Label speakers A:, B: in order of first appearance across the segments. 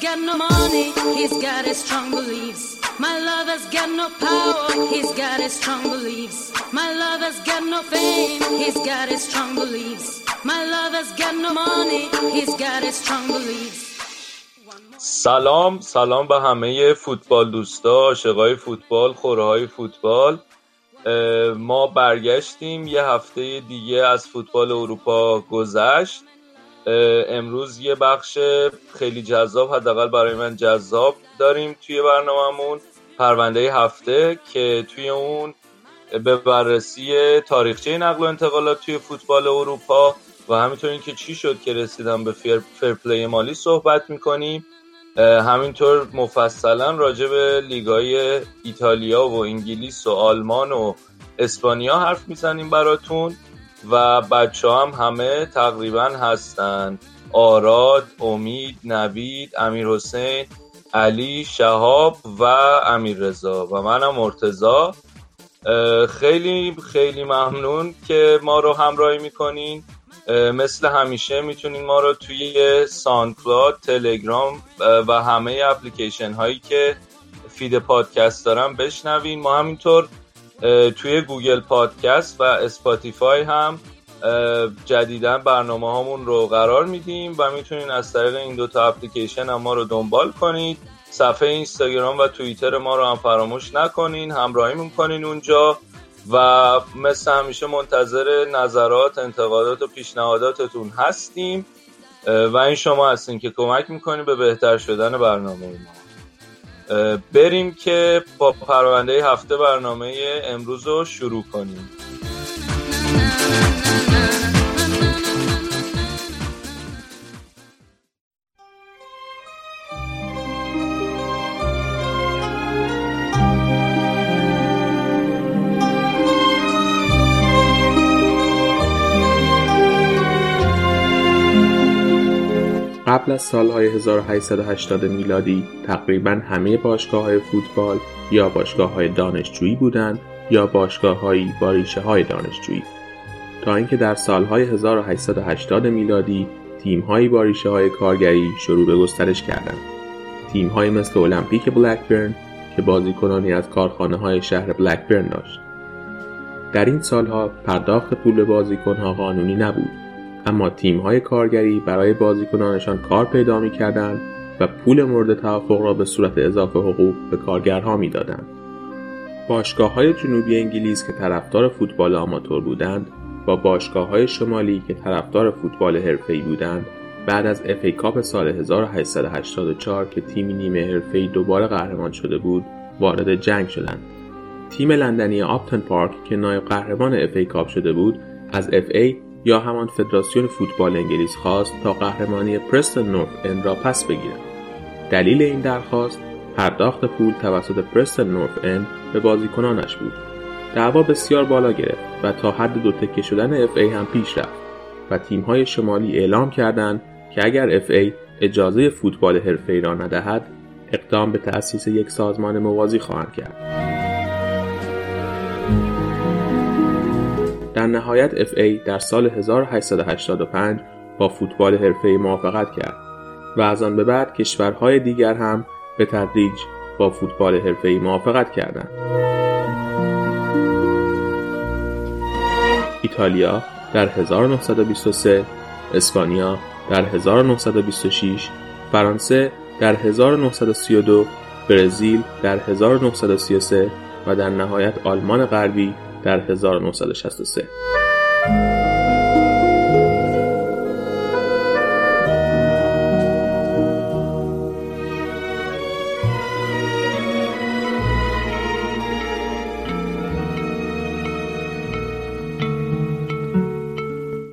A: Got no money, he's got his strong beliefs. My lover's got no power, he's got his strong beliefs. My lover's got no fame, he's got his strong beliefs. My lover's got no money, he's got his strong beliefs.
B: سلام سلام به همه فوتبال دوستا عاشقای فوتبال خوره فوتبال ما برگشتیم یه هفته دیگه از فوتبال اروپا گذشت امروز یه بخش خیلی جذاب حداقل برای من جذاب داریم توی برنامهمون. پرونده هفته که توی اون به بررسی تاریخچه نقل و انتقالات توی فوتبال اروپا و همینطور اینکه چی شد که رسیدن به fair play مالی صحبت می‌کنیم. همینطور مفصلا راجع به لیگای ایتالیا و انگلیس و آلمان و اسپانیا حرف می‌زنیم براتون. و بچه هم همه تقریبا هستن. آراد، امید، نوید، امیر حسین، علی، شهاب و امیر رضا و منم مرتضی خیلی خیلی ممنون که ما رو همراهی می‌کنین. مثل همیشه می‌تونین ما رو توی ساندکلاد، تلگرام و همه اپلیکیشن هایی که feed پادکست دارن بشنوین. ما همینطور توی گوگل پادکست و اسپاتیفای هم جدیدا برنامه هامون رو قرار میدیم و می‌تونین از طریق این دوتا اپلیکیشن هم ما رو دنبال کنید. صفحه اینستاگرام و توییتر ما رو هم فراموش نکنین همراهی می‌کنین اونجا و مثل همیشه منتظر نظرات انتقادات و پیشنهاداتتون هستیم. و این شما هستین که کمک می‌کنین به بهتر شدن برنامه ما بریم که با پرونده هفته برنامه امروز رو شروع کنیم.
C: قبل از سالهای 1880 میلادی تقریبا همه باشگاه های فوتبال یا باشگاه های دانشجویی بودند یا باشگاه هایی با های دانشجویی. تا اینکه در سالهای 1880 میلادی تیم هایی با های کارگری شروع به گسترش کردند. تیم های مثل المپیک بلکبرن که بازیکنانی از کارخانه های شهر بلکبرن داشت. در این سالها پرداخت پول بازیکن ها قانونی نبود. اما تیم های کارگری برای بازیکنانشان کار پیدا می کردن و پول مورد توافق را به صورت اضافه حقوق به کارگرها می دادن. باشگاه های جنوبی انگلیس که طرفدار فوتبال آماتور بودند با باشگاه های شمالی که طرفدار فوتبال حرفه‌ای بودند بعد از FA Cup سال 1884 که تیمی نیمه حرفه‌ای دوباره قهرمان شده بود وارد جنگ شدند. تیم لندنی آپتن پارک که نایب قهرمان FA Cup شده بود از FA یا همان فدراسیون فوتبال انگلیس خواست تا قهرمانی پرستون نورث اند را پس بگیرد. دلیل این درخواست پرداخت پول توسط پرستون نورث اند به بازیکنانش بود. دعوا بسیار بالا گرفت و تا حد دو تکه شدن FA هم پیش رفت و تیم‌های شمالی اعلام کردند که اگر FA اجازه فوتبال حرفه‌ای را ندهد اقدام به تأسیس یک سازمان موازی خواهند کرد. در نهایت اف ای در سال 1885 با فوتبال حرفه‌ای موافقت کرد و از آن به بعد کشورهای دیگر هم به تدریج با فوتبال حرفه‌ای موافقت کردند. ایتالیا در 1923 اسپانیا در 1926 فرانسه در 1932 برزیل در 1933 و در نهایت آلمان غربی در 1963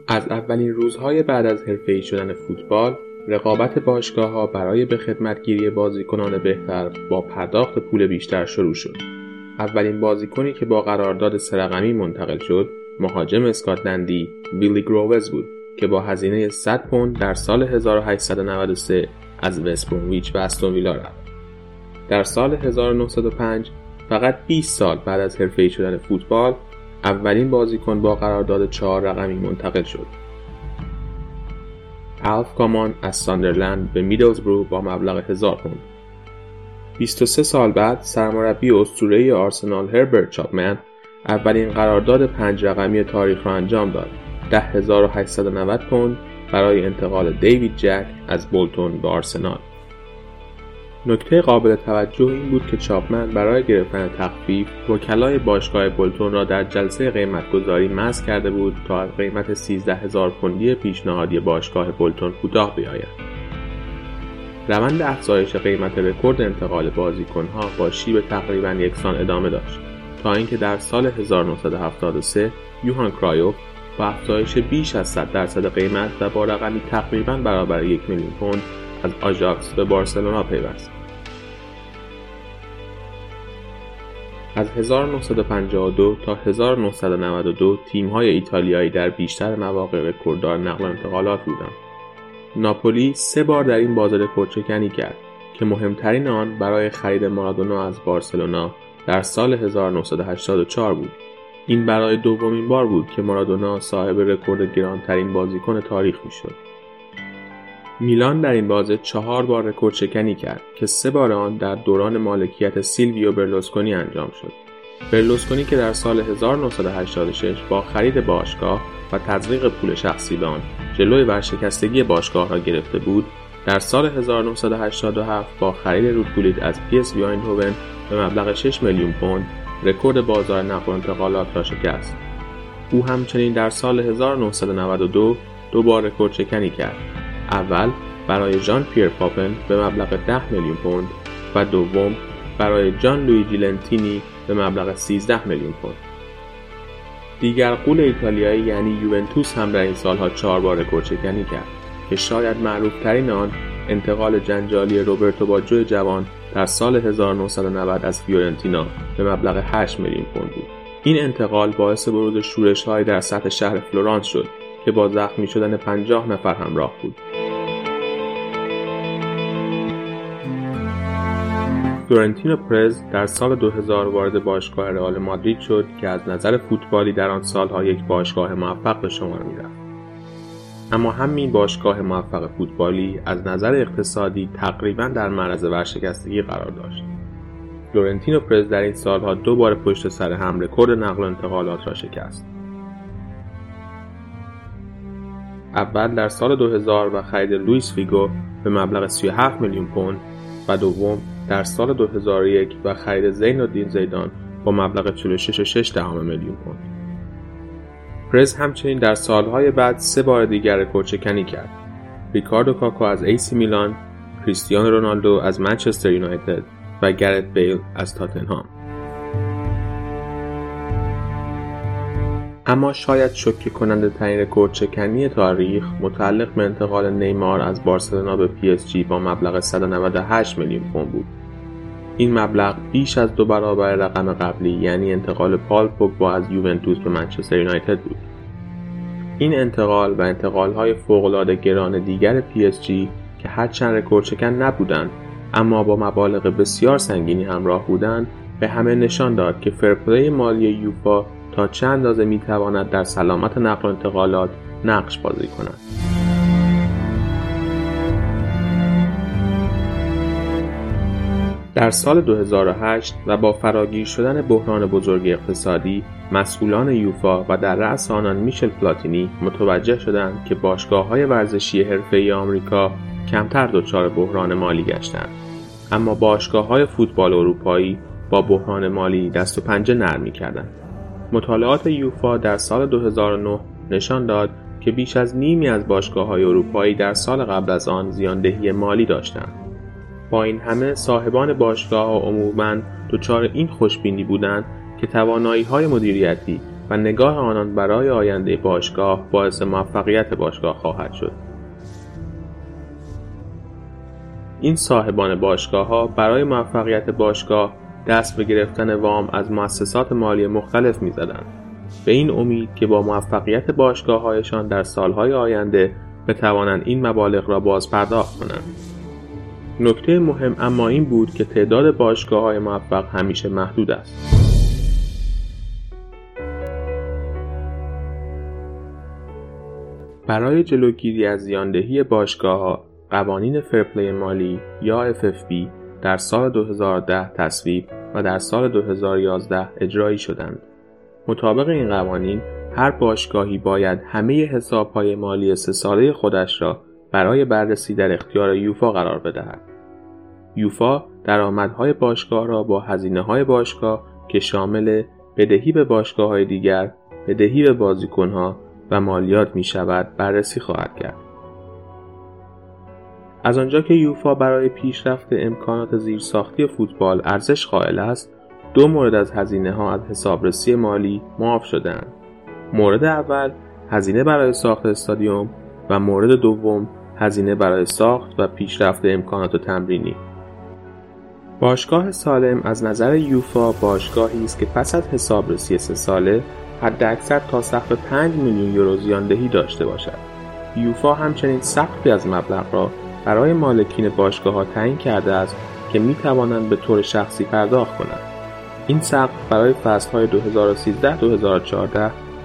C: از اولین روزهای بعد از حرفه‌ای شدن فوتبال رقابت باشگاه ها برای به خدمتگیری بازیکنان بهتر با پرداخت پول بیشتر شروع شد. اولین بازیکنی که با قرارداد سرقمی منتقل شد مهاجم اسکاتلندی ویلی گرووز بود که با هزینه 100 پوند در سال 1893 از وست برومویچ و استون ویلا رفت. در سال 1905 فقط 20 سال بعد از حرفه‌ای شدن فوتبال اولین بازیکن با قرارداد چهار رقمی منتقل شد. الف کامان از ساندرلند به میدلزبرو با مبلغ 1000 پوند. 23 سال بعد سرمربی اسطوره‌ای آرسنال هربرت چاپمن اولین قرارداد پنج رقمی تاریخ را انجام داد. 10890 پوند برای انتقال دیوید جک از بولتون به آرسنال. نکته قابل توجه این بود که چاپمن برای گرفتن تخفیف وکلای باشگاه بولتون را در جلسه قیمتگذاری مز کرده بود تا از قیمت 13 هزار پوندی پیشنهادی باشگاه بولتون کوتاه بیاید. روند افزایش قیمت رکورد انتقال بازیکنها با شیب تقریبا یکسان ادامه داشت تا اینکه در سال 1973 یوهان کرایوف با افزایش بیش از 100 درصد قیمت و با رقمی تقریبا برابر یک میلیون پوند از آژاکس به بارسلونا پیوست. از 1952 تا 1992 تیم‌های ایتالیایی در بیشتر مواقع رکورددار نقل و انتقالات بودند. ناپولی سه بار در این بازی رکوردشکنی کرد که مهمترین آن برای خرید مارادونا از بارسلونا در سال 1984 بود. این برای دومین بار بود که مارادونا صاحب رکورد گرانترین بازیکن تاریخ می‌شد. میلان در این بازه چهار بار رکورد شکنی کرد که سه بار آن در دوران مالکیت سیلویو برلوسکونی انجام شد. برلوسکونی که در سال 1986 با خرید باشگاه و تزریق پول شخصی به آن جلوی ورشکستگی باشگاه را گرفته بود در سال 1987 با خرید رود گولیت از PSV به مبلغ 6 میلیون پوند رکورد بازار نقل و انتقالات را شکست. او همچنین در سال 1992 دو بار رکورد شکنی کرد. اول برای ژان پیر پاپن به مبلغ 10 میلیون پوند و دوم برای جان لویجی لنتینی به مبلغ 13 میلیون پوند. دیگر غول ایتالیایی یعنی یوونتوس هم در این سالها چهار بار رکورد شکنی کرد که شاید معروفترین آن انتقال جنجالی روبرتو باجو جوان در سال 1990 از فیورنتینا به مبلغ 8 میلیون پوند بود. این انتقال باعث بروز شورش های در سطح شهر فلورانس شد که با زخمی شدن 50 نفر همراه بود. فلورنتینو پرز در سال 2000 وارد باشگاه رئال مادرید شد که از نظر فوتبالی در آن سالها یک باشگاه موفق به شمار می‌رفت. اما همین باشگاه موفق فوتبالی از نظر اقتصادی تقریبا در معرض ورشکستگی قرار داشت. فلورنتینو پرز در این سالها دو بار پشت سر هم رکورد نقل و انتقالات را شکست. اول در سال 2000 و خرید لوئیس فیگو به مبلغ 37 میلیون پوند و دوم در سال 2001 و خرید زین الدین زیدان با مبلغ 46.6 میلیون پوند. پرز همچنین در سالهای بعد سه بار دیگر رکوردشکنی کرد. ریکاردو کاکو از AC میلان، کریستیانو رونالدو از منچستر یونایتد و گرت بیل از تاتنهام. اما شاید شوکه کننده ترین رکورد شکنی تاریخ متعلق به انتقال نیمار از بارسلونا به PSG با مبلغ 198 میلیون پوند بود. این مبلغ بیش از دو برابر رقم قبلی یعنی انتقال پال پوگبا از یوونتوس به منچستر یونایتد بود. این انتقال و انتقالهای فوقالعاده گران دیگر PSG که هرچند شکن نبودند اما با مبالغ بسیار سنگینی همراه بودند به همه نشان داد که fair play مالی یوفا تا چند اندازه می‌تواند در سلامت نقل و انتقالات نقش بازی کند. در سال 2008 و با فراگیر شدن بحران بزرگ اقتصادی مسئولان یوفا و در رأس آنان میشل پلاتینی متوجه شدند که های ورزشی حرفه‌ای آمریکا کمتر دچار بحران مالی گشتند. اما های فوتبال اروپایی با بحران مالی دست و پنجه نرم می‌کردند. مطالعات یوفا در سال 2009 نشان داد که بیش از نیمی از های اروپایی در سال قبل از آن زیاندهی مالی داشتند. با این همه صاحبان باشگاه عموما دچار این خوشبینی بودند که توانایی های مدیریتی و نگاه آنان برای آینده باشگاه باعث موفقیت باشگاه خواهد شد. این صاحبان باشگاه ها برای موفقیت باشگاه دست به گرفتن وام از مؤسسات مالی مختلف می زدن. به این امید که با موفقیت باشگاه هایشان در سالهای آینده بتوانند این مبالغ را باز پرداخت کنند. نکته مهم اما این بود که تعداد باشگاه های موفق همیشه محدود است. برای جلوگیری از زیاندهی باشگاه ها قوانین فرپلی مالی یا FFP در سال 2010 تصویب و در سال 2011 اجرایی شدند. مطابق این قوانین هر باشگاهی باید همه حسابهای مالی سه ساله خودش را برای بررسی در اختیار یوفا قرار بدهد. یوفا درآمدهای باشگاه را با هزینه های باشگاه که شامل بدهی به باشگاه های دیگر، بدهی به بازیکنها و مالیات می شود بررسی خواهد کرد. از آنجا که یوفا برای پیشرفت امکانات زیرساختی فوتبال ارزش قائل است، دو مورد از هزینه ها از حسابرسی مالی معاف شدهاند. مورد اول هزینه برای ساخت استادیوم و مورد دوم هزینه برای ساخت و پیشرفت امکانات تمرینی. باشگاه سالم از نظر یوفا باشگاهی است که پس از حسابرسی سه ساله حداکثر تا سقف 5 میلیون یورو زیاندهی داشته باشد. یوفا همچنین سقفی از مبلغ را برای مالکین ها تعیین کرده است که می توانند به طور شخصی پرداخت کنند. این سقف برای های 2013-2014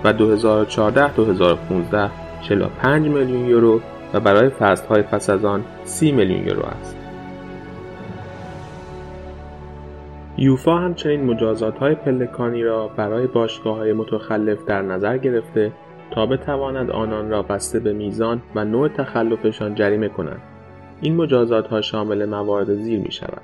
C: و 2014-2015 45 میلیون یورو و برای های پس از آن 30 میلیون یورو است. یوفا همچنین مجازات های پلکانی را برای باشگاه های متخلف در نظر گرفته تا بتواند آنان را بسته به میزان و نوع تخلفشان جریمه کند. این مجازات ها شامل موارد زیر می شود.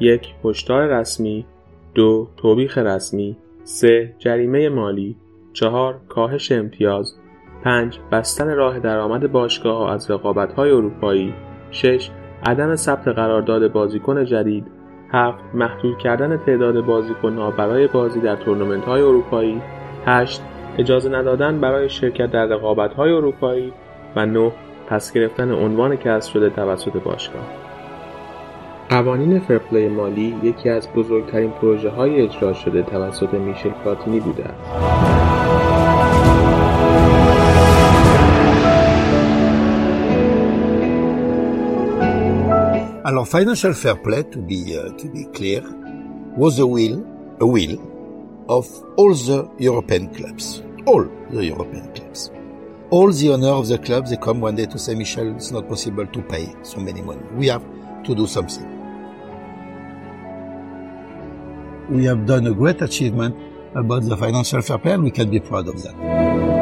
C: یک هشدار رسمی دو توبیخ رسمی سه جریمه مالی چهار کاهش امتیاز پنج بستن راه درآمد باشگاه ها از رقابت های اروپایی. شش عدم ثبت قرارداد بازیکن جدید. هفت محدود کردن تعداد بازیکنها برای بازی در تورنمنت های اروپایی. هشت اجازه ندادن برای شرکت در رقابت های اروپایی. و نه پس گرفتن عنوان کسب شده توسط باشگاه. قوانین فرپلی مالی یکی از بزرگترین پروژه های اجرا شده توسط میشل پلاتینی بوده است.
D: Alors, financial fair play, to be uh, to be clear, was a will, a will of all the European clubs, all the European clubs all the owner of the clubs, they come one day to say, Michel, it's not possible to pay so many money. We have to do something. We have done a great achievement about the financial fair play and we can be proud of that.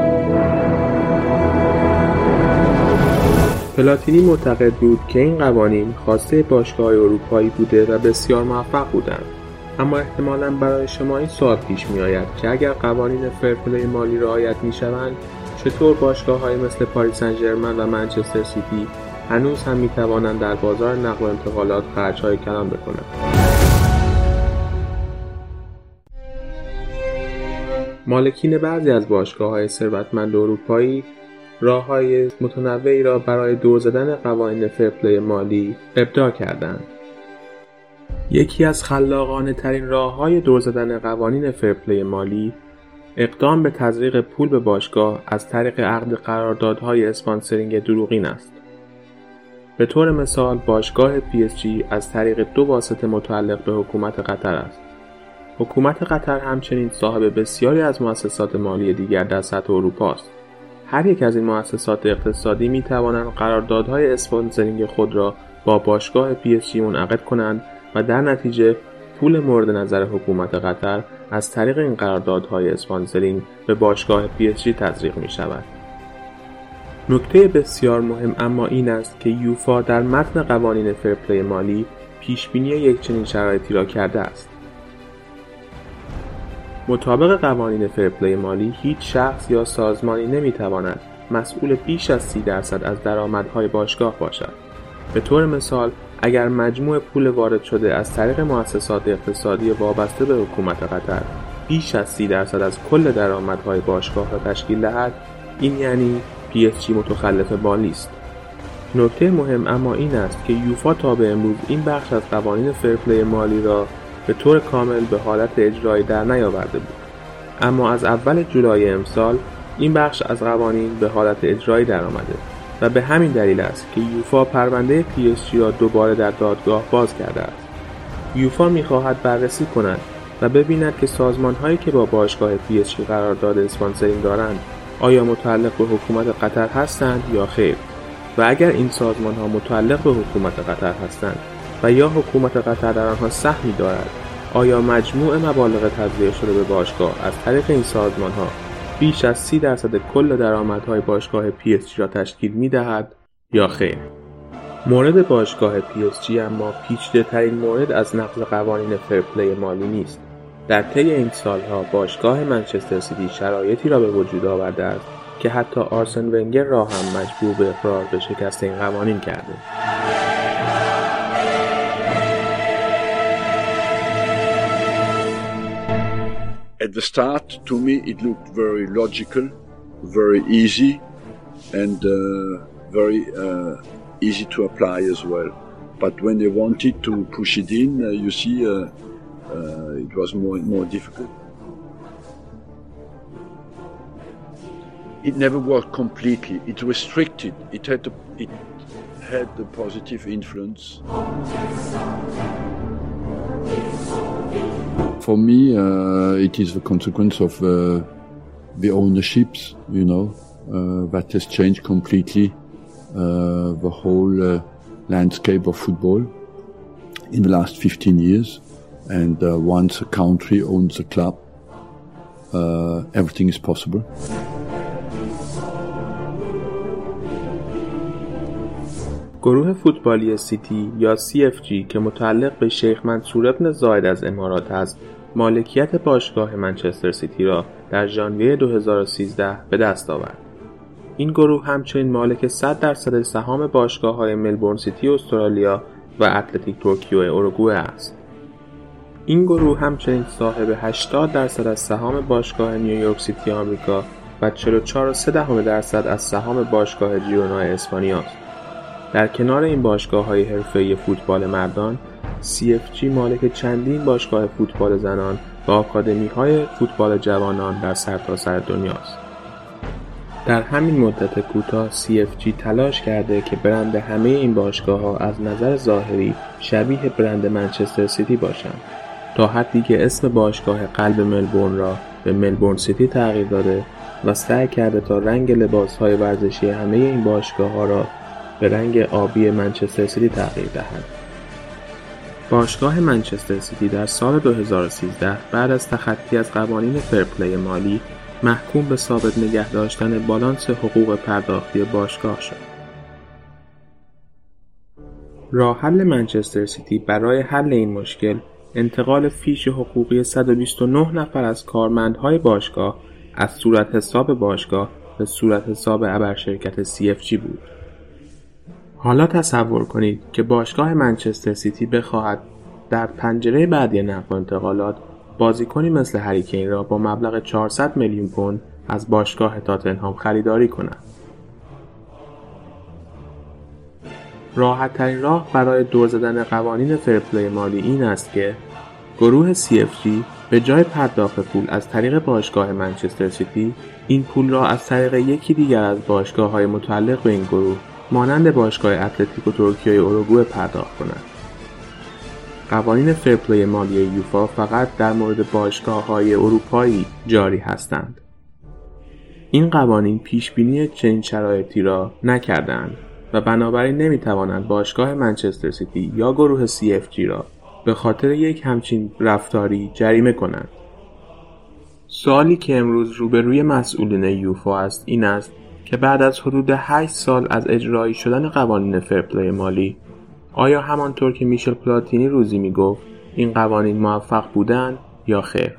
C: پلاتینی معتقد بود که این قوانین خواسته باشگاه اروپایی بوده و بسیار موفق بودند. اما احتمالا برای شما این سوال پیش می آید که اگر قوانین fair play مالی رعایت می شوند چطور باشگاه های مثل پاریس سن و منچستر سیتی هنوز هم می توانند در بازار نقل و انتقالات خرج های کلان بکنند؟ مالکین بعضی از باشگاه های ثروتمند اروپایی راه های متنوعی را برای دور زدن قوانین fair play مالی ابداع کردند. یکی از خلاقانه ترین راه های دور زدن قوانین fair play مالی اقدام به تزریق پول به باشگاه از طریق عقد قراردادهای sponsoring دروغین است. به طور مثال باشگاه PSG از طریق دو واسطه متعلق به حکومت قطر است. حکومت قطر همچنین صاحب بسیاری از مؤسسات مالی دیگر در سطح اروپا است. هر یک از این مؤسسات اقتصادی می توانند قراردادهای sponsoring خود را با باشگاه PSG منعقد کنند و در نتیجه پول مورد نظر حکومت قطر از طریق این قراردادهای sponsoring به باشگاه PSG تزریق می شود. نکته بسیار مهم اما این است که یوفا در متن قوانین fair play مالی پیشبینی یک چنین شرایطی را کرده است. مطابق قوانین fair play مالی هیچ شخص یا سازمانی نمی‌تواند مسئول بیش از سی درصد از درآمدهای باشگاه باشد. به طور مثال اگر مجموع پول وارد شده از طریق مؤسسات اقتصادی وابسته به حکومت قطر بیش از سی درصد از کل درآمدهای باشگاه را تشکیل دهد این یعنی PSG متخلف مالی است نکته مهم اما این است که یوفا تا به امروز این بخش از قوانین فرپلی مالی را به طور کامل به حالت اجرایی در نیاورده بود. اما از اول جولای امسال این بخش از قوانین به حالت اجرایی درآمده و به همین دلیل است که یوفا پرونده پی را دوباره در دادگاه باز کرده است. یوفا می‌خواهد بررسی کند و ببیند که سازمان هایی که با باشگاه اس قرارداد sponsoring دارند آیا متعلق به حکومت قطر هستند یا خیر؟ و اگر این سازمان ها متعلق به حکومت قطر هستند و یا حکومت قطر در آنها سهمی دارد. آیا مجموع مبالغ تبذیر شده به باشگاه از طریق این سازمان ها بیش از سی درصد کل درآمدهای باشگاه PSG را تشکیل می دهد یا خیر؟ مورد باشگاه PSG اما پیچیده ترین مورد از نقض قوانین فرپلی مالی نیست. در طی این سالها باشگاه منچستر سیتی شرایطی را به وجود آورده است که حتی آرسن ونگر را هم مجبور به اقرار به شکست این قوانین کرده.
E: At the start, to me, it looked very logical, very easy, and uh, very uh, easy to apply as well. But when they wanted to push it in, uh, you see, uh, uh, it was more and more difficult. It never worked completely. It restricted. It had a, it had positive influence For me, uh, it is the consequence of uh, the ownerships, you know, uh, that has changed completely uh, the whole uh, landscape of football in the last 15 years. And uh, once a country owns a club, everything is possible.
C: گروه فوتبالی سیتی یا CFG که متعلق به شیخ منصور ابن زاید از امارات است مالکیت باشگاه منچستر سیتی را در ژانویه 2013 به دست آورد. این گروه همچنین مالک 100 درصد سهام باشگاه های ملبورن سیتی استرالیا و اتلتیکو تورکه اروگوئه است. این گروه همچنین صاحب 80 درصد از سهام باشگاه نیویورک سیتی آمریکا و 44.3 درصد از سهام باشگاه جیرونا اسپانیا است. در کنار این باشگاه های حرفه فوتبال مردان CFG مالک چندین باشگاه فوتبال زنان و آکادمی های فوتبال جوانان در سرتاسر سر دنیاست. در همین مدت کوتاه CFG تلاش کرده که برند همه این باشگاه ها از نظر ظاهری شبیه برند منچستر سیتی باشند تا حدی که اسم باشگاه قلب ملبورن را به ملبورن سیتی تغییر داده و سعی کرده تا رنگ لباس های ورزشی همه این باشگاه ها را به رنگ آبی منچستر سیتی تغییر دهد. باشگاه منچستر سیتی در سال 2013 بعد از تخطی از قوانین fair play مالی محکوم به ثابت نگه داشتن بالانس حقوق پرداختی باشگاه شد. راه حل منچستر سیتی برای حل این مشکل انتقال فیش حقوقی 129 نفر از کارمندهای باشگاه از صورت حساب باشگاه به صورت حساب ابرشرکت CFG بود. حالا تصور کنید که باشگاه منچستر سیتی بخواهد در پنجره بعدی نقل و انتقالات بازیکنی مثل هریکین را با مبلغ 400 میلیون پوند از باشگاه تاتنهام خریداری کند. راحت ترین راه برای دور زدن قوانین فرپلی مالی این است که گروه CFG به جای پرداخت پول از طریق باشگاه منچستر سیتی این پول را از طریق یکی دیگر از باشگاه های متعلق به این گروه مانند باشگاه اتلتیکو تورکه اروگوئه پرداخت کند قوانین fair play مالی یوفا فقط در مورد باشگاه های اروپایی جاری هستند این قوانین پیش بینی چنین شرایطی را نکردند و بنابراین نمی توانند باشگاه منچستر سیتی یا گروه CFG را به خاطر یک همچین رفتاری جریمه کنند. سوالی که امروز روبروی مسئولین یوفا است این است که بعد از حدود 8 سال از اجرایی شدن قوانین فرپلی مالی آیا همانطور که میشل پلاتینی روزی می‌گفت این قوانین موفق بودند یا خیر؟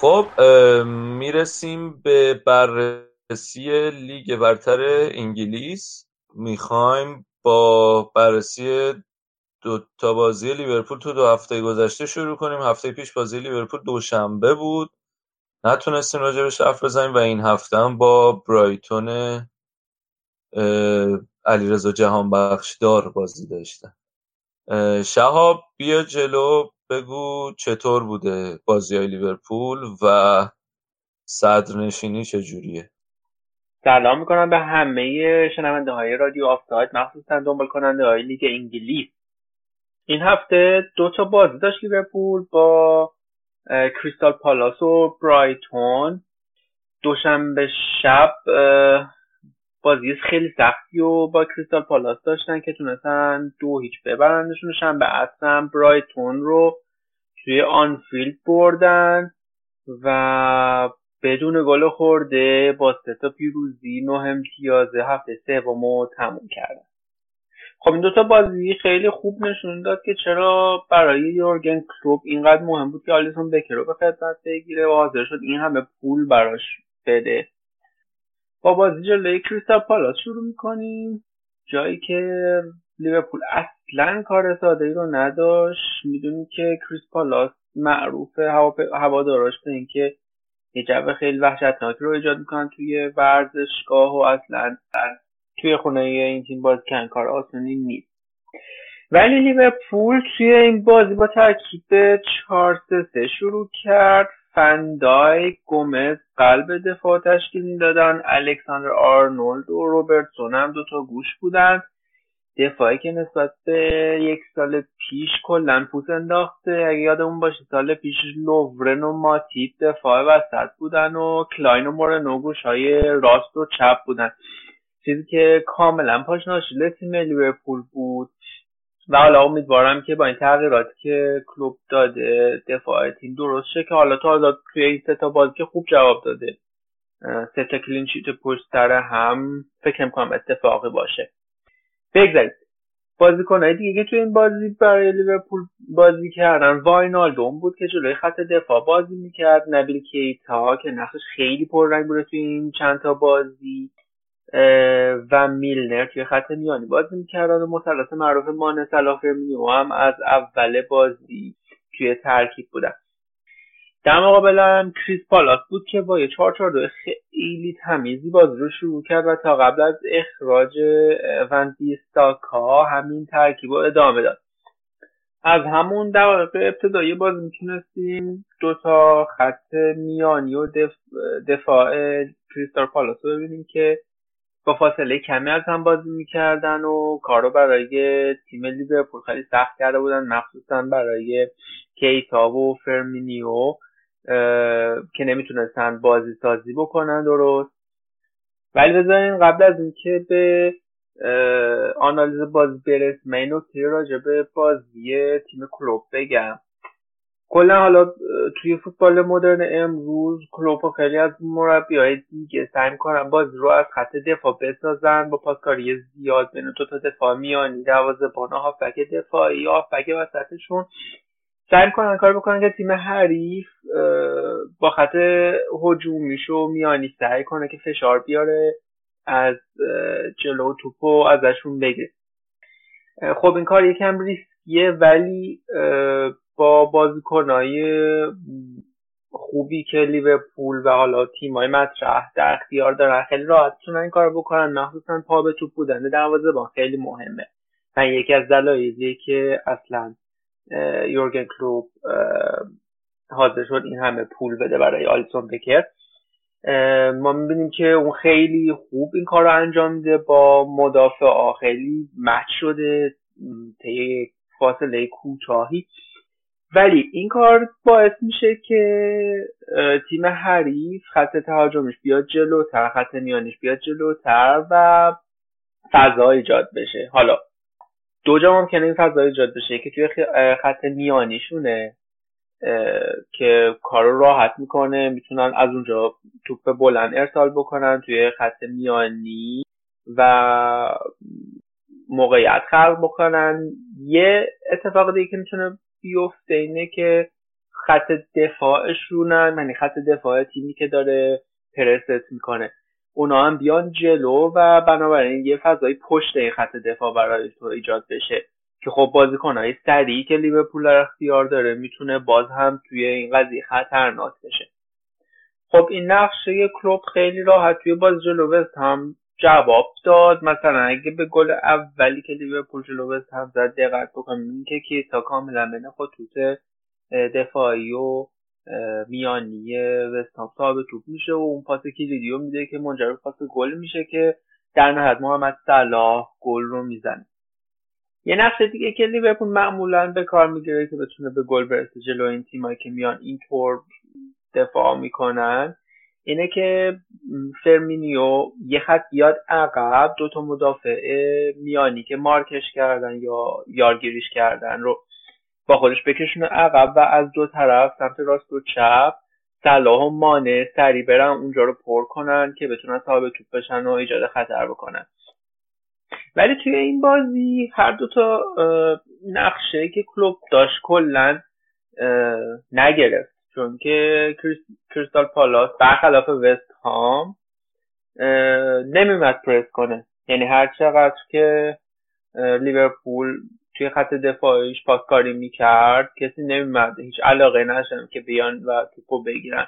B: خب می‌رسیم به بررسی لیگ برتر انگلیس. می‌خوایم با بررسی دو تا بازی لیورپول تو دو هفته گذشته شروع کنیم. هفته پیش بازی لیورپول دوشنبه بود. نتونستیم راجبش حرف بزنیم و این هفته هم با برایتون علیرضا جهانبخش دار بازی داشتن. شهاب بیا جلو. بگو چطور بوده بازی های لیورپول و صدرنشینی چجوریه؟
F: سلام می‌کنم به همه شنونده های رادیو آفتاد مخصوصا دنبال کننده های لیگ انگلیس. این هفته دو تا بازی داشت لیورپول با کریستال پالاس و برایتون. دوشنبه شب بازی خیلی سختی و با کریستال پالاس داشتن که تونستن دو هیچ ببرندشون شنبه اصلا برایتون رو توی آنفیلد بردن و بدون گل خورده با سه تا پیروزی نه امتیاز هفته سوم رو تموم کردن. خب این دوتا بازی خیلی خوب نشون داد که چرا برای یورگن کلوب اینقدر مهم بود که آلیسون بکر رو به خدمت بگیره و حاضر شد این همه پول براش بده. با بازی جلوی کریستال پالاس شروع می‌کنیم. جایی که لیورپول اصلا کار ساده ای رو نداشت. می‌دونیم که کریس پالاس معروف هواداراش به اینکه یه جو خیلی وحشتناکی رو ایجاد می‌کنن توی ورزشگاه و اصلا توی خونه این تیم باز کن کار آسونی نیست. ولی لیورپول توی این بازی با ترکیب 4 3 شروع کرد. فندای گومز قلب دفاع تشکیل می‌دادن. الکساندر آرنولد و روبرتسون هم دوتا گوش بودن. دفاعی که نسبت به یک سال پیش کلا پوست انداخته. اگه یادمون باشه سال پیش لوورن و ماتیپ دفاع وسط بودن و کلاین و مورنو گوش های راست و چپ بودن. چیزی که کاملا پاشنه آشیل تیم لیورپول بود. و حالا امیدوارم که با این تغییراتی که کلوپ داده دفاع تیم درست شه که حالا تا توی این سه تا بازی که خوب جواب داده. سه تا clean sheet پشت سر هم فکر می‌کنم اتفاقی باشه. بگذارید. بازیکنهای دیگه که توی این بازی برای لیورپول بازی کردن واینالدوم بود که جلوی خط دفاع بازی می‌کرد. نبیل کیتا که نقشش خیلی پررنگ بوده توی این چند تا بازی. و میلنر توی خط میانی بازی می‌کردن و مثلث معروف مانه صلاح فرمینیو هم از اول بازی توی ترکیب بودن. در مقابل هم کریستال پالاس بود که با یه چهار چهار دو خیلی تمیزی بازی رو شروع کرد و تا قبل از اخراج وندیستاکا همین ترکیب رو ادامه داد. از همون دقایق ابتدایی بازی می‌تونستیم دو تا خط میانی و دف... دفاع کریستال پالاس رو ببینیم که با فاصله کمی از هم بازی می‌کردن و کارو برای تیم لیورپول خیلی سخت کرده بودن مخصوصا برای کیتا و فرمینیو که نمی‌تونستن بازی سازی بکنن درست. ولی بذارین قبل از اینکه به آنالیز بازی برسیم من این نکته راجع به بازی تیم کلوب بگم. کلا حالا توی فوتبال مدرن امروز کلوب و خیلی از مربی های دیگه سعی می‌کنن بازی رو از خط دفاع بسازن با پاسکاری زیاد بین دو تا دفاع میانی دروازه‌بان هافبک دفاعی هافبک وسطشون. سعی می‌کنن کار بکنن که تیم حریف با خط هجومیش و میانی سعی کنه که فشار بیاره از جلو توپو ازشون بگیره. خب این کار یکم ریسکیه ولی با بازیکنهای خوبی که لیورپول و حالا تیمای مطرح در اختیار دارن. خیلی راحت این کار بکنن. مخصوصا پا به توپ بودن. دروازه‌بان خیلی مهمه. و یکی از دلایلیه که اصلا یورگن کلوب حاضر شد این همه پول بده برای آلیسون بکر. ما می‌بینیم که اون خیلی خوب این کار رو انجام میده با مدافع خیلی مچ شده طی فاصله کوتاهی. ولی این کار باعث میشه که تیم حریف خط تهاجمش بیاد جلوتر خط میانیش بیاد جلوتر و فضا ایجاد بشه. حالا دو جا ممکنه این فضا ایجاد بشه. که توی خط میانیشونه که کار رو راحت می‌کنه می‌تونن از اونجا توپ بلند ارسال بکنن توی خط میانی و موقعیت خلق بکنن. یه اتفاق دیگه که می‌تونه بیفته اینه که خط دفاعشونن یعنی خط دفاع تیمی که داره پرست می‌کنه. اونا هم بیان جلو و بنابراین یه فضای پشت این خط دفاع برای تو ایجاد بشه. که خب بازیکنهای سریعی که لیورپول در اختیار داره می‌تونه باز هم توی این قضیه خطرناک بشه. خب این نقشه کلوب خیلی راحت توی باز جلو هم جواب داد. مثلا اگه به گل اولی که لیورپول جلو هم زد دقت بکنیم که کیسا کاملا بین خطوط دفاعی و میانی وستام صاحب توپ میشه و اون پاس کلیدی میده که منجر به پاس گل میشه که در نهایت محمد صلاح گل رو می‌زنه. یه نقش دیگه که لیورپول معمولا به کار می‌گیره که بتونه به گل برسه جلو این تیمایی که میان اینطور دفاع می‌کنن اینه که فرمینیو یه خط بیاد عقب دوتا مدافع میانی که مارکش کردن یا یارگیریش کردن رو با خودش بکشونه عقب و از دو طرف سمت راست و چپ صلاح و مانه سری برن اونجا رو پر کنن که بتونن صاحب توپ بشن و ایجاد خطر بکنن. ولی توی این بازی هر دو تا نقشه که کلوب داشت کلا نگرفت. چون که کریستال پالاس برخلاف وست هام نمیمد پرس کنه. یعنی هر چقدر که لیورپول توی خط دفاعیش پاسکاری می‌کرد کسی نمیمد هیچ علاقه نشدن که بیان و توپو بگیرن.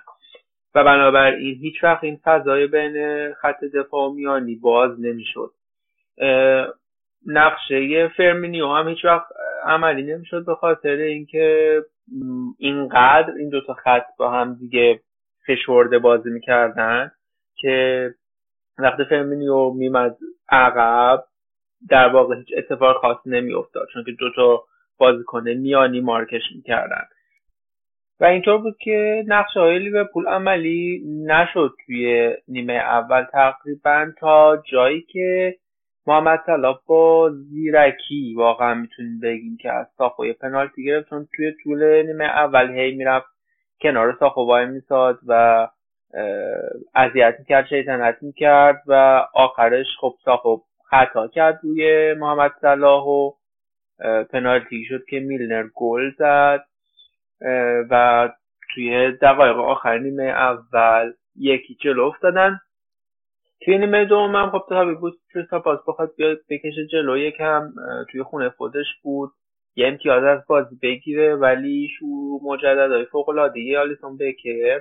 F: و بنابراین هیچ وقت این فضای بین خط دفاع میانی باز نمی‌شد. نقشه فرمینیو هم هیچ وقت عملی نمی‌شد به خاطر اینکه اینقدر این دوتا خط با هم دیگه فشرده بازی می‌کردن که وقتی فرمینیو میمد عقب در واقع هیچ اتفاق خاصی نمیافتاد چون که دوتا بازیکن میانی مارکش می‌کردن. و اینطور بود که نقشه های لیورپول عملی نشد توی نیمه اول تقریبا تا جایی که محمد صلاح با زیرکی واقعا می‌تونیم بگیم که از ساخو یه پنالتی گرفت چون توی طول نیمه اول هی می‌رفت کنار ساخو وای میساد و اذیت می‌کرد شیطنت می‌کرد و آخرش خب ساخو خطا کرد روی محمد صلاح و پنالتی شد که میلنر گل زد. و توی دقایق آخر نیمه اول یکی جلو افتادن. توی نیمه دوم هم خب طبیعی بود کریستال پاس بخواد بیاد بکشه جلو یکم توی خونه خودش بود. یه امتیاز از بازی بگیره ولی شروع مجدد فوق العاده آلیسون بکر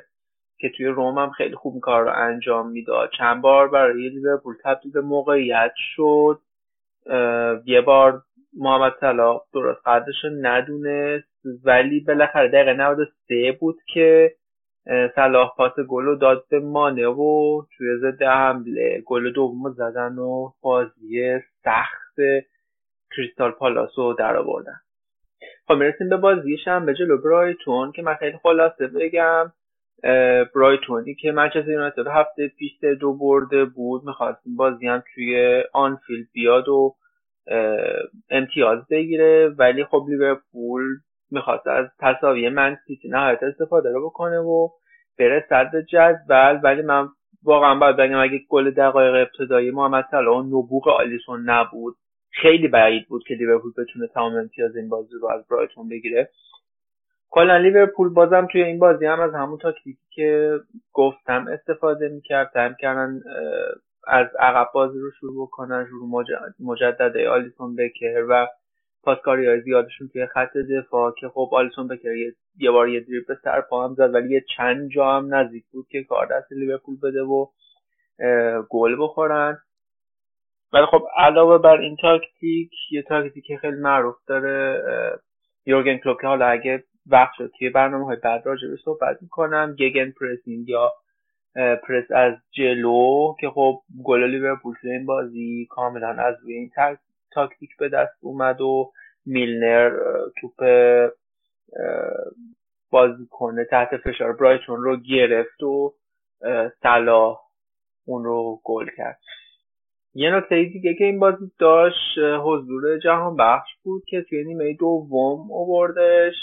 F: که توی روم هم خیلی خوب کار رو انجام می‌داد. چند بار برای لیورپول تبدیل به موقعیت شد. یه بار محمد صلاح درست قدرش ندونست ولی بالاخره دقیقه 93 بود که صلاح پاس گل داد به مانه و توی ضد حمله گل دوم زدن و بازی سخت کریستال پالاس رو در آوردن. خب می‌رسیم به بازی شنبه جلو برایتون که من خیلی خلاصه بگم. برایتونی که منچستر یونایتد هفته پیش دو برده بود. می‌خواستیم بازی هم توی آنفیلد بیاد و امتیاز بگیره. ولی خب لیورپول می‌خواست از تصاوی من سیتی نهایت استفاده رو بکنه و بره صدر جدول ولی من واقعا باید بگم اگه گل دقایق ابتدایی محمد صلاح نبوغ آلیسون نبود خیلی بعید بود که لیورپول بتونه تمام امتیاز این بازی رو از برایتون بگیره. کلا لیورپول بازم توی این بازی هم از همون تاکتیکی که گفتم استفاده می‌کرد سعی کردن از عقب بازی رو شروع بکنن. شروع مجدد آلیسون بکر و پاسکاری زیادشون توی خط دفاع که خب آلیسون بکر یه, بار یه دریبل سر پا هم زد ولی یه چند جا هم نزدیک بود که کار دست لیورپول بده و گل بخورن. ولی خب علاوه بر این تاکتیک یه تاکتیک خیلی معروف داره یورگن کلوپ که حالا اگه وقت شد توی برنامه های بعد راجع صحبت می‌کنم gegenpressing یا پرس از جلو که خب گل لیورپول این بازی کاملا از روی این تاکتیک به دست اومد و میلنر توپ کنه تحت فشار برایتون رو گرفت و صلاح اون رو گل کرد. یه نکته دیگه که این بازی داشت حضور جهان بخش بود که توی نیمه دوم اووردش.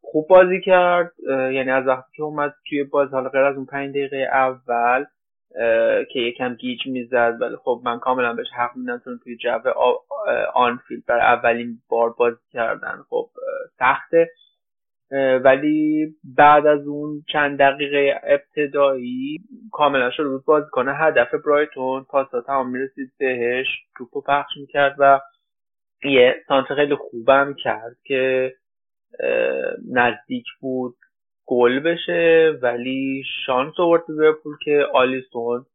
F: خوب بازی کرد. یعنی از وقتی که اومد توی باز حالا غیر از اون پنج دقیقه اول که یکم گیج می‌زد ولی خب من کاملا بهش حق میدم چون توی جو آنفیلد برای اولین بار بازی کردن خب سخته. ولی بعد از اون چند دقیقه ابتدایی کاملا شروع بود بازی کنه هدف برایتون. پاسا تمام می‌رسید بهش. توپو پخش می‌کرد و یه سانتر خیلی خوبم کرد که نزدیک بود. گل بشه ولی شانس آورد لیورپول که آلیسون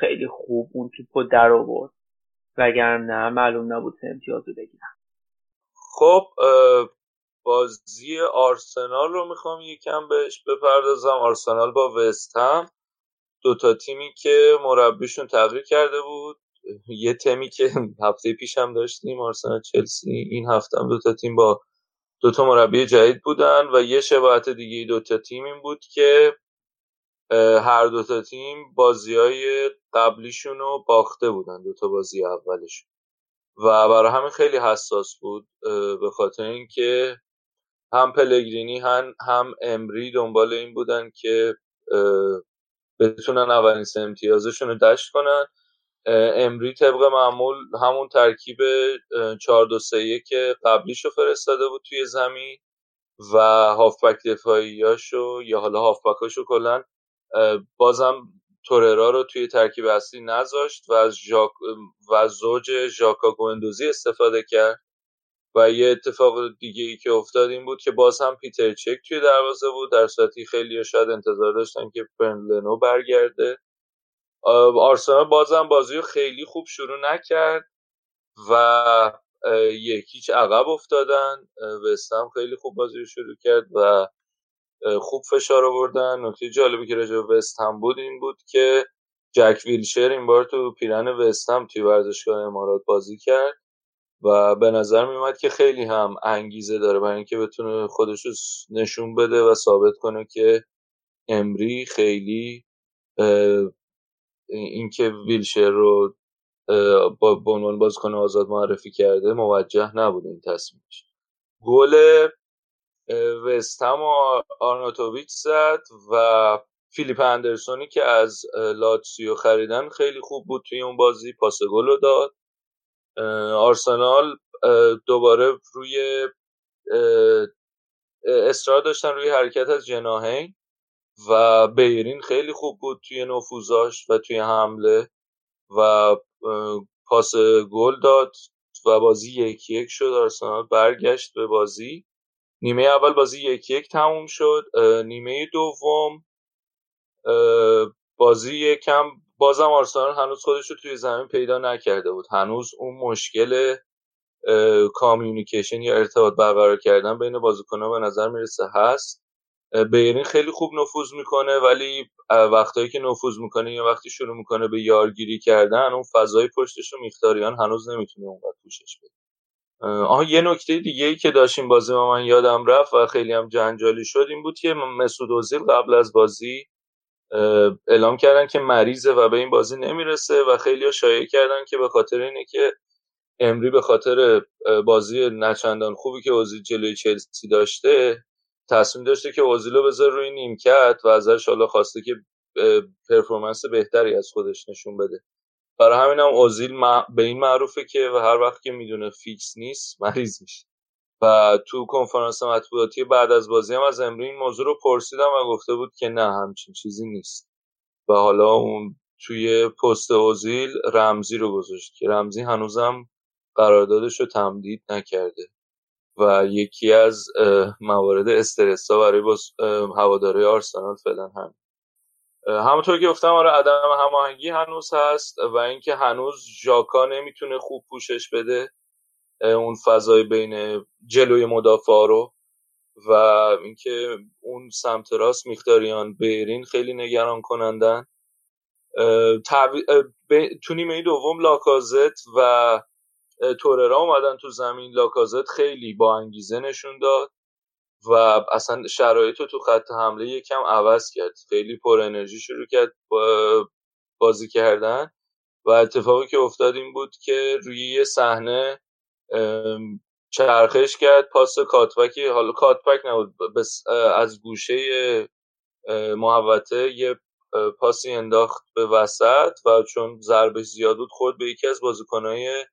F: خیلی خوب اون توپو در آورد. وگرنه معلوم نبود سه امتیاز رو
B: خب بازی آرسنال رو می‌خوام یکم بهش بپردازم. آرسنال با وستهم دوتا تیمی که مربیشون تغییر کرده بود. یه تیمی که هفته پیش هم داشتیم آرسنال چلسی این هفته هم دوتا تیم با دوتا مربی جدید بودن و یه شباهت دیگه دوتا تیم این بود که هر دوتا تیم بازی های قبلیشون رو باخته بودن دوتا بازی اولشون. و برای همین خیلی حساس بود به خاطر اینکه هم پلگرینی هم, هم امری دنبال این بودن که بتونن اولین سه امتیازشون رو دشت کنن. امری طبق معمول همون ترکیب 4 2 3 1 قبلیش رو فرستاده بود توی زمین و هافبک دفاعیاشو یا حالا هافبکاشو کلا بازم توررا رو توی ترکیب اصلی نذاشت و از ژاک و زوج ژاکا گوندوزی استفاده کرد و یه اتفاق دیگه ای که افتاد این بود که باز هم پیتر چک توی دروازه بود در صورتی خیلی شاید انتظار داشتن که لنو برگرده. آرسنال بازم بازی رو خیلی خوب شروع نکرد و یکیچ عقب افتادن. وستم خیلی خوب بازی رو شروع کرد و خوب فشار آوردن. نکته جالبی که راجع به بود این بود که جک ویلشر این بار تو پیرن وستهم توی ورزشگاه امارات بازی کرد و به نظر میومد که خیلی هم انگیزه داره برای اینکه بتونه خودش رو نشون بده و ثابت کنه که امری خیلی اینکه ویلشر رو با عنوان بازیکن آزاد معرفی کرده موجه نبوده این تصمیمش. گل وستهم آرناتوویچ زد و فیلیپ اندرسونی که از لاتسیو خریدن خیلی خوب بود توی اون بازی پاس گل رو داد. آرسنال دوباره روی اصرار داشتن روی حرکت از جناهین و بیرین خیلی خوب بود توی نفوذاش و توی حمله و پاس گل داد و بازی یکی یک شد. آرسنال برگشت به بازی. نیمه اول بازی یکی یک تموم شد. نیمه دوم بازی یکم بازم آرسنال هنوز خودش رو توی زمین پیدا نکرده بود. هنوز اون مشکل کامیونیکیشن یا ارتباط برقرار کردن بین بازیکن‌ها به نظر می‌رسه هست. بیرین خیلی خوب نفوذ می‌کنه ولی وقتایی که نفوذ می‌کنه یا وقتی شروع می‌کنه به یارگیری کردن اون فضای پشتش رو میختاریان هنوز نمی‌تونه اونقدر پوشش بده. آها یه نکته دیگه ای که داشتیم بازی ما من یادم رفت و خیلی هم جنجالی شد این بود که مسعود اوزیل قبل از بازی اعلام کردن که مریضه و به این بازی نمی‌رسه و خیلی شایع کردن که به خاطر اینه که امری به خاطر بازی نچندان خوبی که اوزیل جلوی چلسی داشته تصمیم داشته که اوزیلو بذاره روی نیمکت و ازش حالا خواسته که performance بهتری از خودش نشون بده. برای همین هم اوزیل به این معروفه که و هر وقت که می‌دونه فیکس نیست مریض میشه. و تو کنفرانس مطبوعاتی بعد از بازی هم از امری این موضوع رو پرسیدم و گفته بود که نه همچین چیزی نیست. و حالا اون توی پست اوزیل رمزی رو گذاشت که رمزی هنوزم قراردادش رو تمدید نکرده. و یکی از موارد استرس ها برای هواداره آرسنال فعلا هم همونطور که گفتم آره عدم هماهنگی هنوز هست و اینکه هنوز ژاکا نمی‌تونه خوب پوشش بده اون فضای بین جلوی مدافع رو و اینکه اون سمت راست میختاریان بیرین خیلی نگران کنندن تو نیمه دوم لاکازت و توررا اومدن تو زمین. لاکازت خیلی با انگیزه نشون داد و اصلا شرایط رو تو خط حمله یکم عوض کرد. خیلی پر انرژی شروع کرد بازی کردن و اتفاقی که افتاد این بود که روی یه صحنه چرخش کرد پاس کاتبکی حالا کاتبک نبود بس از گوشه محوطه یه پاسی انداخت به وسط و چون ضربه زیاد بود خورد به یکی از بازیکنهای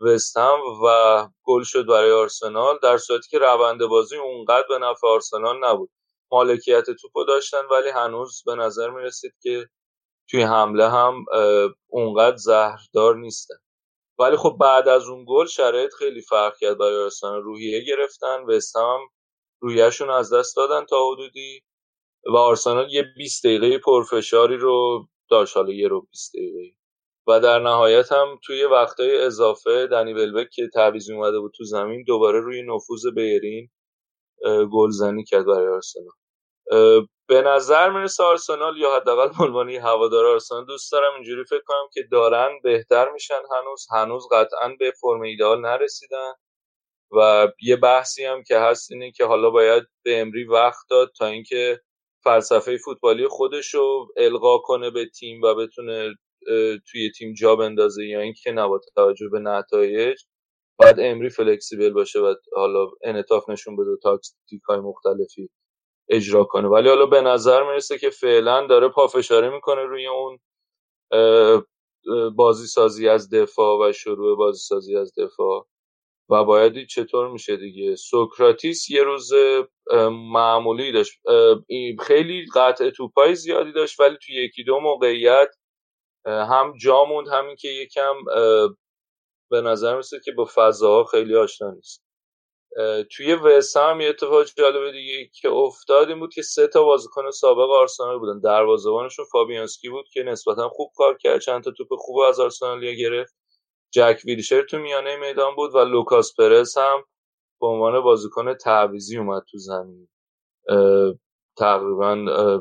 B: وستهم و گل شد برای آرسنال در صورتی که روند بازی اونقدر به نفع آرسنال نبود. مالکیت توپو داشتن ولی هنوز به نظر می رسید که توی حمله هم اونقدر زهردار نیستن. ولی خب بعد از اون گل شرایط خیلی فرق کرد برای آرسنال. روحیه گرفتن وستهم رویهشون از دست دادن تا حدودی و آرسنال یه 20 دقیقه پرفشاری رو داشت. حالا یه رو 20 دقیقه. و در نهایت هم توی وقتای اضافه دنی ولبک که تعویض اومده بود تو زمین دوباره روی نفوذ بیرین گلزنی کرد برای آرسنال. به نظر می‌رسه آرسنال یا حداقل عنوان هوادار آرسنال دوست دارم اینجوری فکر کنم که دارن بهتر میشن هنوز. هنوز قطعا به فرم ایدئال نرسیدن. و یه بحثی هم که هست اینه که حالا باید به امری وقت داد تا اینکه فلسفه فوتبالی خودش رو القا کنه به تیم و بتونه توی تیم جا بندازه یا اینکه نه توجه به نتایج باید امری فلکسیبل باشه و حالا انعطاف نشون بده تاکتیک های مختلفی اجرا کنه. ولی حالا به نظر می‌رسه که فعلا داره پافشاری می‌کنه روی اون بازی سازی از دفاع و شروع بازی سازی از دفاع. و باید چطور میشه دیگه؟ سوکراتیس یه روز معمولی داشت خیلی قطع توپای زیادی داشت ولی توی یکی دو موقعیت هم جا موند همین که یکم به نظر میسه که با فضاها خیلی آشنا نیست. توی وست هم یه اتفاق جالبه دیگه که افتاد این بود که سه تا بازیکن سابق آرسنال بودن. دروازه‌بانشون فابیانسکی بود که نسبتا خوب کار کرد. چند تا توپ خوب از آرسنالیا گرفت. جک ویلشر تو میانه میدان بود و لوکاس پرز هم به عنوان بازیکن تعویضی اومد تو زمین. تقریبا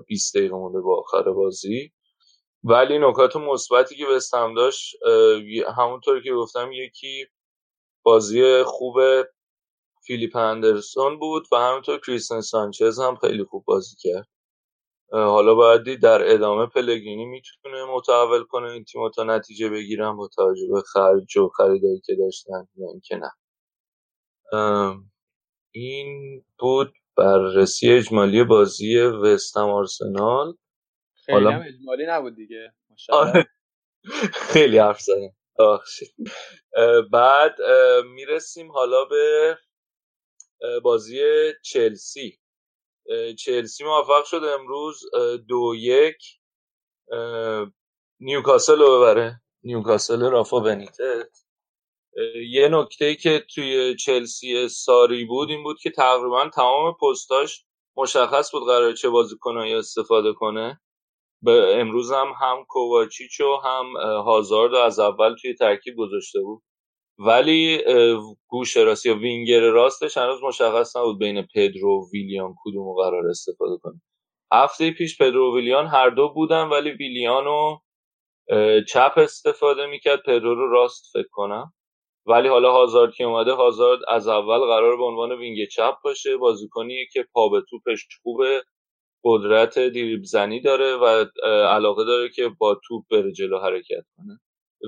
B: 20 دقیقه مونده با آخر بازی. ولی نکات مثبتی که وستهم داشت همونطور که گفتم یکی بازی خوب فیلیپ اندرسون بود و همونطور کریستن سانچز هم خیلی خوب بازی کرد. حالا باید در ادامه پلگرینی می‌تونه متحول کنه این تیم تا نتیجه بگیرن با توجه به خرج و خریدایی که داشتن یا اینکه نه. این بود بررسی اجمالی بازی وستم آرسنال.
C: خیلی. هم اجمالی نبود دیگه
B: آره. خیلی حرف زدم. بعد می‌رسیم حالا به بازی چلسی. چلسی موفق شد امروز دو یک. نیوکاسل رو ببره. نیوکاسل رافا بنیتت یه نکته ای که توی چلسی ساری بود این بود که تقریبا تمام پستاش مشخص بود قرار چه بازیکنایی استفاده کنه. به امروز هم هم کوواچیچ و هم هازارد از اول توی ترکیب گذاشته بود. ولی گوش راست یا وینگر راستش هنوز مشخص نبود بین پدرو و ویلیان کدوم قرار استفاده کنه. هفته پیش پدرو و ویلیان هر دو بودن ولی ویلیانو چپ استفاده می‌کرد. پدرو رو راست فکر کنم. ولی حالا هازارد که اومده هازارد از اول قرار به عنوان وینگ چپ باشه. بازیکنیه که پا به توپش خوبه. قدرت دریبل زنی داره و علاقه داره که با توپ بره جلو حرکت کنه.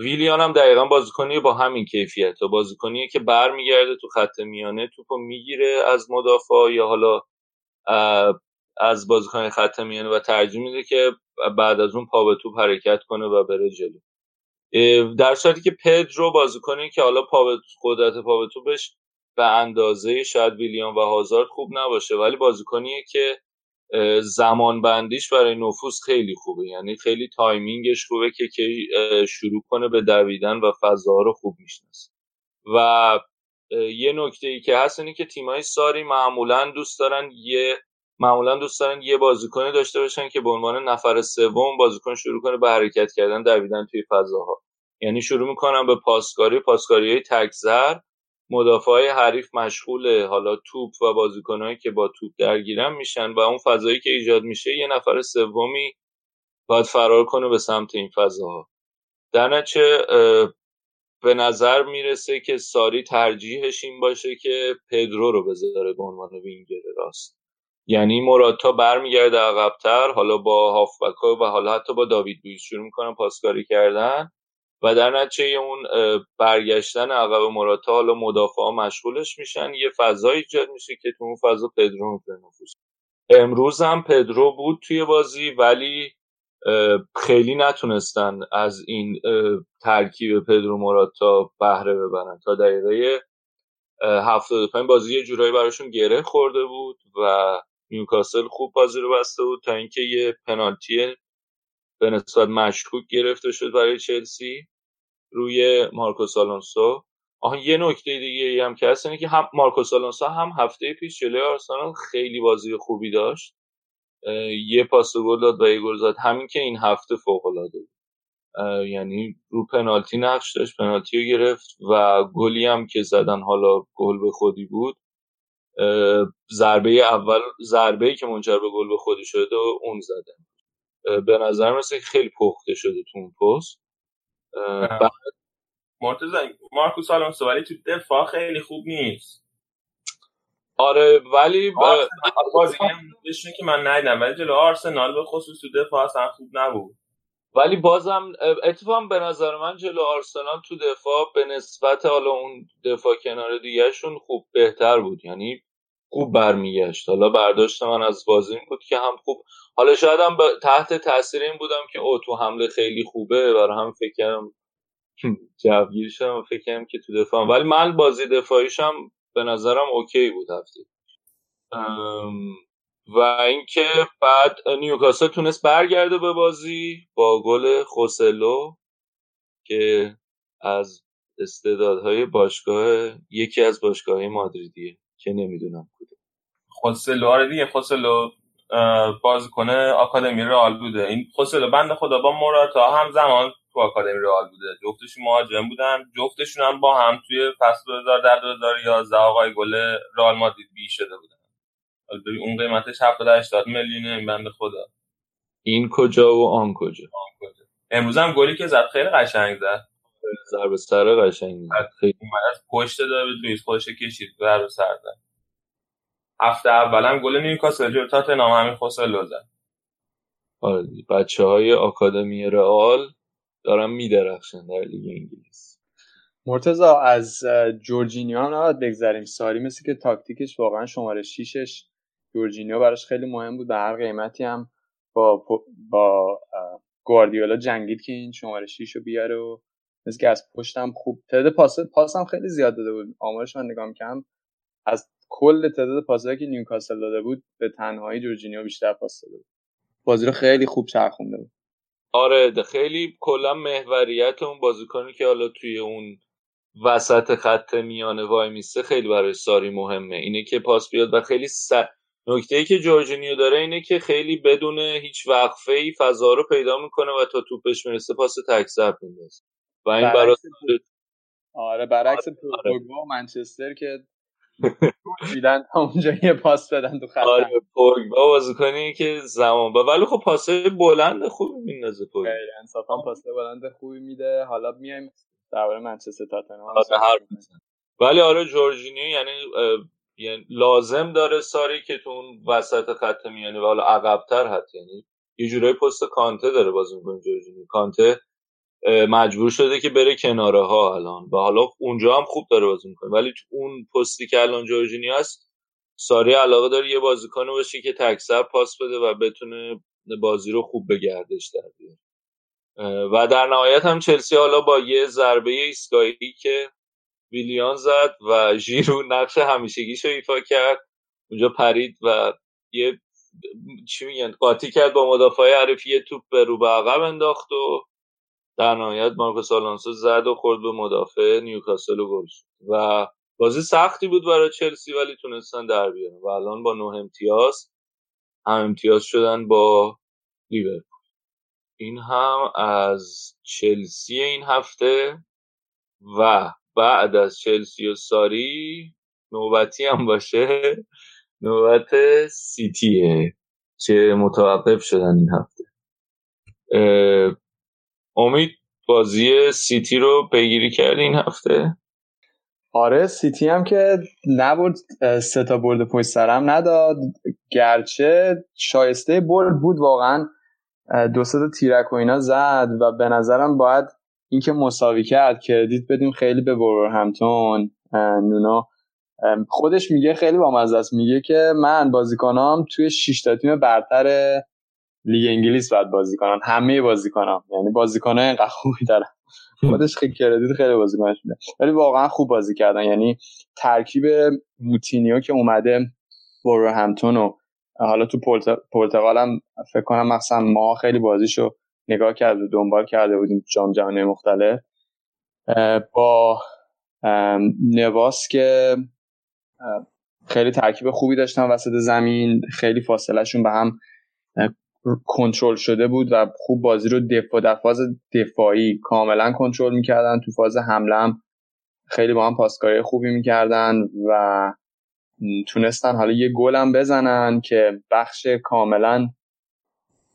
B: ویلیان هم دقیقا بازیکنی با همین کیفیت و بازیکنیه که برمیگرده تو خط میانه توپو می‌گیره از مدافع یا حالا از بازیکن خط میانه و ترجیح میده که بعد از اون پا به توپ حرکت کنه و بره جلو. در صورتی که پدرو بازیکنی که حالا پا به قدرت پا به توپش به اندازه شاید ویلیان و هازارد خوب نباشه ولی بازیکنیه که زمان بندیش برای نفوذ خیلی خوبه. یعنی خیلی timing ش خوبه که که شروع کنه به دویدن و فضا رو خوب می‌شناسه. و یه نکته ای که هست اینه که تیمای ساری معمولا دوست دارن یه معمولا دوست دارن یه بازیکنی داشته باشن که به عنوان نفر سوم بازیکن شروع کنه به حرکت کردن دویدن توی فضاها. یعنی شروع می‌کنن به پاسکاری پاسکاری های تکزر مدافع های حریف مشغول حالا توپ و بازیکنهایی که با توپ درگیرن میشن و اون فضایی که ایجاد میشه یه نفر سومی باید فرار کنه به سمت این فضاها. در نتیجه به نظر می‌رسه که ساری ترجیحش این باشه که پدرو رو بذاره به عنوان وینگر راست. یعنی مراتا برمیگرده عقبتر حالا با هافبکا و حالا حتی با داوید لوئیس شروع می‌کنن پاسکاری کردن. و در نتیجه اون برگشتن عقب مراتا حالا مدافعا مشغولش میشن. یه فضا ایجاد میشه که تو اون فضا پدرو می‌تونه نفوذ. امروز هم پدرو بود توی بازی ولی خیلی نتونستن از این ترکیب پدرو مراتا بهره ببرن. تا دقیقه 75 بازی یه جورایی براشون گره خورده بود و نیوکاسل خوب بازی رو بسته بود تا اینکه یه پنالتی به نسبت مشکوک گرفته شد برای چلسی. روی مارکوس آلونسو. آها یه نکته دیگه هم که هست اینه که هم مارکوس آلونسو هم هفته پیش جلوی آرسنال خیلی بازی خوبی داشت. یه پاس گل داد و یه گل زد. همین که این هفته فوق العاده بود یعنی رو پنالتی نقش داشت پنالتی رو گرفت و گلی هم که زدن حالا گل به خودی بود. ضربه اول ضربه که منجر به گل به خودی شده و اون زده. به نظر مثل خیلی پخته شده تو اون پست.
G: مرتضی مارکوس آلونسو ولی تو دفاع خیلی خوب نیست.
B: آره ولی
G: بازی که من ندیدم ولی جلو آرسنال به خصوص تو دفاع اصلا خوب نبود.
B: ولی بازم اتفاقا به نظر من جلو آرسنال تو دفاع به نسبت حالا اون دفاع کنار دیگهشون خوب بهتر بود. یعنی خوب برمیگشت. حالا برداشت من از بازی این بود که هم خوب حالا شاید هم تحت تاثیر این بودم که او تو حمله خیلی خوبه برای هم فکر کردم جوگیر شدم فکر کردم که تو دفاع ولی من بازی دفاعیشم به نظرم اوکی بود هفته و اینکه بعد نیوکاسل تونست برگرده به بازی با گل خوسلو که از استعدادهای باشگاه یکی از باشگاه مادریدیه که نمی‌دونم کدوم.
G: خوسلو آره دیگه خوسلو بازیکن آکادمی رئال بوده. این خوسلو بند خدا با موراتا هم زمان تو آکادمی رئال بوده. جفتشون مهاجم بودن جفتشون هم با هم توی فصل 2010 2011 آقای گل رئال مادرید بی شده بودن. ببین اون قیمتش 70 80 میلیونه این بنده خدا.
B: این کجا و آن کجا؟
G: آن کجا. امروز هم گلی که زد خیلی قشنگ زد.
B: ضربه سر قشنگ
G: خیلی از پشت داوید لوئیس خودش کشید ضربه سر زد. هفته اولم گل نیوکاسل جلو تاتنهام همین خوسلو زد.
B: آره بچه های آکادمی رئال دارن میدرخشن در لیگ انگلیس.
H: مرتضی از جورجینیو هم نباید بگذریم. ساری مثل اینکه تاکتیکش واقعا شماره شیشش. جورجینیو براش خیلی مهم بود. به هر قیمتی هم با با گواردیولا جنگید که این شماره 6 رو بیاره و مثل که از پشتم خوب تعداد پاس پاس هم خیلی زیاد داده بود. آمارش من نگاه کم از کل تعداد پاسایی که نیوکاسل داده بود به تنهایی جورجینیو بیشتر پاس داده بود. بازی رو خیلی خوب چرخونده بود.
B: آره خیلی کلا محوریت اون بازیکنی که حالا توی اون وسط خط میانه وای میسته خیلی برای ساری مهمه. اینه که پاس بیاد و خیلی س... نکته ای که جورجینیو داره اینه که خیلی بدون هیچ وقفه ای فضا رو پیدا می‌کنه و تا توپش می‌رسه پاس تک ضرب میندازه. و این برای
H: آره برعکس آره. و منچستر که دیدن اونجا یه پاس بدن تو خط.
B: آره پوگبا بازیکنی که زمان با ولی خب پاسه بلند خوبی میندازه پوگبا.
H: انصافا پاسه بلند خوبی میده. حالا میایم درباره منچستر تاتنهام
B: آره ولی آره جورجینیو یعنی یعنی لازم داره ساری که تو اون وسط خط میانه و حالا عقبتر حتی یعنی یه جورایی پست کانته داره بازی می‌کنه جورجینیو. کانته مجبور شده که بره کناره ها الان. و حالا اونجا هم خوب داره بازی می‌کنه. ولی اون پستی که الان جورجینیو هست ساری علاقه داره یه بازیکن باشه که تکسر پاس بده و بتونه بازی رو خوب به گردش در بیاره. و در نهایت هم چلسی حالا با یه ضربه ایستگاهی که ویلیان زد و ژیرو نقش همیشگیشو ایفا کرد. اونجا پرید و یه چی میگن قاطی کرد با مدافع حریف یه توپ به رو به عقب انداخت و در نهایت مارکوس آلونسو زد و خورد به مدافع نیوکاسل و گل و بازی سختی بود برای چلسی ولی تونستن در بیارن. و الان با نه امتیاز هم امتیاز شدن با لیورپول. این هم از چلسی این هفته و بعد از چلسی و ساری نوبتی هم باشه. نوبت سیتیه که متوقف شدن این هفته. امید بازی سیتی رو پیگیری کرد این هفته؟
H: آره سیتی هم که نبود سه تا برد پشت سرم نداد. گرچه شایسته برد بود واقعا. دو تا تیرک و اینا زد و به نظرم باید اینکه مساوی کرد کردیت بدیم خیلی به همتون نونا خودش میگه خیلی بامزه است. میگه که من بازیکنام توی 6 تا تیم برتر لیگ انگلیس باید بازی کنن. همه بازیکنام یعنی بازیکنای اینقدر خوبی دارن. خودش خیلی کردیت خیلی بازیکنش میده. ولی واقعا خوب بازی کردن. یعنی ترکیب موتینیو که اومده برو همتون و حالا تو پرتغال هم فکر کنم مثلا ما خیلی بازیشو نگاه کرد و دنبال کرده بودیم جام جهانی مختلف. با نواس که خیلی ترکیب خوبی داشتن وسط زمین. خیلی فاصلهشون به هم کنترل شده بود و خوب بازی رو دفاع در فاز دفاعی کاملا کنترل می‌کردن. تو فاز حمله هم خیلی با هم پاسکاری خوبی می‌کردن و تونستن حالا یه گل هم بزنن که بخش کاملا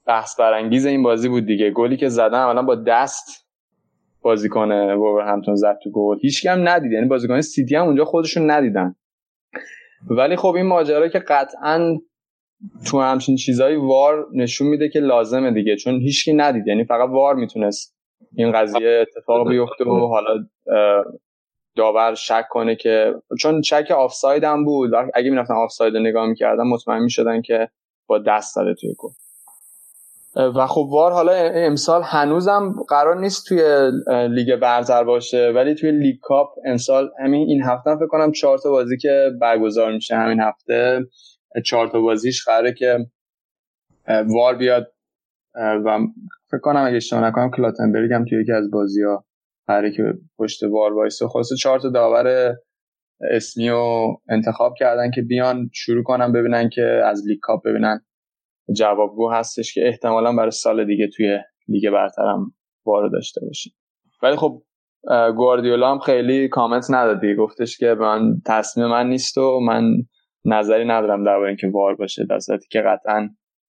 H: بحث برانگیز این بازی بود دیگه. گلی که زدن اولا با دست بازیکن همتون زد تو گل. هیچ هم ندید یعنی بازیکن سیتی هم اونجا خودشون ندیدن. ولی خب این ماجرا که قطعا تو همچین چیزایی VAR نشون میده که لازمه دیگه چون هیچکی ندید. یعنی فقط VAR می‌تونست این قضیه اتفاق بیفته و حالا داور شک کنه که چون شک آفساید هم بود. اگه می‌رفتن آفساید رو نگاه می‌کردن مطمئن می‌شدن که با دست داده توی گل و خب VAR حالا امسال هنوزم قرار نیست توی لیگ برتر باشه ولی توی League Cup امسال همین این هفته فکر کنم چهار تا بازی که برگزار میشه همین هفته. چهار تا بازیش قراره که VAR بیاد و فکر کنم اگه اشتباه نکنم کلاتنبرگ هم توی یکی از بازی ها قراره که پشت VAR وایسه. خلاصه چهار تا داور اسمی رو انتخاب کردن که بیان شروع کنن ببینن که از League Cup ببینن جوابگو هستش که احتمالا برای سال دیگه توی لیگ برترم VAR داشته باشیم. ولی خب گواردیولا هم خیلی کامنت ندادی گفتش که من تصمیم من نیست و من نظری ندارم درباره اینکه وار باشه در صورتی که قطعا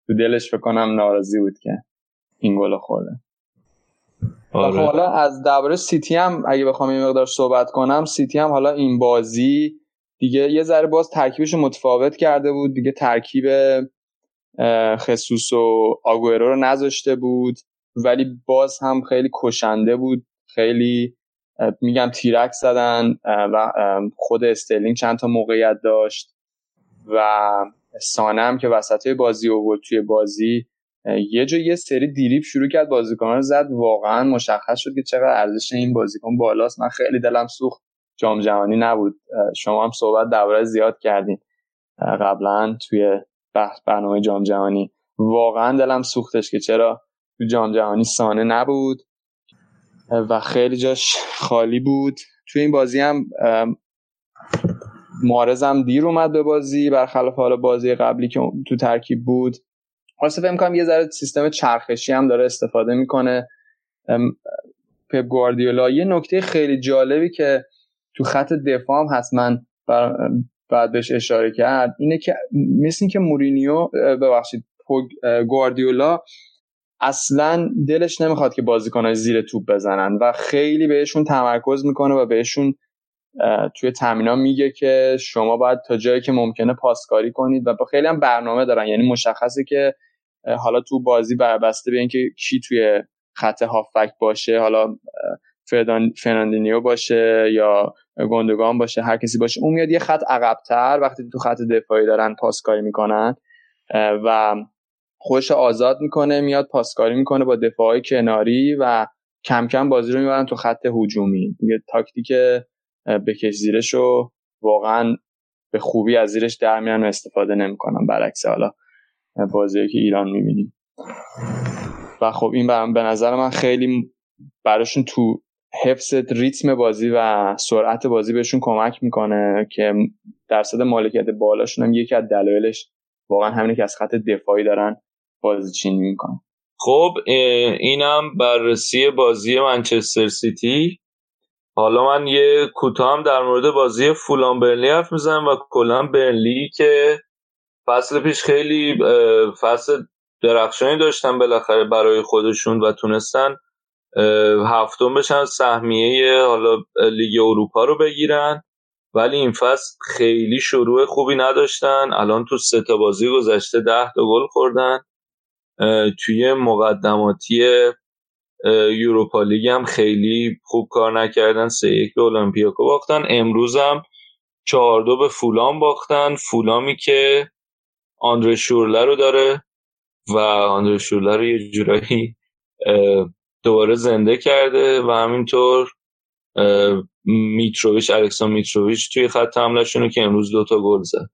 H: تو دلش بکنم ناراضی بود که این گل خورده آره. حالا از درباره سیتی هم اگه بخوام این مقدار صحبت کنم سیتی هم حالا این بازی دیگه یه ذره باز ترکیبش متفاوت کرده بود دیگه ترکیب خصوص و آگوئرو رو نذاشته بود ولی باز هم خیلی کشنده بود خیلی میگم تیرک زدن و خود استرلینگ چند تا موقعیت داشت و سانم که وسط بازی بود توی بازی یه جا یه سری دیریب شروع کرد بازیکن زد. واقعا مشخص شد که چقدر ارزش این بازیکن بالاست. من خیلی دلم سوخت. جام جهانی نبود. شما هم صحبت درباره زیاد کردین. قبلا توی برنامه جام جهانی. واقعا دلم سوختش که چرا تو جام جهانی سانه نبود. و خیلی جاش خالی بود. توی این بازی هم مارزم دیر اومد به بازی برخلاف حالا بازی قبلی که تو ترکیب بود. خلاصه فکر کنم یه ذره سیستم چرخشی هم داره استفاده می‌کنه. پپ گواردیولا. یه نکته خیلی جالبی که تو خط دفاع هم حتما بعد بهش اشاره کرد اینه که مثل اینکه مورینیو ببخشید گواردیولا اصلا دلش نمی‌خواد که بازیکنهای زیر توپ بزنن و خیلی بهشون تمرکز می‌کنه و بهشون توی تمرینا میگه که شما باید تا جایی که ممکنه پاسکاری کنید و با خیلی هم برنامه دارن. یعنی مشخصه که حالا تو بازی هم بسته به اینکه کی توی خط هافک باشه حالا فرناندینیو باشه یا گندگان باشه هر کسی باشه اون میاد یه خط عقبتر وقتی تو خط دفاعی دارن پاسکاری می‌کنن و خودش آزاد می‌کنه میاد پاسکاری می‌کنه با دفاعی کناری و کم کم بازی رو می‌برن تو خط هجومی. یه تاکتیک بکش زیرش رو واقعا به خوبی از زیرش در میان و استفاده نمی‌کنن برعکس حالا بازی که ایران می‌بینیم. و خب این به نظر من خیلی براشون تو حفظ ریتم بازی و سرعت بازی بهشون کمک می‌کنه که درصد مالکیت بالاشون هم یکی از دلایلش واقعا همینه که از خط دفاعی دارن بازی چینی می‌کنن.
B: خب اینم بررسی بازی منچستر سیتی. حالا من یه کوتاه در مورد بازی فولان برنلی حرف می‌زنم و کلا برنلی که فصل پیش خیلی فصل درخشانی داشتن بالاخره برای خودشون و تونستن هفتم بشن سهمیه حالا لیگ اروپا رو بگیرن. ولی این فصل خیلی شروع خوبی نداشتن. الان تو سه تا بازی گذشته ده تا گل خوردن. توی مقدماتی یوروپا لیگ هم خیلی خوب کار نکردن. سه یک به المپیاکو باختن. امروز هم چهار دو به فولام باختن. فولامی که آندره شورله رو داره و آندره شورله رو یه جورایی دوباره زنده کرده و همینطور میتروویچ الکسان میتروویچ توی خط حملهشونه که امروز دوتا گل زد.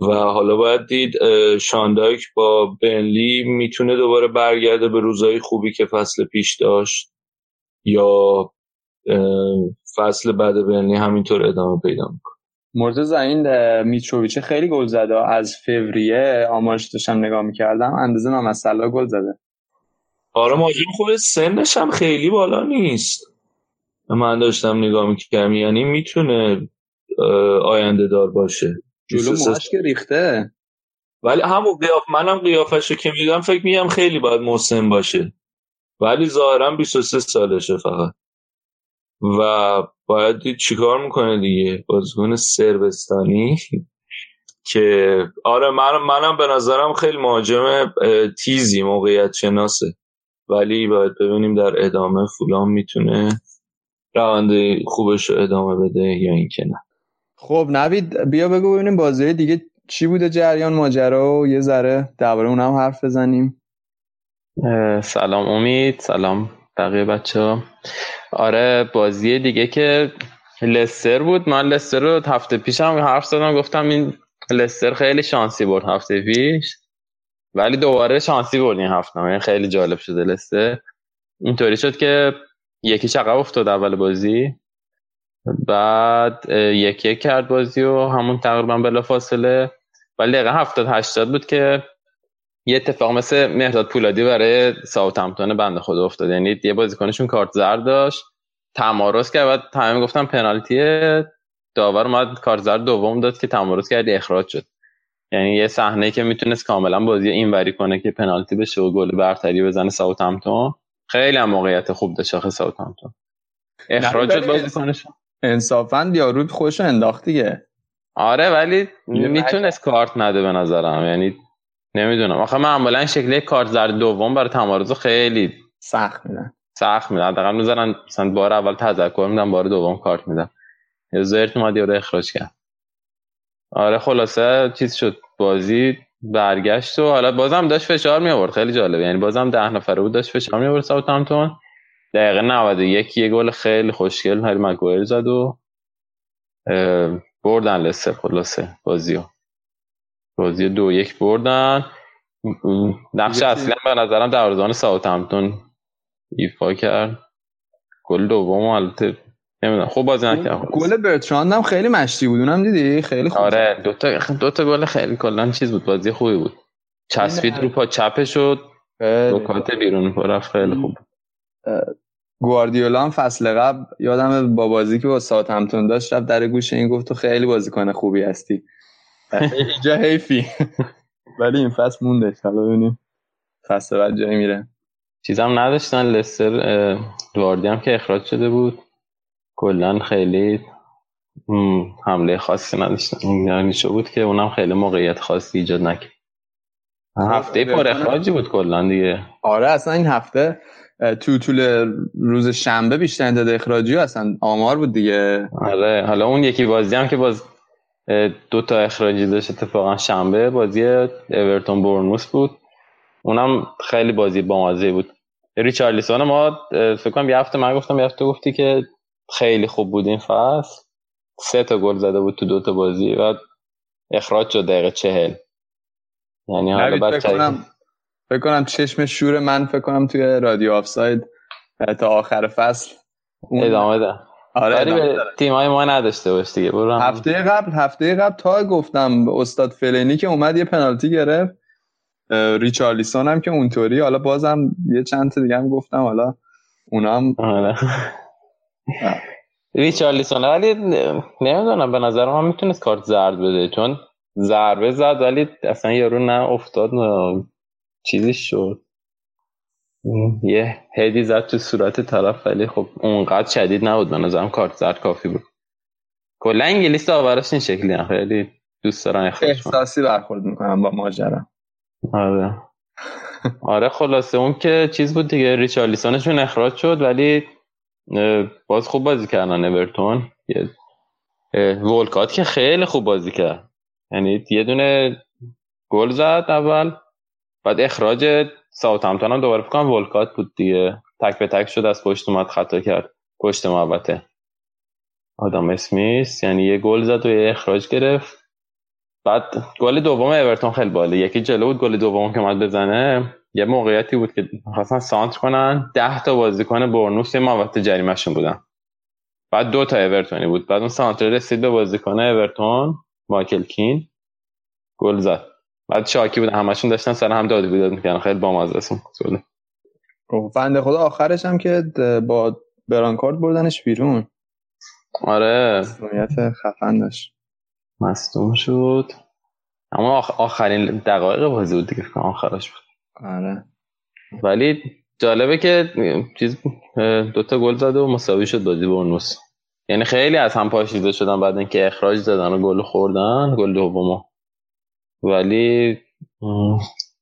B: و حالا باید دید شاندایک با بنلی می‌تونه دوباره برگرده به روزهای خوبی که فصل پیش داشت یا فصل بعد بنلی همینطور ادامه پیدا می‌کنه.
H: مرتضی این میتروویچ خیلی گل زده از فوریه آمارش داشتم نگاه می‌کردم اندازه من گل زده.
B: آره مهاجم خوب سنش هم خیلی بالا نیست. من داشتم نگاه می‌کردم یعنی می‌تونه آینده دار باشه.
H: جلو موهاش که ریخته.
B: ولی همون قیاف منم قیافش رو که میگم فکر میگم خیلی باید مسن باشه. ولی ظاهرا 23 سالشه فقط. و باید دید چیکار می‌کنه دیگه؟ بازیکن سربستانی که آره من منم به نظرم خیلی مهاجم تیزی موقعیت شناسه. ولی باید ببینیم در ادامه فولان می‌تونه روند خوبش رو ادامه بده یا اینکه نه.
H: خب نوید بیا بگو ببینیم بازی دیگه چی بوده جریان ماجرا و یه ذره درباره اونم حرف بزنیم.
I: سلام امید سلام بقیه بچه ها آره بازی دیگه که لستر بود. من لستر رو هفته پیشم حرف زدم گفتم این لستر خیلی شانسی برد هفته پیش ولی دوباره شانسی برد این هفته. یعنی خیلی جالب شده لستر. اینطوری شد که یکی چقدر افتاد اول بازی. بعد یک یک کرد بازی و همون تقریبا بلا فاصله. ولی دقیقه هفتاد هشتاد بود که یه اتفاق مثل مهداد پولادی برای همتون بنده خدا افتاد. یعنی یه بازیکنشون کارت زرد داشت تمارز کرد. بعد همه گفتم پنالتیه داور اومد کارت زرد دوم داد که تمارز کردی اخراج شد. یعنی یه صحنه که می‌تونست کاملا بازی اینوری کنه که پنالتی بشه و گل برتری بزنه همتون خیلی هم موقعیت خوب داشت آخه همتون اخراج شد بازیکنش.
H: انصافا یارو خوش انداخت دیگه.
I: آره ولی می‌تونست کارت نده به نظرم. یعنی نمی‌دونم. آخه معمولا شکلی کارت زرد دوم برای تمارز خیلی
H: سخت میدن.
I: سخت میدن. حداقل می‌ذارن مثلا بار اول تذکر میدن بار دوم کارت میدن. یه زرت اومد رو اخراج کرد. آره خلاصه چیز شد. بازی برگشت و حالا بازم داشت فشار می آورد خیلی جالبه. یعنی بازم ده نفره بود داشت فشار می آورد ساوثهامپتون. دقیقه 91 یه گل خیلی خوشگل هری مگوایر زد و بردن لسه خلاصه بازیو. بازی دو یک بردن. نقش اصلی به نظرم دروازه‌بان ساوثهامپتون ایفا کرد. گل دوم البته نمی‌دونم. خوب بازی نکرد.
H: گل برتراند هم خیلی مشتی بود. اونم دیدی؟ خیلی خوب
I: آره دو تا دو تا گل خیلی کلا چیز بود. بازی خوبی بود. چسبید رو پا چپش شد. کات بیرون رفت. خیلی خوب
H: گواردیولا هم فصل قبل یادم با بازی که با ساعت همتون داشت رفت در گوش این گفت تو خیلی بازیکن خوبی هستی. اینجا حیفی. ولی این فصل مونده حالا ببینیم. فصل بعد جایی میره.
I: چیزم نداشتن. لستر دواردی هم که اخراج شده بود. کلا خیلی حمله خاصی نداشتن. یعنی شو بود که اونم خیلی موقعیت خاصی ایجاد نکرد. هفته پر اخراجی بود کلا دیگه.
H: آره اصلا این هفته تو طول روز شنبه بیشتر تعداد اخراجی اصلا آمار بود دیگه.
I: آره حالا اون یکی بازی هم که باز دو تا اخراجی داشت اتفاقا شنبه بازی اورتون بورنوس بود. اونم خیلی بازی بامزه بود. ریچارلیسون ما فکر کنم یه هفته من گفتم یه هفته گفتی که خیلی خوب بود این فصل. سه تا گل زده بود تو دو تا بازی و اخراج شد دقیقه چهل. یعنی حالا بعد
H: فکر کنم چشم شور من فکر کنم توی رادیو آفساید تا آخر فصل.
I: ادامه ده آره به تیمای ما نداشته باش دیگه برو
H: هفته قبل هفته قبل تا گفتم به استاد فلینی که اومد یه پنالتی گرفت. ریچارلیسون هم که اونطوری. حالا بازم یه چند تا دیگه هم گفتم. حالا اونا هم
I: آره. ریچارلیسون ولی نمی‌دونم به نظر من می‌تونست کارت زرد بده چون ضربه زد ولی اصلا یارو نه افتاد نه چیزی شد. یه هدی زد تو صورت طرف ولی خب اونقدر شدید نبود. به نظرم کارت زرد کافی بود. کلا انگلیس داوراش این شکلی خیلی دوست دارن
H: احساسی برخورد می‌کنم با ماجرا.
I: آره. آره خلاصه اون که چیز بود دیگه. ریچارلیسونشون اخراج شد ولی باز خوب بازی کردن اورتون. ولکات که خیلی خوب بازی کرد. یعنی یه دونه گل زد اول. بعد اخراج ساوت هم دوباره فکرم ولکات بود دیگه. تک به تک شد از پشت اومد خطا کرد. پشت محبته آدم اسمیس یعنی یه گل زد و یه اخراج گرفت. بعد گل دوم اورتون خیلی باله. یکی جلو بود گل دوم که اومد بزنه. یه موقعیتی بود که خواستن سانتر کنن. ده تا بازیکن برنوس یه محوطه جریمهشون بودن. بعد دو تا اورتونی بود. بعد اون سانتر رسید به بازیکن اورتون مایکل کین. گل زد. بعد شاکی بود همشون داشتن سر هم داد بیداد می‌کنن خیلی بامزه است
H: خب، بنده خدا آخرش هم که با برانکارد بردنش بیرون.
I: آره.
H: مسئولیت خفن داشت.
I: مصدوم شد. اما آخرین دقایق بازی بود دیگه آخرش بود.
H: آره.
I: ولی جالبه که چیز دوتا گل زد و مساوی شد بازی برنوس یعنی خیلی از هم پاشیده شدن بعد اینکه اخراج زدن و گل خوردن گل دومو. ولی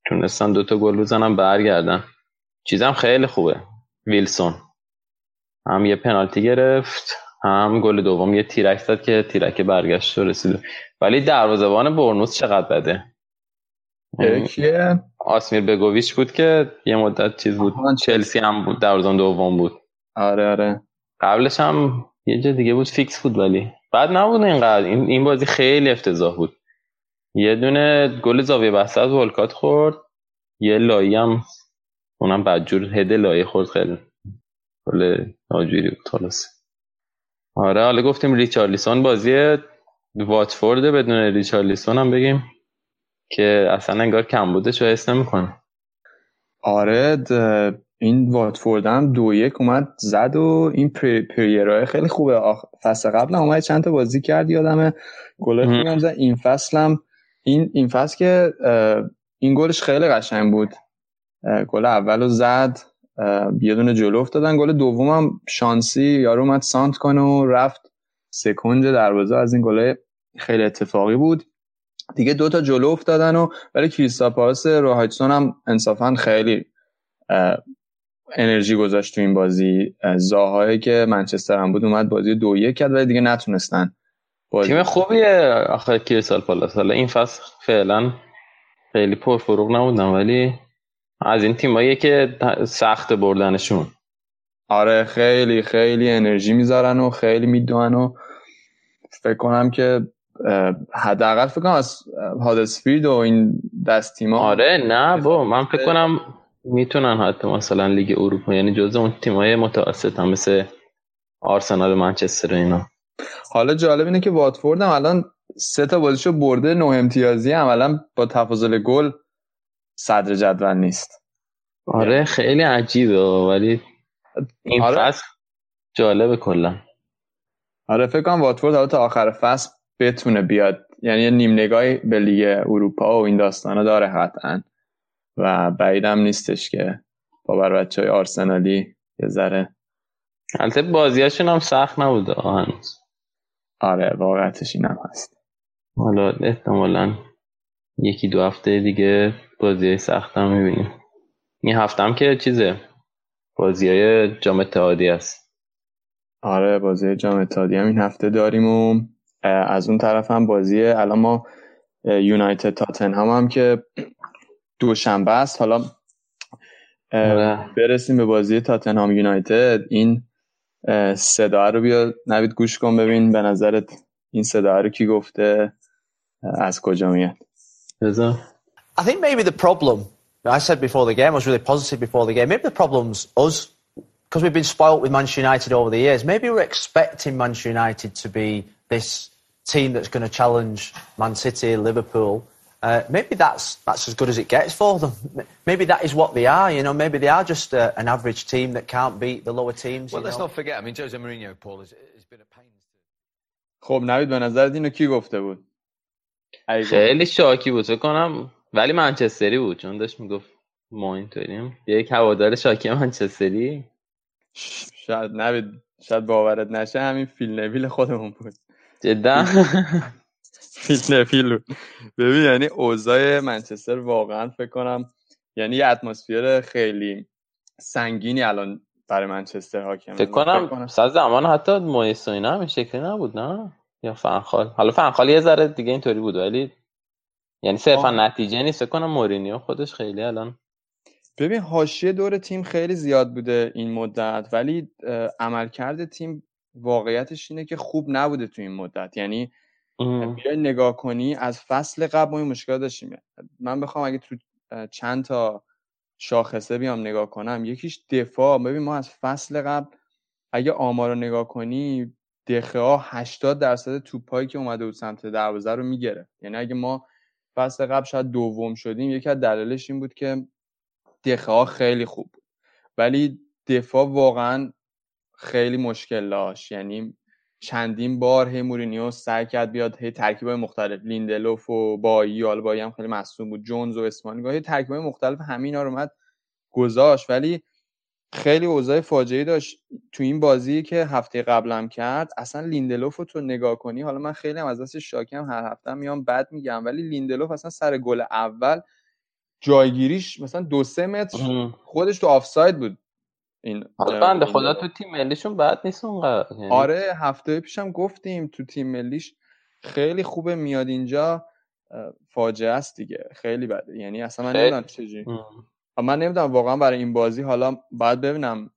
I: تونستن دوتا گل بزنن برگردن چیزم خیلی خوبه. ویلسون. هم یه پنالتی گرفت هم گل دوم یه تیرک زد که تیرک برگشت و رسید. ولی دروازه‌بان برنوس چقدر بده؟
H: کیه
I: آسمیر بگوویچ بود که یه مدت چیز بود. چلسی هم بود دروازه‌بان دوم بود.
H: آره آره.
I: قبلش هم یه جا دیگه بود فیکس بود ولی. بعد نبود اینقدر. این, این بازی خیلی افتضاح بود. یه دونه گل زاویه بسته از ولکات خورد. یه لایی هم اونم بدجور هده لایی خورد. خیلی گل ناجوری بود خلاص آره حالا گفتیم ریچارلیسون بازی واتفورد بدون ریچارلیسون هم بگیم که اصلا انگار کم بوده چه حس نمی‌کنه.
H: آره این واتفورد هم دو یک اومد زد و این پریرای خیلی خوبه. آخ... فصل قبل هم اومد چند تا بازی کرد یادمه. گل خوبی زد. این فصل هم این این فصل که این گلش خیلی قشنگ بود. گل اولو زد یه دونه جلو افتادن. گل دومم شانسی یارو اومد سانت کنه و رفت سکنج دروازه. از این گله خیلی اتفاقی بود. دیگه دوتا جلو افتادن و ولی کریستا پاس روهایتسون هم انصافا خیلی انرژی گذاشت تو این بازی. زاهایی که منچستر هم بود اومد بازی دو یک کرد ولی دیگه نتونستن.
I: تیم خوبیه. آخه کریستال پالاس حالا این فصل فعلا خیلی پرفروغ نبودن ولی از این تیمایی که سخت بردنشون.
H: آره خیلی خیلی انرژی می‌ذارن و خیلی می‌دونن و فکر کنم که حداقل فکر کنم از هادسفیلد و این دست تیما
I: آره نه با من فکر کنم می‌تونن حتی مثلا لیگ اروپا یعنی جزء اون تیمای متوسط هم مثل آرسنال و منچستر اینا.
H: حالا جالب اینه که واتفورد هم الان سه تا بازیشو برده نه امتیازی عملا با تفاضل گل صدر جدول نیست.
I: آره خیلی عجیبه ولی این آره. فصل جالبه کلا.
H: آره فکر کنم واتفورد حالا تا آخر فصل بتونه بیاد. یعنی نیم نگاهی به لیگ اروپا و این داستانا داره قطعا. و بعیدم نیستش که با بر بچه های آرسنالی یه ذره.
I: البته بازیاشون هم سخت نبوده هنوز.
H: آره واقعتش این هم هست.
I: حالا احتمالا یکی دو هفته دیگه بازی سخت هم می‌بینیم. این هفته هم که چیزه؟ بازی های جام اتحادی است
H: آره بازی جام اتحادی هم این هفته داریم و از اون طرف هم بازی الان ما یونایتد تاتن هم, هم که دوشنبه است. حالا آره. برسیم به بازی تاتنهام یونایتد. این صدا رو بیا نوید گوش کن ببین به نظرت این صدا رو کی گفته از کجا میاد
J: I think maybe the problem I said before the game I was really positive before the game maybe the problem's us because we've been spoilt with Manchester United over the years maybe we're expecting Manchester United to be this team that's going to challenge Man City Liverpool Uh, maybe that's that's as good as it gets for them. Maybe that is what they are. You know, maybe they are just a, an average team that can't beat the lower teams.
K: Well,
J: you
K: let's
J: know?
K: not forget. I mean, Jose Mourinho, Paul, has, has been a pain.
H: خب نوید به نظرت اینو کی گفته بود ای گفت.
I: خیلی شاکی بود فکر کنم ولی منچستری بود چون داشت میگفت ما اینطوریم یک هوادار شاکی منچستری
H: شاید نوید شاید باورت نشه همین فیل نویل خودمون بود
I: جدا
H: فیل نویل بود. ببین یعنی اوضاع منچستر واقعا فکر کنم یعنی یه اتمسفر خیلی سنگینی الان برای منچستر حاکمه.
I: فکر کنم سر زمان حتی مویس و اینا هم شکلی نبود نه؟ یا فنخال. حالا فنخال یه ذره دیگه اینطوری بود ولی یعنی صرفا. نتیجه نیست. فکر کنم مورینیو خودش خیلی الان
H: ببین حاشیه دور تیم خیلی زیاد بوده این مدت ولی عملکرد تیم واقعیتش اینه که خوب نبوده تو این مدت. یعنی بیای نگاه کنی از فصل قبل ما این مشکل داشتیم. من بخوام اگه تو چند تا شاخصه بیام نگاه کنم یکیش دفاع. ببین ما از فصل قبل اگه آمار رو نگاه کنی دخه 80 درصد توپایی که اومده بود سمت دروازه رو می‌گرفت. یعنی اگه ما فصل قبل شاید دوم شدیم یکی از دلایلش این بود که دقیقه‌ها خیلی خوب بود. ولی دفاع واقعا خیلی مشکل داشت. یعنی چندین بار هی مورینیو سعی کرد بیاد هی ترکیبای مختلف لیندلوف و بایلی حالا بایلی هم خیلی مصدوم بود جونز و اسمالینگ هی ترکیبای مختلف همین رو اومد گذاشت. ولی خیلی اوضاع فاجعه داشت تو این بازی که هفته قبلم کرد. اصلا لیندلوف رو تو نگاه کنی حالا من خیلی هم از دستش شاکم هر هفته میام بد میگم ولی لیندلوف اصلا سر گل اول جایگیریش مثلا دو سه متر خودش تو آفساید بود. این
I: بنده خدا تو تیم ملیشون بد نیست اونقدر. یعنی
H: آره هفته پیشم گفتیم تو تیم ملیش خیلی خوبه میاد اینجا فاجعه است دیگه. خیلی بده یعنی اصلا من. نمی‌دونم چجوری من نمی‌دونم واقعا برای این بازی حالا باید ببینم.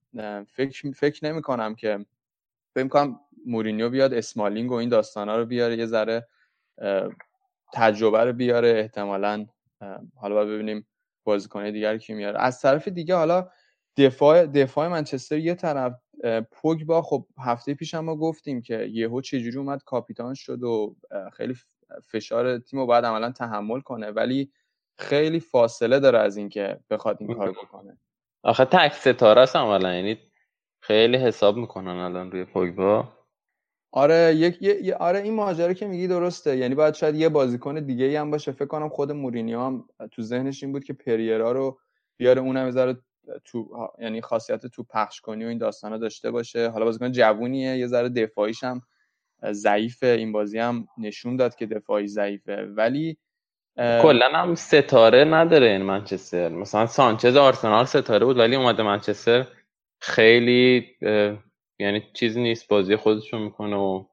H: فکر فکر نمی کنم که فکر می‌کنم مورینیو بیاد اسمالینگ و این داستانا رو بیاره یه ذره تجربه رو بیاره احتمالا حالا باید ببینیم بازیکن دیگر کی میاره. از طرف دیگه حالا دفاع دفاع منچستر یه طرف پوگبا خب هفته پیش هم ما گفتیم که یهو چجوری اومد کاپیتان شد و خیلی فشار تیم رو باید عملا تحمل کنه ولی خیلی فاصله داره از اینکه بخواد این کار بکنه.
I: آخه تک ستاره است عملا یعنی خیلی حساب می‌کنن الان روی پوگبا.
H: آره یک یه- یه- آره این ماجرا که میگی درسته یعنی باید شاید یه بازیکن دیگه ای هم باشه. فکر کنم خود مورینیو هم تو ذهنش این بود که پریرا رو بیاره اونم یه تو یعنی خاصیت تو پخش کنی و این داستانا داشته باشه. حالا بازیکن جوونیه یه ذره دفاعیش هم ضعیفه. این بازی هم نشون داد که دفاعی ضعیفه. ولی
I: کلا هم ستاره نداره این منچستر. مثلا سانچز آرسنال ستاره بود ولی اومده منچستر خیلی یعنی چیزی نیست. بازی خودشو می‌کنه و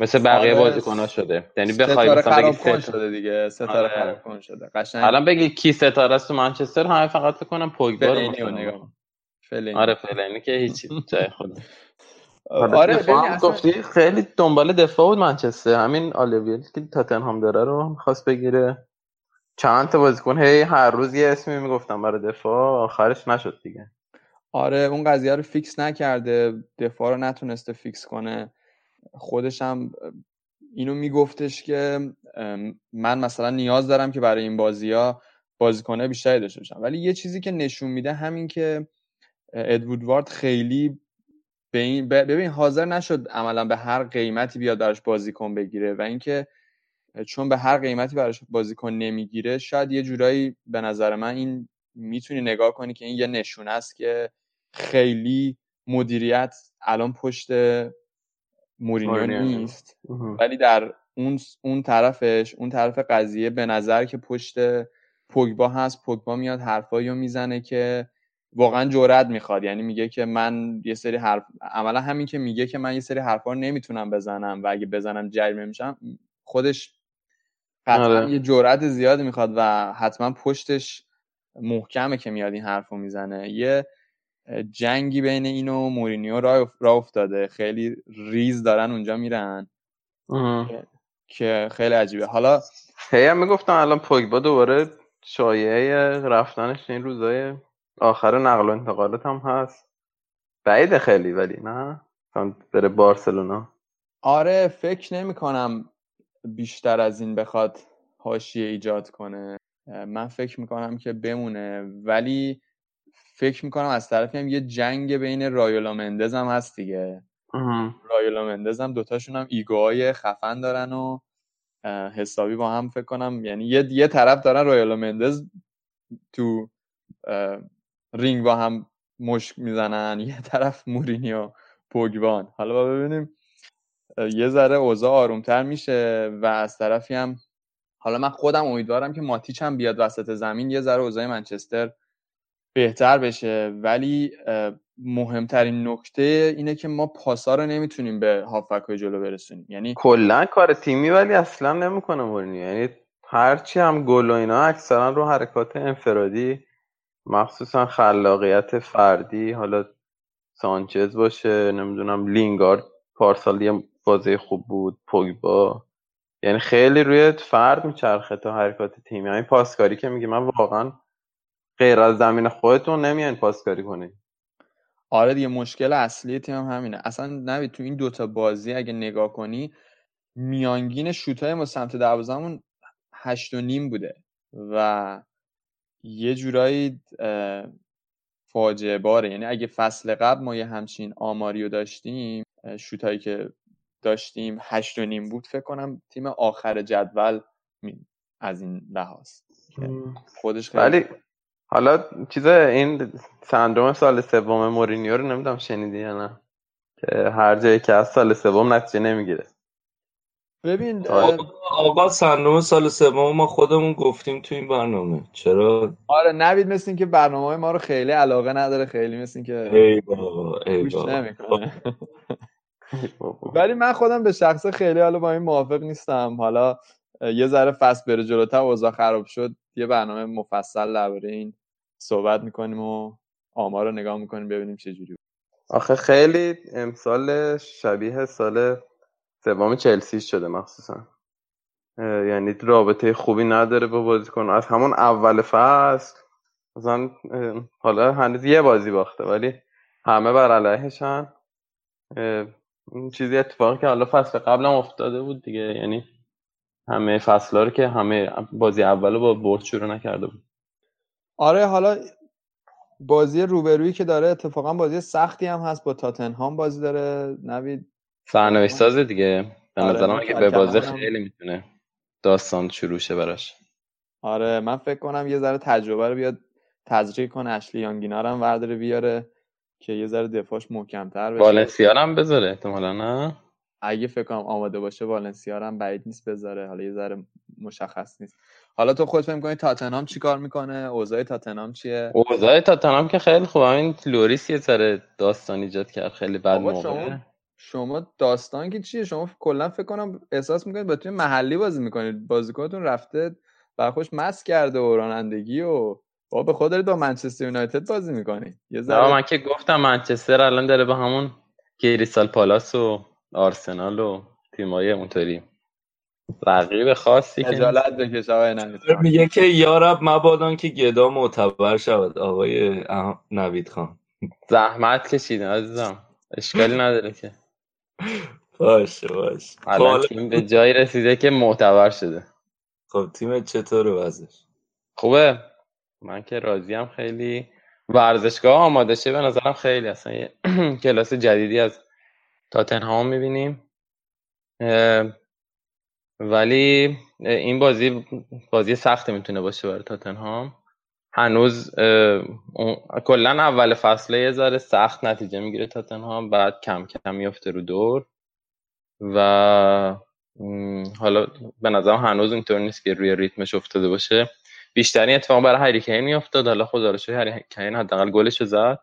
I: مثل بقیه
H: آره،
I: بازیکن‌ها شده. یعنی بخوای
H: ستاره
I: مثلا بگی
H: شده دیگه ستاره
I: آره.
H: خراب کن شده. قشنگ.
I: الان بگی کی ستاره است تو منچستر؟ همه فقط فکر کنم پوگبا رو.
H: نگاه کن. فلینی.
I: آره فلینی که هیچی. جای خود
H: آره ببین
I: هم
H: اصلا
I: گفتی خیلی دنبال دفاع بود منچستر. همین آلیویل که تاتنهام داره رو می‌خواست بگیره. چند تا بازیکن هی هر روز یه اسمی می‌گفتم برای دفاع آخرش نشد دیگه.
H: آره اون قضیه رو fix نکرده. دفاع رو نتونسته fix کنه. خودش هم اینو میگفتش که من مثلا نیاز دارم که برای این بازی ها بازیکنه بیشتری داشته باشم. ولی یه چیزی که نشون میده همین که ادوارد وودوارد خیلی به این ببین حاضر نشد عملا به هر قیمتی بیاد براش بازیکن بگیره و اینکه چون به هر قیمتی براش بازیکن نمی‌گیره شاید یه جورایی به نظر من این می‌تونی نگاه کنی که این یه نشونه است که خیلی مدیریت الان پشت مورینیو
I: مورینیو.
H: نیست. ولی در اون اون طرفش اون طرف قضیه به نظر که پشت پوگبا هست پوگبا میاد حرفایی رو می‌زنه که واقعا جرأت می‌خواد یعنی میگه که من یه سری حرف عملا همین که میگه که من یه سری حرفا رو نمی‌تونم بزنم و اگه بزنم جریمه میشم خودش قطعا
I: آره.
H: یه جرأت زیادی می‌خواد و حتما پشتش محکمه که میاد این حرف رو می‌زنه یه جنگی بین این و مورینیو راه راه افتاده. خیلی ریز دارن اونجا میرن. که خیلی عجیبه. حالا
I: هی هم می‌گفتن الان پوگبا دوباره شایعه رفتنش این روزای آخر نقل و انتقالات هم هست. بعیده خیلی ولی نه؟ بره بارسلونا.
H: آره فکر نمی کنم بیشتر از این بخواد حاشیه ایجاد کنه. من فکر می‌کنم که بمونه. ولی فکر می‌کنم از طرفی هم یه جنگ بین رایولا مندز هم هست دیگه. رایولا مندز هم دوتاشون هم ایگوهای خفن دارن و حسابی با هم فکر کنم یعنی یه, یه طرف دارن رایولا مندز تو رینگ با هم مشک می‌زنن یه طرف مورینیو پوگبان. حالا با ببینیم یه ذره اوضاع آرومتر میشه و از طرفی هم حالا من خودم امیدوارم که ماتیچ هم بیاد وسط زمین یه ذره اوضاع منچستر بهتر بشه. ولی مهمترین نکته اینه که ما پاسا رو نمی‌تونیم به هافک جلو برسونیم. یعنی
I: کلا کار تیمی ولی اصلا نمی‌کنه مورینیو. یعنی هرچی هم گل و اینا اکثرا رو حرکات انفرادی مخصوصا خلاقیت فردی حالا سانچز باشه نمی‌دونم لینگارد پارسال یه بازی خوب بود پوگبا. یعنی خیلی روی فرد میچرخه تا حرکات تیمی. همین پاسکاری که میگه من واقعا غیر از زمین خودتون نمیان پاسکاری کنید
H: آره دیگه مشکل اصلی تیم هم همینه. اصلا نبید تو این دوتا بازی اگه نگاه کنی میانگین شوتای ما سمت دروازمون هشت و نیم بوده و یه جورایی فاجعه باره. یعنی اگه فصل قبل ما یه همچین آماری رو داشتیم شوتایی که داشتیم هشت و نیم بود فکر کنم تیم آخر جدول از این لحاظ. خودش
I: خیلی ولی حالا چیز این سندروم سال سوم مورینیو رو نمی‌دونم شنیدی یا نه. که هر جایی که از سال سوم نتیجه نمی‌گیره.
H: ببین
B: آقا سندروم سال سوم ما خودمون گفتیم تو این برنامه. چرا؟
H: آره نوید مثل که برنامه ما رو خیلی علاقه نداره خیلی مثل که
B: ای بابا ای
H: بابا. ولی من خودم به شخصه خیلی حالا با این موافق نیستم. حالا یه ذره فصل بره جلوتر اوضاع خراب شد یه برنامه مفصل درباره این صحبت می‌کنیم و آمار رو نگاه می‌کنیم ببینیم چه جوری
I: آخه خیلی امسال شبیه سال سوم چلسی شده مخصوصا. یعنی رابطه خوبی نداره با بازیکن. از همون اول فصل مثلا حالا هنوز یه بازی باخته ولی همه بر علیهشن. این چیزی اتفاقی که حالا فصل قبلم افتاده بود دیگه. یعنی همه فصل رو که همه بازی اول با برد شروع نکرده بود.
H: آره حالا بازی روبرویی که داره اتفاقا بازی سختی هم هست. با تاتنهام بازی داره. نوید
I: سرنوشت سازه دیگه. به آره نظرم که به بازی خیلی می‌تونه داستان شروع شه براش.
H: آره من فکر کنم یه ذره تجربه رو بیاد تزریق کنه. اشلی یانگینا هم ورداره بیاره که یه ذره دفاعش محکمتر بشه.
I: والنسیا هم بذاره احتمالا نه؟
H: اگه فکر کنم آماده باشه والنسیا هم بعید نیست بذاره. حالا یه ذره مشخص نیست. حالا تو خودت فکر می‌کنی تاتنهام چیکار می‌کنه؟ اوضاع تاتنهام چیه؟
I: اوضاع تاتنهام که خیلی خوبه. همین لوریس یه ذره داستان ایجاد کرد خیلی بد موقع.
H: شما شما داستان که چیه؟ شما کلا فکر کنم احساس می‌کنید با تیم محلی بازی می‌کنید. بازیکنتون رفته برخوش مس کرده و رانندگی و با به خود دارید با منچستر یونایتد بازی می‌کنی.
I: یه ذره من که گفتم منچستر الان داره با همون کریستال پالاس و آرسنال و تیمای اونطوری. رقیب خاصی که
H: خجالت بکش آقای نوید.
B: میگه که یارب مبادان که گدا معتبر شود. آقای نوید خان.
I: زحمت کشیدن عزیزم. اشکالی نداره که.
B: باشه باشه.
I: الان تیم به جایی رسیده که معتبر شده.
B: خب تیم چطوره وضعش؟
I: خوبه. من که راضیم خیلی. ورزشگاه آماده شه به نظرم خیلی. اصلا یه کلاس جدیدی از تاتنهام می‌بینیم. ولی این بازی بازی سخت می‌تونه باشه برای تاتنهام. هنوز کلا اول فصله یه ذره سخت نتیجه می‌گیره تاتنهام بعد کم کم میفته رو دور. و حالا به نظرم هنوز اینطور نیست که روی ریتمش افتاده باشه. بیشتری اتفاق برای هری کین میافتاد حالا خدا رو هری کین حداقل گلش زد.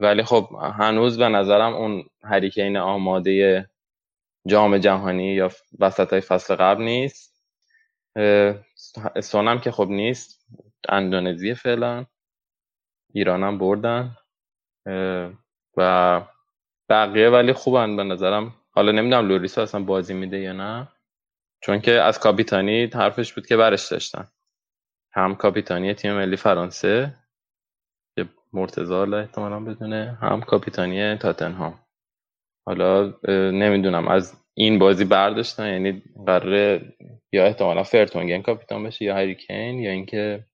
I: ولی خب هنوز به نظرم اون هری کین آماده جام جهانی یا وسط های فصل قبل نیست. سونم که خب نیست. اندونزی فعلا. ایرانم بردن. و بقیه ولی خوبن به نظرم. حالا نمی‌دونم لوریس اصلا بازی میده یا نه. چون که از کاپیتانی حرفش بود که برش داشتن. هم کاپیتانی تیم ملی فرانسه که مرتضی احتمالا بدونه. هم کاپیتانی تاتنهام. حالا نمی‌دونم. از این بازی برداشتن یعنی قرار یا احتمالا فرتونگن کاپیتان بشه یا هری کین یا اینکه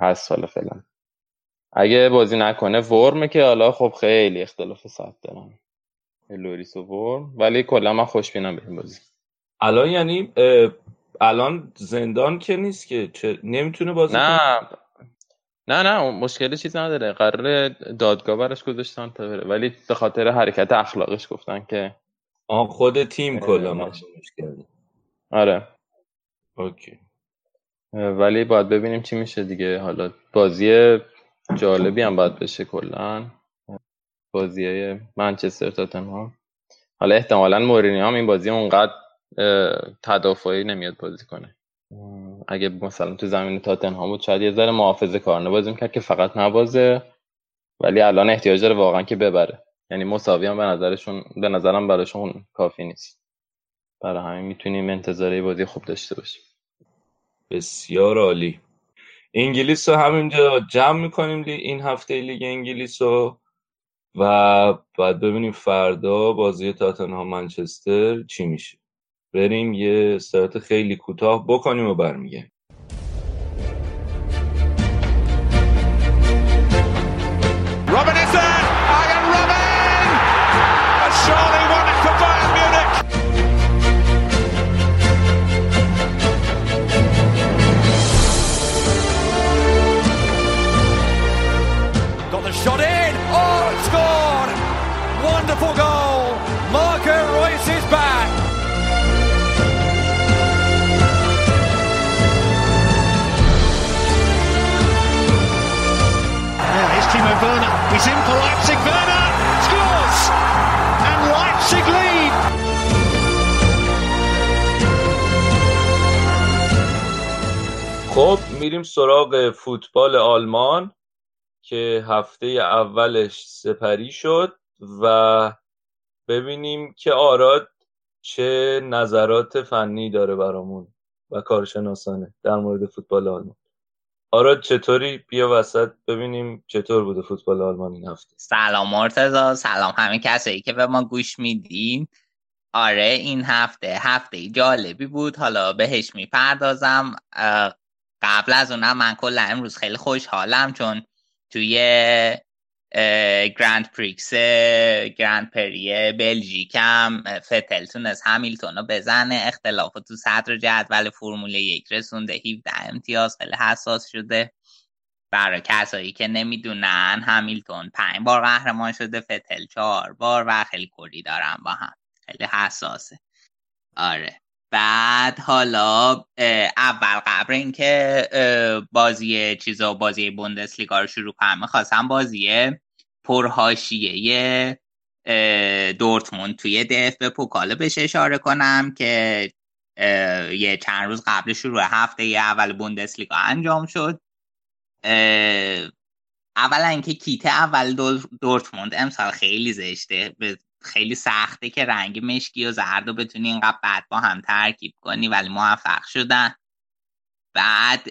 I: هست حالا فعلا. اگه بازی نکنه ورمه که حالا خب خیلی اختلاف ساعت دارن. لوریس و ورم. ولی کلا من خوشبینم به این بازی.
B: الان یعنی الان زندان که نیست که چه... نمی‌تونه بازی
I: نه. نه نه مشکلی چیز نداره. قرار دادگاه براش گذاشتن تا بره. ولی به خاطر حرکت اخلاقش گفتن که
B: آن خود تیم کلا مشکل
I: آره.
B: اوکی.
I: ولی باید ببینیم چی میشه دیگه. حالا بازی جالبی هم باید بشه کلا. بازی منچستر تاتنهام. حالا احتمالا مورینیو هم این بازی اونقدر تدافعی نمیاد بازی کنه. اگه مثلا تو زمین تاتنهام بود شاید یه ذره محافظه کارنه بازی می‌کرد که فقط نبازه ولی الان احتیاج داره واقعا که ببره. یعنی مساوی هم به نظرشون به نظرم براشون کافی نیست. برای همین می‌تونیم انتظاری بازی خوب داشته باشیم.
B: بسیار عالی. انگلیس رو همینجا جمع می‌کنیم این هفته لیگ انگلیس رو. و بعد ببینیم فردا بازی تاتنهام منچستر چی میشه. بریم یه استراحت خیلی کوتاه بکنیم و برمیگردیم. میریم سراغ فوتبال آلمان که هفته اولش سپری شد و ببینیم که آراد چه نظرات فنی داره برامون و کارشناسانه در مورد فوتبال آلمان. آراد چطوری؟ بیا وسط ببینیم چطور بوده فوتبال آلمان این هفته.
L: سلام مرتزا سلام همه کسایی که به ما گوش میدین. آره این هفته هفته جالبی بود. حالا بهش می‌پردازم. قبل از اونم من کلا امروز خیلی خوشحالم چون توی گرند پریکس گرند پری بلژیکم فتل تونست همیلتون رو بزنه. اختلاف تو صدر جدول فرمول یک رسونده 17 امتیاز خیلی حساس شده. برای کسایی که نمی‌دونن همیلتون پنج بار قهرمان شده فتل چهار بار و خیلی کلی دارن با هم. خیلی حساسه. آره. بعد حالا اول قبل اینکه بازی چیزا بازی بوندسلیگا رو شروع کنم می‌خواستم بازی پرهاشیه دورتموند توی دف به پوکاله بهش اشاره کنم که یه چند روز قبل شروع هفته اول بوندسلیگا انجام شد. اولا اینکه کیت اول دورتموند امسال خیلی زشته. خیلی سخته که رنگ مشکی و زرد رو بتونی اینقدر بعد با هم ترکیب کنی ولی موفق شدن. بعد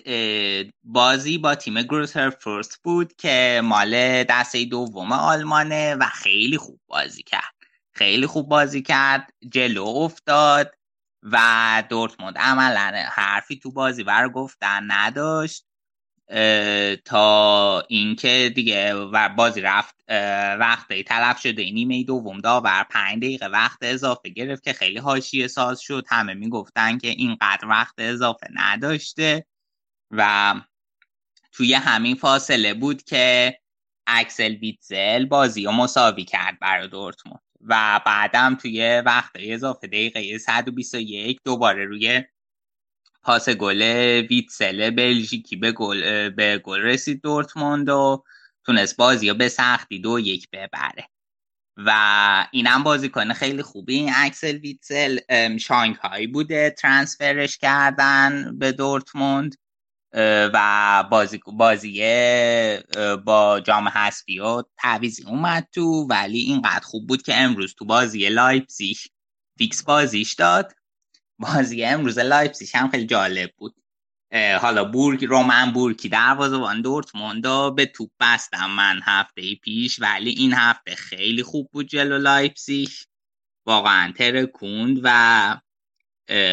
L: بازی با تیم گروتر فرست بود که مال دسته دوم آلمانه و خیلی خوب بازی کرد. خیلی خوب بازی کرد جلو افتاد و دورتموند عملا حرفی تو بازی بر گفتن نداشت. تا اینکه دیگه و بازی رفت وقتی تلف شده نیمه دوم داور پنج دقیقه وقت اضافه گرفت که خیلی حاشیه ساز شد. همه می‌گفتن که اینقدر وقت اضافه نداشته و توی همین فاصله بود که اکسل بیتزل بازی رو مساوی کرد برای دورتموند. و بعدم توی وقت اضافه دقیقه 121 دوباره روی پاس گل ویتسل بلژیکی به گل به گل رسید دورتموند و تونست بازی رو به سختی دو یک ببره. و اینم بازیکن خیلی خوبی. این اکسل ویتسل شانگهای بوده. transfer ش کردن به دورتموند و بازی بازی با جام حذفی و تعویضی اومد تو. ولی اینقدر خوب بود که امروز تو بازی لایپزیگ fix بازیش داد. بازی امروز لایپزیگ هم خیلی جالب بود. حالا بورکی رومن بورکی دروازه‌بان دورتموند به توپ بستم من هفته پیش ولی این هفته خیلی خوب بود جلو لایپزیگ. واقعا ترکوند و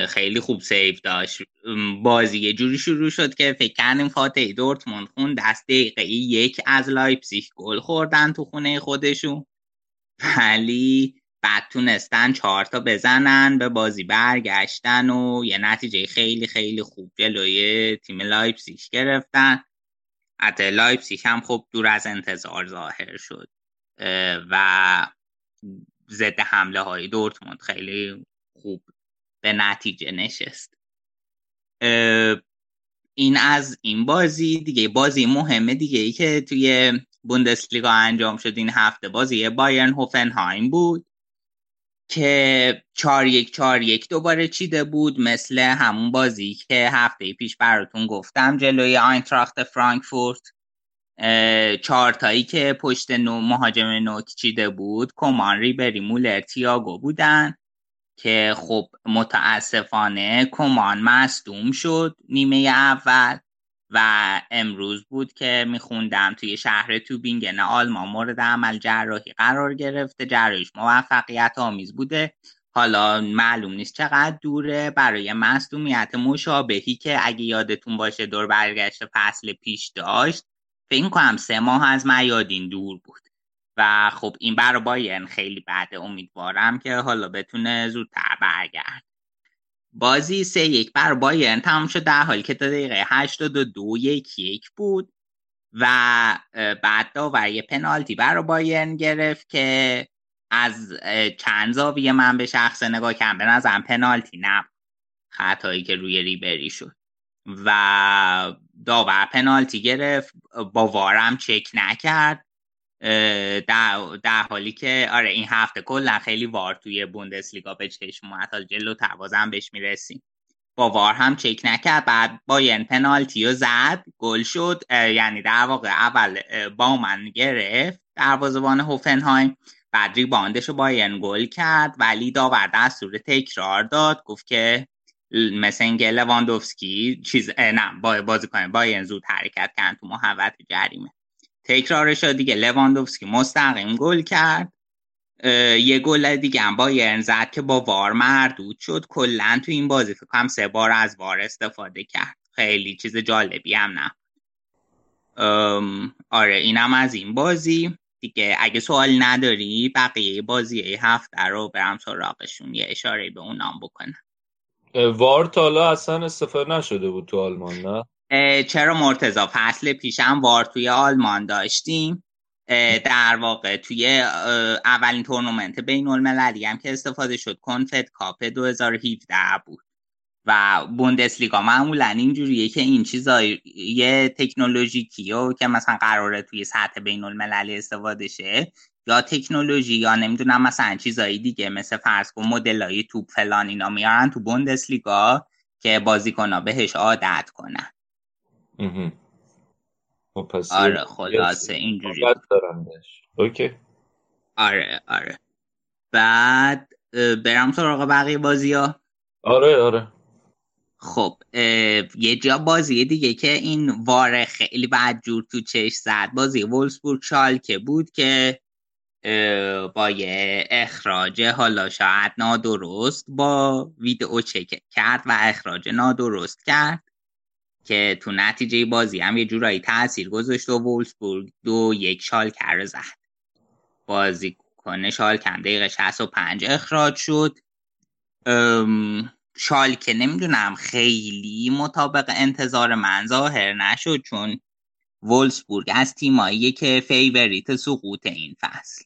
L: خیلی خوب save داشت. بازی یه جوری شروع شد که فکر کردیم فاتحه‌ی دورتموند خوندست دقیقه یک از لایپزیش گل خوردن تو خونه خودشون. ولی بعد تونستن چهار تا بزنن به بازی برگشتن و یه نتیجه خیلی خیلی خوب جلوی تیم لایپزیش گرفتن. حتی لایپسیش هم خب دور از انتظار ظاهر شد. و ضد حمله های دورتموند خیلی خوب به نتیجه نشست. این از این بازی دیگه. بازی مهمه دیگه ای که توی بوندسلیگا انجام شد این هفته. بازی بایرن هوفنهایم بود. که چار یک چار یک دوباره چیده بود مثل همون بازی که هفته پیش براتون گفتم جلوی آینتراخت فرانکفورت. چارتایی که پشت نو مهاجم نوک چیده بود کمان ریبری مولر تیاگو بودن که خب متاسفانه کمان مصدوم شد نیمه اول. و امروز بود که میخوندم توی شهر توبینگن آلمان مورد عمل جراحی قرار گرفته. جراحیش موفقیت آمیز بوده. حالا معلوم نیست چقدر دوره. برای مصدومیت مشابهی که اگه یادتون باشه دور برگشت فصل پیش داشت فکر کنم سه ماه از میادین دور بود. و خب این برای بایرن خیلی بعد امیدوارم که حالا بتونه زودتر برگرد. بازی سه یک بر بایرن تمام شد. در حالی که تا دقیقه هشتاد و دو یک یک بود و بعد داور پنالتی برای بایرن گرفت که از چند زاویه من به شخص نگاه کردم به نظرم پنالتی نه خطایی که روی ریبری شد. و داور پنالتی گرفت. با وارم چک نکرد. در, در حالی که آره این هفته کلا خیلی وار توی بوندسلیگا به چشم اومد. جلو تبازم بهش می‌رسیم. با وار هم چک نکرد. بعد با ین پنالتی رو زد. گل شد. یعنی در واقع اول با من گرفت دروازه‌بان هوفنهایم. بعد ریباندش رو باین گل کرد. ولی داور دستور تکرار داد. گفت که مثل اینکه لواندوفسکی چیز نه با بازی کنه باین زود حرکت کرد تو محوط جریمه. تکرارش شد دیگه لواندوفسکی مستقیم گل کرد. یه گل دیگه هم با زد که با وار مردود شد کلا تو این بازی فکر کنم سه بار از وار استفاده کرد. خیلی چیز جالبی هم نه. آره اینم از این بازی. دیگه اگه سوال نداری بقیه بازی هفته رو برم سراغشون. یه اشاره به اونام بکنم.
B: وار تالا اصلا استفاده نشده بود تو آلمان نه؟
L: چرا مرتزا فصل پیشم وار توی آلمان داشتیم. در واقع توی اولین تورنمنت بین المللی هم که استفاده شد کنفت کاپ 2017 بود. و بوندسلیگا معمولا اینجوریه که این چیزای یه تکنولوژیکی که مثلا قراره توی سطح بین المللی استفاده شه یا تکنولوژی یا نمی‌دونم مثلا چیزایی دیگه مثل فرض کن مدلای توپ فلان اینا میارن تو بوندسلیگا که بازیکن‌ها بهش عادت کنن.
B: پس
L: آره خلاصه اینجوری.
B: اوکی.
L: آره آره. بعد برم سراغ بقیه بازی ها
B: آره آره.
L: خب یه جا بازی دیگه که این واره خیلی بعد جور تو چش زد. بازی وولسبورگ شالکه بود که با یه اخراج حالا شاید نادرست با ویدئو چک کرد و اخراج نادرست کرد. که تو نتیجه بازی هم یه جورایی تاثیر گذاشت و وولسبورگ دو یک شالکه رو زد. بازیکن شالکه هم دقیقه 65 اخراج شد. شالکه نمی‌دونم خیلی مطابق انتظار من ظاهر نشد چون وولسبورگ از تیمایی که favorite سقوط این فصل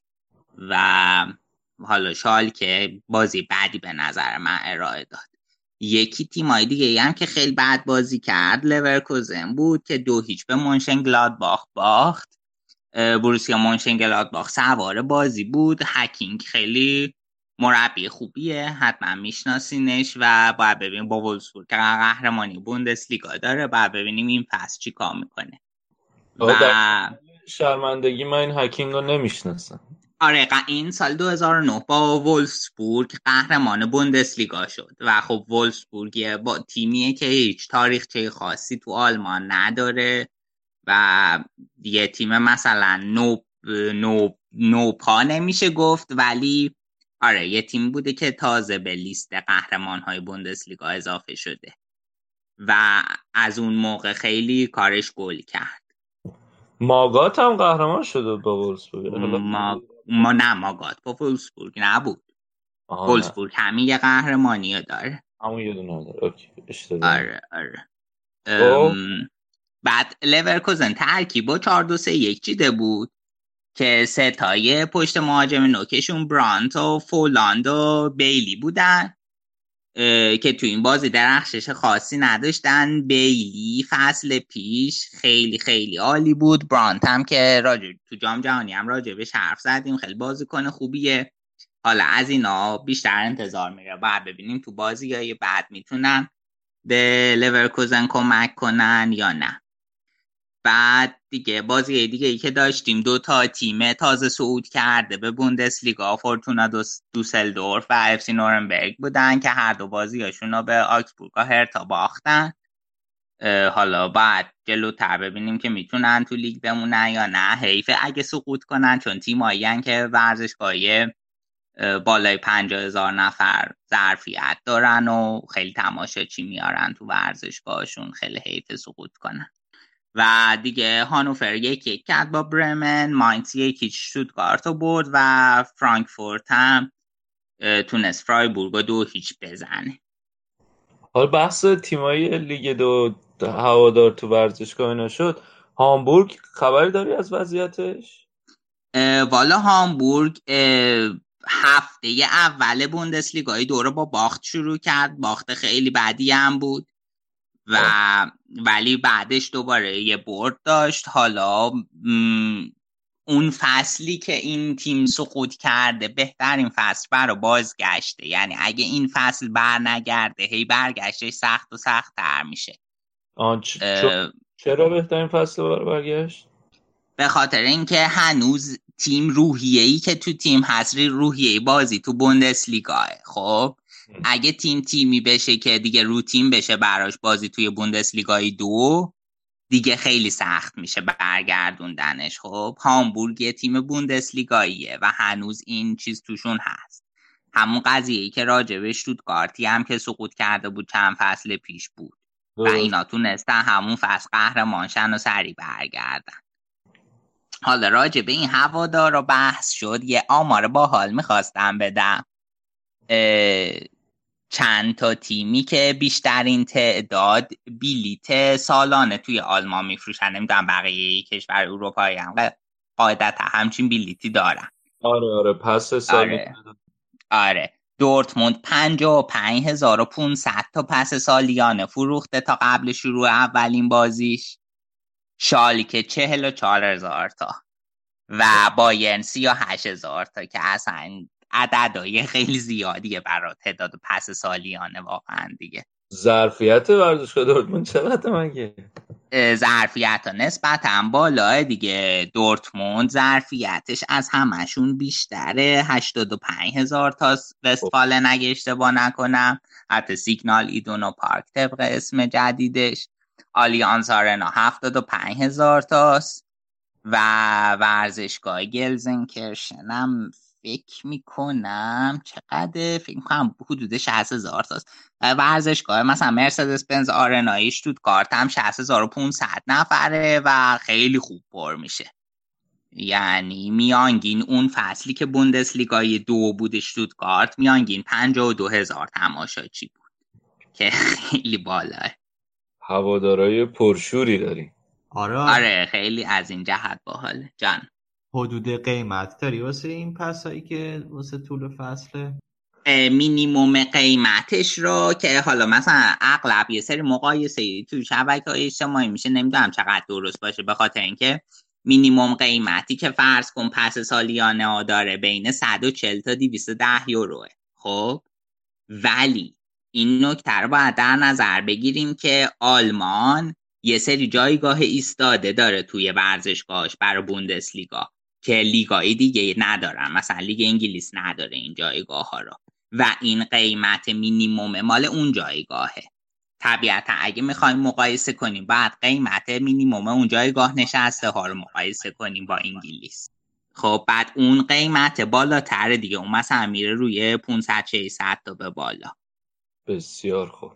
L: و حالا شالکه بازی بدی به نظر من ارائه داد. یکی تیمای دیگه هم که خیلی بد بازی کرد لورکوزن بود که دو هیچ به گلادباخ باخت. بروسیا گلادباخ سوار بازی بود. هکینگ خیلی مربی خوبیه حتما میشناسینش و باید ببینیم با وولسبورگ که قهرمانی بوندسلیگا داره باید ببینیم این پس چی کار می‌کنه.
B: و شرمندگی من این هکینگ رو نمی‌شناسم.
L: آره این سال 2009 با وولسبورگ قهرمان بوندسلیگا شد و خب وولسبورگ با تیمیه که هیچ تاریخچه خاصی تو آلمان نداره و یه تیم مثلا نو نو نوپا نمیشه گفت ولی آره یه تیم بوده که تازه به لیست قهرمان های بوندسلیگا اضافه شده و از اون موقع خیلی کارش گل کرد.
B: ماگات هم قهرمان شده با وولسبورگ
L: ما... ما نه ماگات با وولسبورگ نبود. وولسبورگ همین یه قهرمانی داره.
B: همون یه دونه داره.
L: آره آره. خب. بعد لورکوزن ترکیب با 4 2 3 1 چیده بود که ستای پشت مهاجم نوکشون برانت و فولاند و بیلی بودن. که تو این بازی درخشش خاصی نداشتن. بیلی فصل پیش خیلی خیلی عالی بود. برانت هم که راجع تو جام جهانی هم راجع بهش حرف زدیم. خیلی بازیکن خوبیه. حالا از اینا بیشتر انتظار میره. بعد ببینیم تو بازی های بعد می‌تونن به لورکوزن کمک کنن یا نه. بعد دیگه بازی دیگه ای که داشتیم دو تا تیم تازه صعود کرده به بوندسلیگا فورتونا دوسلدورف و افسی نورنبرگ بودن که هر دو بازیاشون رو به آکسبورگ و هرتا باختن. حالا بعد جلوتر ببینیم که می‌تونن تو لیگ بمونن یا نه. حیفه اگه سقوط کنن چون تیمایی که ورزشگاهی بالای پنجاه هزار نفر ظرفیت دارن و خیلی تماشاچی میارن تو ورزشگاهشون خیلی حیف سقوط کنن. و دیگه هانوفر یک یک کرد با برمن ماینز یکی شوتگارت رو برد و فرانکفورت هم تونست فرایبورگ دو هیچ بزنه.
B: حالا بحث تیمایی لیگ دو هوادار تو ورزشگاه اینا شد. هامبورگ خبری داری از وضعیتش؟
L: والا هامبورگ هفته اول بوندسلیگای دوره با باخت شروع کرد. باخت خیلی بعدی هم بود. و ولی بعدش دوباره یه برد داشت. حالا اون فصلی که این تیم سقوط کرده بهترین فصل برای بازگشته. یعنی اگه این فصل بر نگرده هی برگشتش سخت و سخت تر میشه
B: چرا بهترین فصل برای برگشت؟
L: به خاطر اینکه هنوز تیم روحیه‌ای که تو تیم هست روحیه بازی تو بوندسلیگاه. خب؟ اگه تیم تیمی بشه که دیگه روتین بشه براش بازی توی بوندسلیگای دو دیگه خیلی سخت میشه برگردوندنش. خب هامبورگ یه تیم بوندسلیگاییه و هنوز این چیز توشون هست. همون قضیه ای که راجبش کارتی هم که سقوط کرده بود چند فصل پیش بود. و اینا تونستن همون فصل قهرمانشن و سری برگردن. حالا راجع به این هوادار بحث شد. یه آمار باحال می‌خواستم بدم. چند تا تیمی که بیشترین تعداد بیلیت سالانه توی آلمان میفروشن. نمی‌دونم بقیه کشور اروپایی هم قاعدتا همچین بیلیتی دارن.
B: آره آره پس سالی
L: آره, آره. دورتموند تا پس سالیانه فروخته تا قبل شروع اولین بازیش. و چهار هزار تا و بایرن سی و هشت هزار تا که اصلا عددهای خیلی زیادیه برای تعداد پس سالیانه واقعا دیگه.
B: ظرفیت ورزشگاه دورتموند چقدر مگه؟
L: ظرفیت ها نسبتا بالاه دیگه. دورتموند ظرفیتش از همشون بیشتره. 85 هزار تا وستفال نگه اشتباه نکنم. حتی سیگنال ایدونو پارک طبق اسم جدیدش. آلیانز آرنا 75 هزار تاست و ورزشگاه گلزنکرشنم فکر می‌کنم چقدر؟ فکر می‌کنم حدود 60 هزار تاست. ورزشگاه مثلا مرسدس بنز آرنایی کارت هم 60500 نفره و خیلی خوب پر میشه. یعنی میانگین اون فصلی که بوندسلیگای دو بود کارت میانگین 52 هزار تماشاچی بود. که خیلی بالاه.
B: هوادارای پرشوری داریم.
L: آره. آره خیلی از این جهت باحاله. جان.
M: حدود قیمت داری واسه این پسایی که واسه طول فصله
L: مینیموم قیمتش رو که حالا مثلا اغلب یه سری مقایسه تو شبکه های اجتماعی میشه نمی‌دونم چقدر درست باشه به خاطر اینکه مینیموم قیمتی که فرض کن پس سالیانه داره بین 140 تا 210 یوروه خب؟ ولی این نکته رو باید در نظر بگیریم که آلمان یه سری جایگاه ایستاده داره توی ورزشگاهش برای بوندسلیگا. که لیگای دیگه ندارن مثلا لیگ انگلیس نداره این جایگاه ها رو. و این قیمت مینیموم مال اون جایگاهه. طبیعتا اگه می‌خوایم مقایسه کنیم باید قیمت مینیموم اون جایگاه نشسته ها رو مقایسه کنیم با انگلیس. خب بعد اون قیمت بالاتر دیگه. اون مثلا میره روی 500 600 تا به بالا.
B: بسیار خوب.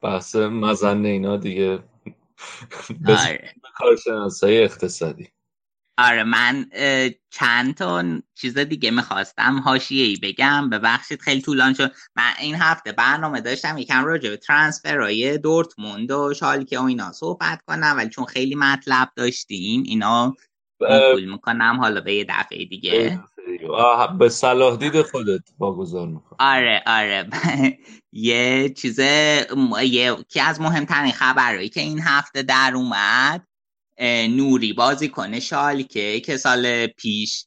B: بحث مزن اینا دیگه.
L: آره.
B: کارشناسای اقتصادی.
L: آره من چند تا چیز دیگه می‌خواستم. ای بگم. ببخشید خیلی طولان شد. من این هفته برنامه داشتم. یکم راجع به ترانسفرهای دورتموند و شالکه و اینا صحبت کنم. ولی چون خیلی مطلب داشتیم اینا مقبول می‌کنم. حالا به یه دفعه دیگه.
B: به صلاح دید خودت واگذار می‌کنم
L: آره آره. یه چیز یکی از مهمترین خبرهایی که این هفته در اومد نوری بازی کنه شالکه که سال پیش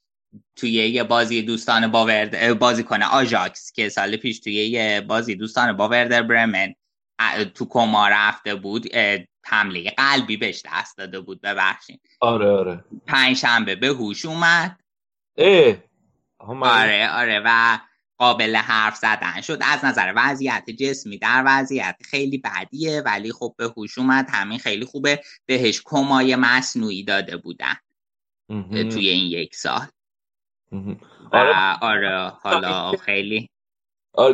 L: توی یه بازی دوستان باورد بازی کنه آژاکس که سال پیش توی یه بازی دوستان باوردر برمن تو کما رفته بود حمله قلبی بهش دست داده بود ببخشید.
B: آره آره.
L: پنج شنبه به هوش اومد.
B: اه
L: آره آره و قابل حرف زدن. شد از نظر وضعیت جسمی در وضعیت خیلی بدیه ولی خب به هوش اومد. همین خیلی خوبه. بهش کمای مصنوعی داده بودن توی این یک سال. آره, آره حالا خیلی.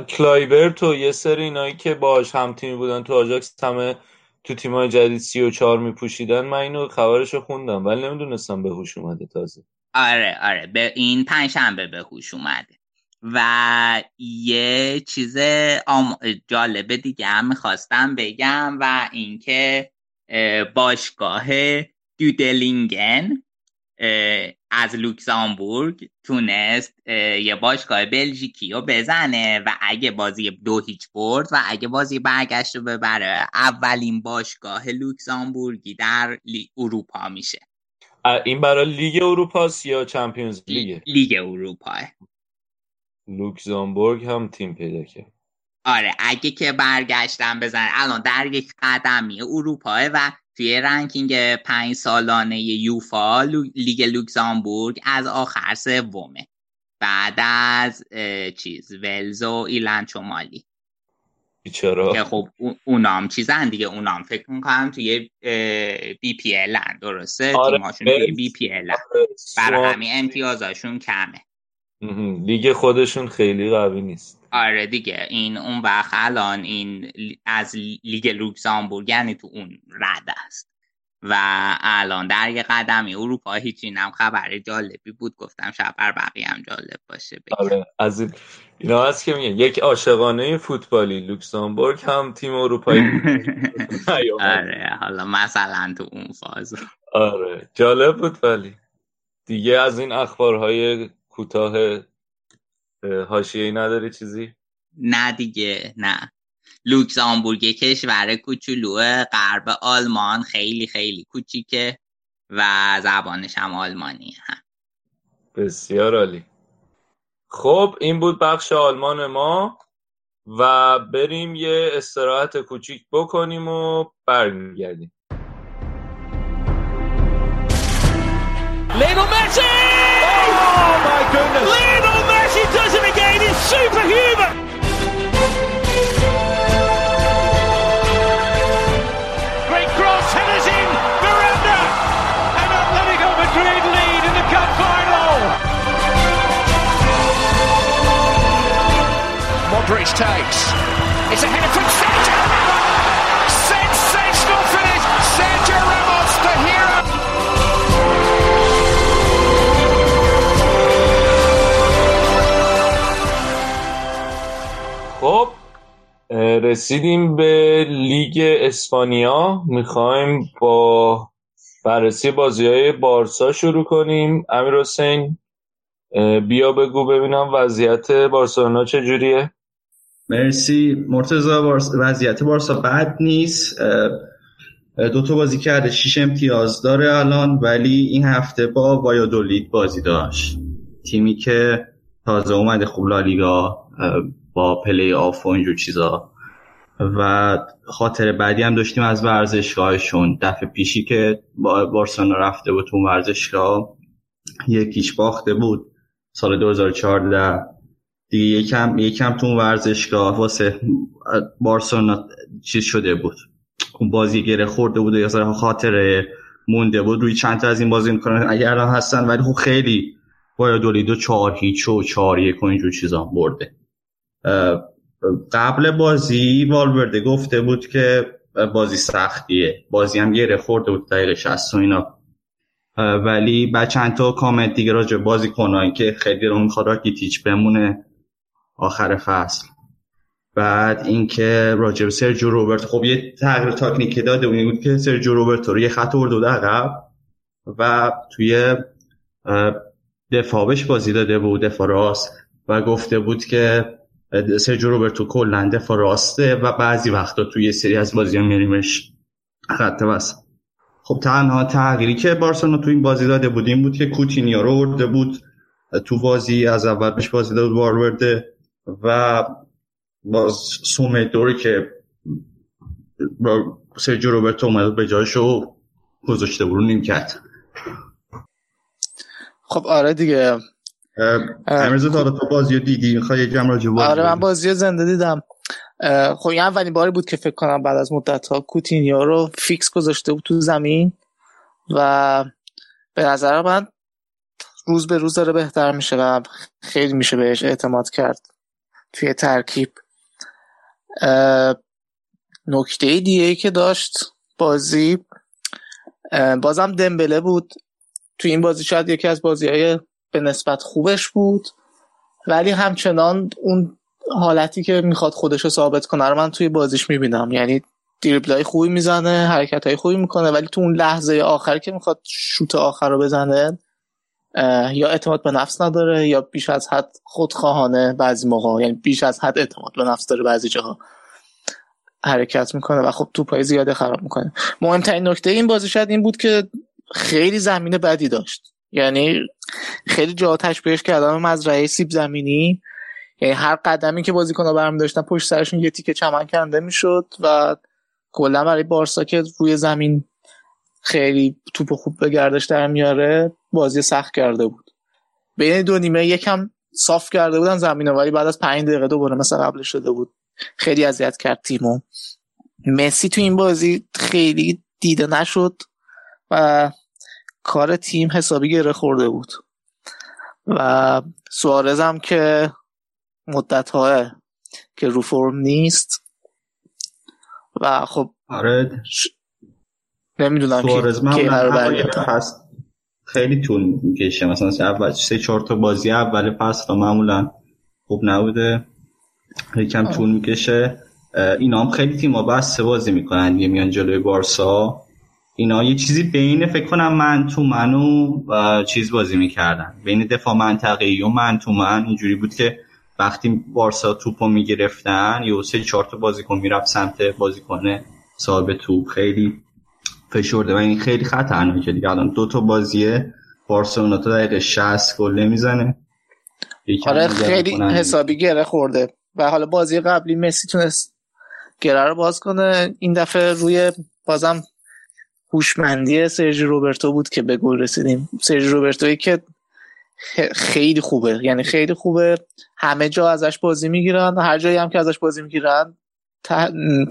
B: کلایبرت و یه سری اینایی که باش هم تیمی بودن تو آجاکس همه تو تیمای جدید سی و چهار میپوشیدن. من اینو خبرشو خوندم ولی نمی‌دونستم به هوش اومده تازه.
L: آره آره. به این پنجشنبه به هوش اومده. و یه چیز جالب دیگه هم می‌خواستم بگم و اینکه باشگاه دودلینگن از لوکزامبورگ تونست یه باشگاه بلژیکی رو بزنه و اگه بازی دو هیچ برد و اگه بازی برگشت رو ببره اولین باشگاه لوکزامبورگی در اروپا میشه.
B: این برای لیگ اروپا یا Champions League؟
L: لیگ اروپا
B: لوکزامبورگ هم تیم پیدا کرد.
L: آره اگه که برگشت رو نبازن الان در یک قدمی اروپا و توی ranking پنج سالانه یوفا لیگ لوکزامبورگ از آخر سومه. بعد از چیز ولز و ایرلند شمالی.
B: چرا؟
L: که خب اونام چیزن دیگه. اونام فکر می‌کنم توی BPL درسته؟ آره تیماشون توی BPL آره، برای همین امتیازاشون کمه.
B: لیگ خودشون خیلی قوی نیست.
L: آره دیگه. این اون وقت الان این از لیگ لوکزامبورگ یعنی تو اون رده است. و الان در یه قدمی اروپا هیچی نمی‌دونم خبر جالبی بود. گفتم شاید برا بقیه هم جالب باشه
B: آره از این اینا هست که میگن. یک عاشقانه فوتبالی. لوکزامبورگ هم تیم اروپایی.
L: آره حالا مثلا تو اون فاز.
B: آره جالب بود ولی. دیگه از این اخبارهای کوتاه حاشیه‌ای نداری چیزی؟
L: نه دیگه نه. لوکزامبورگ کشور کوچولو غرب آلمان خیلی خیلی کوچیکه و زبانش هم آلمانی هم
B: بسیار عالی. خب این بود بخش آلمان ما و بریم یه استراحت کوچیک بکنیم و برمیگردیم.
N: Lionel Messi! Oh my goodness! Lionel Messi does it again! It's superhuman! Great cross, headers in, Miranda! And Atletico Madrid lead in the cup final! Modric takes. It's a header from
B: خب رسیدیم به لیگ اسپانیا. می‌خوایم با بررسی بازی های بارسا شروع کنیم. امیر حسین بیا بگو ببینم وضعیت بارسلونا چجوریه.
O: مرسی. مرتضا بارس... وضعیت بارسا بد نیست. دو تا بازی کرده شیش امتیاز داره الان ولی این هفته با وایادولید بازی داشت. تیمی که تازه اومده خوب لالیگا با پلی آف و اینجور چیزا. و خاطره بدی هم داشتیم از ورزشگاهشون. دفعه پیشی که با بارسلونا رفته بود تو ورزشگاه یکیش باخته بود. سال 2014 دیگه یکم یکم تو ورزشگاه واسه بارسلونا چیز شده بود. اون بازی گره خورده بود یا خاطره مونده بود. روی چند تا از این بازی می‌کنن. اگر هستن ولی خب خیلی دولیدو چهار هیچ و چهار یک و اینجور چیزا برده. قبل بازی والورده گفته بود که بازی سختیه. بازی هم گره خورده بود دقیقه 60 و اینا. ولی بعد چند تا کامنت دیگه راجع بازی کنن که خیلی رو می‌خواد راکیتیچ بمونه آخر فصل. بعد اینکه راجع به روبرت خب یه تغییر تاکنیکی داده بود که سرجیو روبرت رو یه خط برده بود عقب و توی دفاعش بازی داده بود دفاع راست. و گفته بود که سرجیو روبرتو کلا دفاع راسته و بعضی وقتا توی سری از بازی هم میریمش خط بس خب تنها تغییری که بارسلونا تو این بازی داده بود این بود که کوتینیا رو ورده بود تو بازی از اول بهش بازی داد وارورده و باز سومدوری که سرجیو روبرتو اومد به جایشو گذاشته بود نیم کرد.
P: خب آره دیگه.
O: امروز تا تو بازی دیدی؟ می‌خوای یه جمع راجع
P: آره من بازی زنده دیدم. خب این اولین باری بود که فکر کنم بعد از مدت ها کوتینیا رو فیکس گذاشته بود تو زمین و به نظر من روز به روز داره بهتر میشه و خیلی میشه بهش اعتماد کرد توی ترکیب. نکته دیگه که داشت بازی بازم دمبله بود. توی این بازی شاید یکی از بازی های به نسبت خوبش بود. ولی همچنان اون حالتی که می‌خواد خودش رو ثابت کنه رو من توی بازیش می‌بینم. یعنی دریبلای خوبی می‌زنه حرکت های خوبی می‌کنه ولی تو اون لحظه آخر که می‌خواد شوت آخر رو بزنه یا اعتماد به نفس نداره یا بیش از حد خودخواهانه بعضی موقع یعنی بیش از حد اعتماد به نفس داره بعضی جاها حرکت می‌کنه و خب توپای زیاده خراب می‌کنه. مهمترین نکته این بازی شاید این بود که خیلی زمین بدی داشت. یعنی خیلی جا تشبیهش کردم. مزرعه سیب زمینی یعنی هر قدمی که بازیکن‌ها برمی داشتن پشت سرشون یه تیکه چمن کنده می‌شد و کلا برای بارسا که روی زمین خیلی توپ خوب به گردش در میاره بازی سخت کرده بود. بین دو نیمه یکم صاف کرده بودن زمین ولی بعد از پنج دقیقه دوباره مثل قبل شده بود. خیلی اذیت کرد تیمو. مسی تو این بازی خیلی دیده نشد و کار تیم حسابی گره خورده بود. و سوارز هم که مدت که رو فرم نیست و خب
O: آره.
P: ش... نمی‌دونم
O: سوارز
P: که قرار
O: هست خیلی طول می‌کشه. مثلا اول سه چهار تا بازی اول فصل معمولا خوب نبوده. یکم طول می‌کشه. اینا هم خیلی تیما بسته بازی می‌کنن یه میان جلوی بارسا. اینا یه چیزی بین فکر کنم من تو منو و چیز بازی می‌کردن. بین دفاع منطقی و من تو من اینجوری بود که وقتی بارسا توپو می‌گرفتن یا سه چهار تا بازیکن می‌رفت سمت بازیکن صاحب توپ. خیلی فشرده و این خیلی خطرناکه دیگه. الان دو تا بازیه. بارسلونا تا دقیقه 60 گل نمی‌زنه.
P: آره خیلی حسابی گره خورده. و حالا بازی قبلی مسی تونست گره رو باز کنه. این دفعه روی بازم هوشمندی سرژی روبرتو بود که به گل رسیدیم. سرژی روبرتویی که خیلی خوبه. یعنی خیلی خوبه. همه جا ازش بازی می‌گیرن. هر جایی هم که ازش بازی می‌گیرن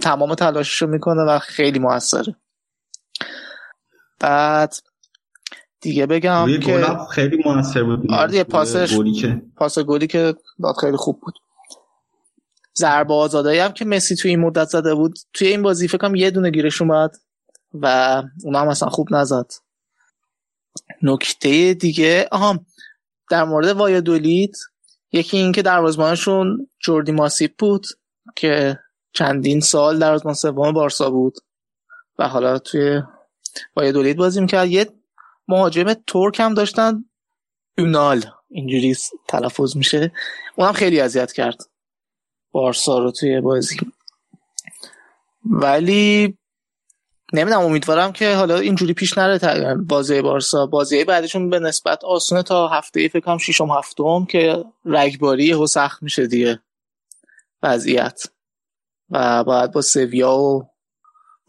P: تمام تلاشش رو می‌کنه و خیلی موثره. بعد دیگه بگم که
O: خیلی موثر بود.
P: آره پاسش
O: که
P: پاس گلی که داد خیلی خوب بود. ضربه آزادایی هم که مسی توی این مدت زده بود توی این بازی فکر کنم یه دونه گیرش اومد. و اونا هم اصلا خوب نزد. نکته دیگه آها در مورد وایادولید یکی این که دروازه‌بانشون جوردی ماسیپ بود که چندین سال دروازه‌بان سوم بارسا بود و حالا توی وایادولید بازی می‌کرد. یه مهاجم ترک هم داشتن اونال اینجوری تلفظ میشه. اونم خیلی اذیت کرد بارسا رو توی بازی. ولی نمی‌دونم امیدوارم که حالا اینجوری پیش نره بازی بارسا. بازی بعدشون به نسبت آسونه تا هفته فکر کنم ششم هفتم که رگباری و سخت میشه دیگه وضعیت. و باید با سویا و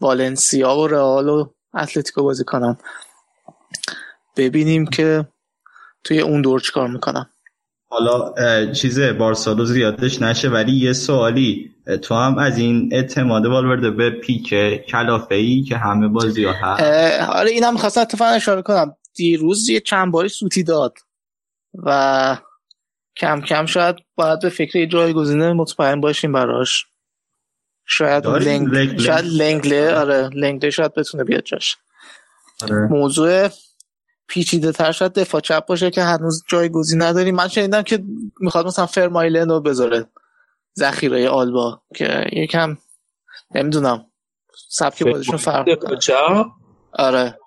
P: والنسیا و رئال و اتلتیکو بازی کنم. ببینیم که توی اون دور چیکار می‌کنم.
O: حالا چیزه بارسالو زیادش نشه ولی یه سوالی تو هم از این اعتماد والورده به پیک کلافه ای که همه بازی ها هست.
P: آره اینم می‌خواستم اتفاقا اشاره کنم. دیروز یه چند باری سوتی داد و کم کم شاید باید به فکر جایگزین مطمئن باشیم براش. شاید لنگ... لنگ... شاید لنگله آره لنگله شاید بتونه بیاد جاش. آره. موضوع پیچیده تر شاید دفاع چپ باشه که هنوز جایگزین نداریم. من شنیدم که می‌خواد مثلا فرمایلن رو بذاره. ذخیره آلبا که یکم نمی‌دونم سبک بازیشون فرق آره.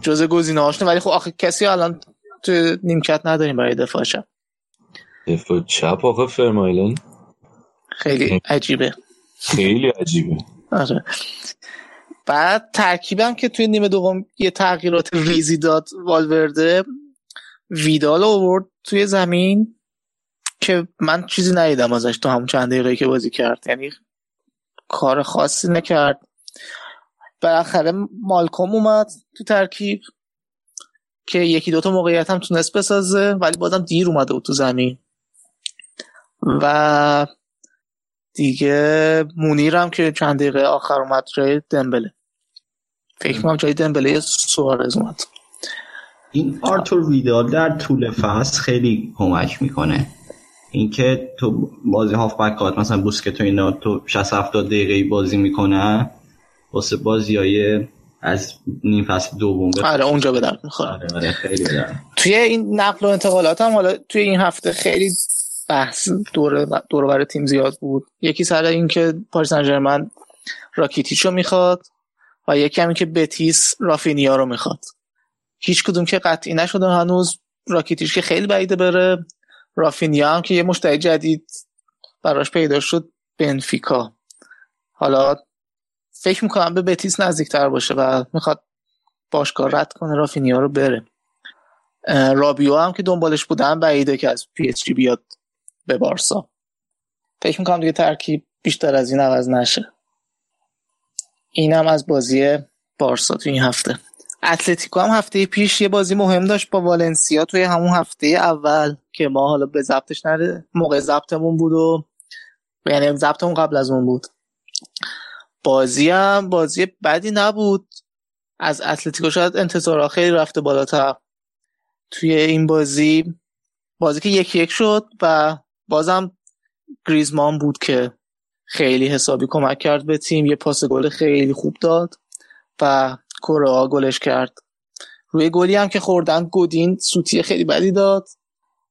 P: جزء گزینه هاشونه ولی خب آخه کسی الان تو نیمکت نداریم برای دفاع چپ
B: دفاع چپ آخه فرمایلن
P: خیلی عجیبه.
B: خیلی عجیبه.
P: آره. بعد ترکیبم که توی نیمه دوم یه تغییرات ریزی داد والورده ویدال آورد توی زمین. که من چیزی ندیدم ازش تو همون چند دقیقه که بازی کرد. یعنی کار خاصی نکرد. بالاخره مالکوم اومد تو ترکیب که یکی دوتا موقعیت هم تونست بسازه ولی بازم دیر اومده بود تو زمین. و دیگه مونیرم که چند دقیقه آخر اومد جای دمبله. فکر کنم جای دمبله سوارز اومد.
O: این آرتور ویدال در طول فصل خیلی کمک می‌کنه. اینکه تو بازی هافبک مثلا بوسکت اینا تو 60 70 دقیقه بازی می‌کنه واسه بازی های از نیم فصل دوم
P: آره اونجا درد می‌خوره.
O: آره آره خیلی بدرد.
P: توی این نقل و انتقالات هم حالا توی این هفته خیلی بحث دور دور برای تیم زیاد بود. یکی سر این که پاریس سن راکیتیچ رو می‌خواد و یکی هم که بتیس رافینیا رو می‌خواد. هیچ کدوم که قطعی نشده هنوز راکیتیچ که خیلی بعیده بره. رافینیا هم که یه مشتری جدید براش پیدا شد بنفیکا. حالا فکر می‌کنم به بتیس نزدیکتر باشه و می‌خواد باشگاه رد کنه رافینیا رو بره. رابیو هم که دنبالش بودن بعیده که از پی اس جی بیاد به بارسا. فکر می‌کنم دیگه ترکیب بیشتر از این عوض نشه. اینم از بازی بارسا تو این هفته. اتلتیکو هم هفته پیش یه بازی مهم داشت با والنسیا توی همون هفته اول که ما حالا به ضبطش نره موقع ضبطمون بود و یعنی ضبطمون قبل از اون بود. بازی هم بازی بدی نبود. از اتلتیکو شاید انتظارها خیلی رفته بالاتر. توی این بازی بازی که یکی یک شد و بازم گریزمان بود که خیلی حسابی کمک کرد به تیم. یه پاس گل خیلی خوب داد و کره گلش کرد. روی گلی هم که خوردن گودین سوتی خیلی بدی داد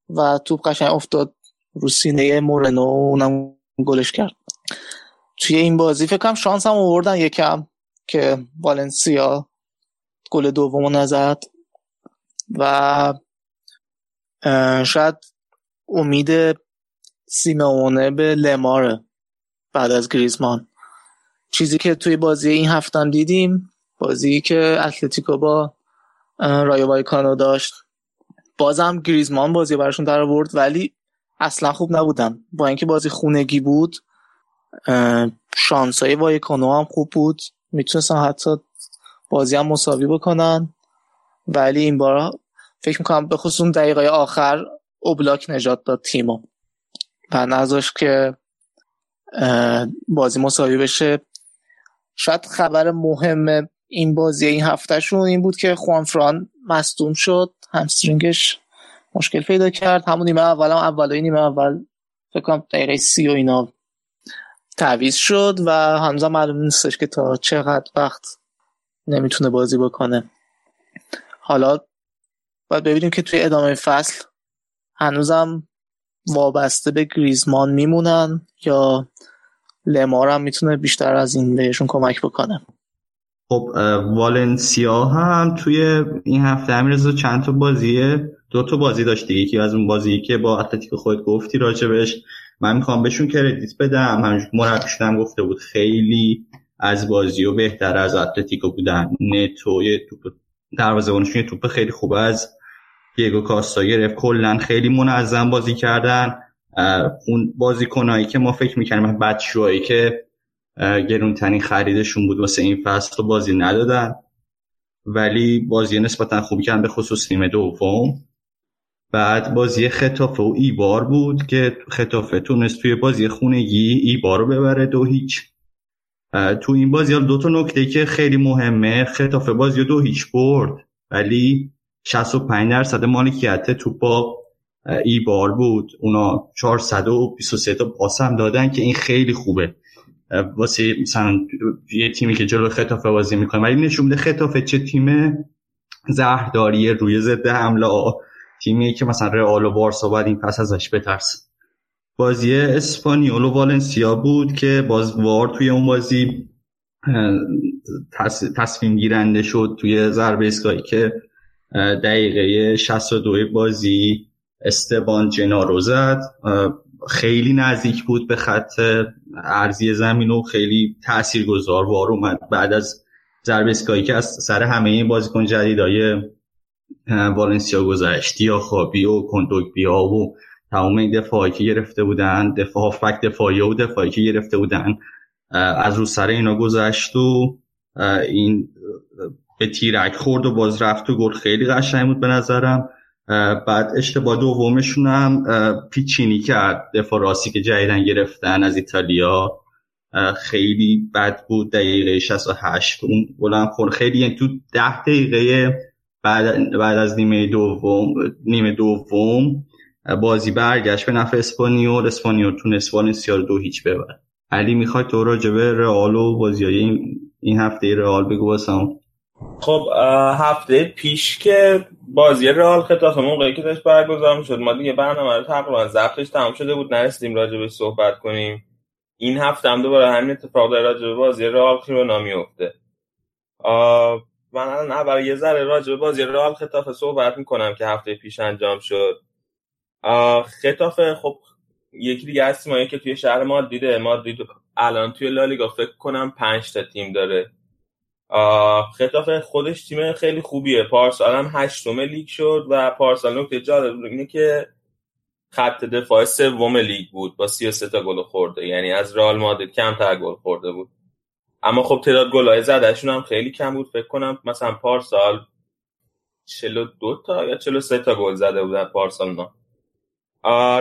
P: و توپ قشنگ افتاد رو سینه مورنو اونم گلش کرد. توی این بازی فکر کنم شانس هم آوردن یکم که والنسیا گل دومو نزد و شاید امید سیمونه به لماره بعد از گریزمان. چیزی که توی بازی این هفتم دیدیم بازی که اتلتیکو با رایو وایکانو داشت. بازم گریزمان بازی براشون در آورد ولی اصلا خوب نبودن. با اینکه بازی خونگی بود شانسای وایکانو هم خوب بود. می‌تونستن حتی بازی هم مساوی بکنن. ولی این بار فکر می‌کنم به خصوص دقیقه آخر اوبلاک نجات داد تیمو. و نذاش که بازی مساوی بشه. شاید خبر مهم این بازی این هفتهشون این بود که خوانفران مصدوم شد همسترینگش مشکل پیدا کرد. همون نیمه اول هم نیمه اول فکر کنم دقیقه سی و اینا تعویز شد و هنوز معلوم نیستش که تا چقدر وقت نمی‌تونه بازی بکنه. حالا باید ببینیم که توی ادامه فصل هنوزم وابسته به گریزمان میمونن یا لمار هم می‌تونه بیشتر از این بهشون کمک بکنه.
O: خب والنسیا هم توی این هفته امیرزا چند تا بازیه؟ دو تا بازی داشت دیگه. یکی از اون بازی که با اتلتیک خود گفتی راجبش من می‌خوام بهشون کردیت بدم. همونجور مربیشون گفته بود خیلی از بازی و بهتر از اتلتیکو بودن. نتو یه توپ دروازه‌بانشون یه توپ خیلی خوب از دیگو کاستا گرفت. کلا خیلی منظم بازی کردن. اون بازیکنایی که ما فکر می‌کنیم بچه‌هایی که گرونترین خریدشون بود واسه این فصل بازی ندادن. ولی بازی نسبتا خوبی کردن به خصوص نیمه دوم. بعد بازی خطافه و ایبار بود که خطافه تونست توی بازی خونگی ایبار رو ببره دو هیچ. تو این بازی دو تا نکته که خیلی مهمه خطافه بازی دو هیچ برد ولی 65 درصد مالکیت توپ با ایبار بود. اونا 423 تا پاس هم دادن که این خیلی خوبه. واسه مثلا یه تیمی که جلو خطافه بازی می‌کنه. ولی نشون میده خطافه چه تیم زهرداری روی ضد حمله تیمی که مثلا رئال و بارسا باید این پس ازش بترسه. بازی اسپانیول و والنسیا بود که باز وار توی اون بازی تصمیم گیرنده شد توی ضربه ایستگاهی که دقیقه 62 بازی استبان جنارو زد. خیلی نزدیک بود به خط ارزی زمین و خیلی تاثیرگذار وار اومد. بعد از ضربه ایستگاهی که از سر همه بازیکن جدیدای والنسیا گذشت یا خوابی و بیا و تمام این دفاعی که گرفته بودن دفاع فکت دفاعی و دفاعی که گرفته بودن از رو سر اینا گذشت و این به تیرک خورد و باز رفت و گل خیلی قشنگ بود به نظرم. بعد اشتباه دومشون هم پیچینی کرد. دفاع راستی که جدیدن گرفتن از ایتالیا. خیلی بد بود دقیقه 68 اون گلم خورد. خیلی یعنی تو ده دقیقه بعد, بعد از نیمه دوم نیمه دوم بازی برگشت به نفع اسپانیول. اسپانیول تونست والنسیا رو دو هیچ ببر علی می‌خوای تو راجع به رئال و بازی این, هفته رئال بگو واسم
G: خب هفته پیش که بازی رئال خطاف موقعی که داشت برگزار شد ما دیگه برنامه رو تقریبا ضبطش تمام شده بود نرسیدیم راجع به صحبت کنیم. این هفته هم دوباره همین اتفاق داره راجع به بازی رئال خیرونا میفته من الان اول یه ذره راجع به بازی رئال خطاف صحبت می‌کنم که هفته پیش انجام شد. خطاف خب یکی دیگه از تیمایی که توی شهر مادریده مادرید الان توی لالیگا فکر کنم پنج تا تیم داره. خطاف خودش تیم خیلی خوبیه. پارسال هم هشتم لیگ شد و پارسال نکته جالب اینه که خط دفاع سوم لیگ بود با 33 تا گل خورده. یعنی از رئال مادرید کمتر گل خورده بود. اما خب تعداد گلای زدهشون هم خیلی کم بود. فکر کنم مثلا پارسال 42 تا یا 43 تا گل زده بودن پارسال نه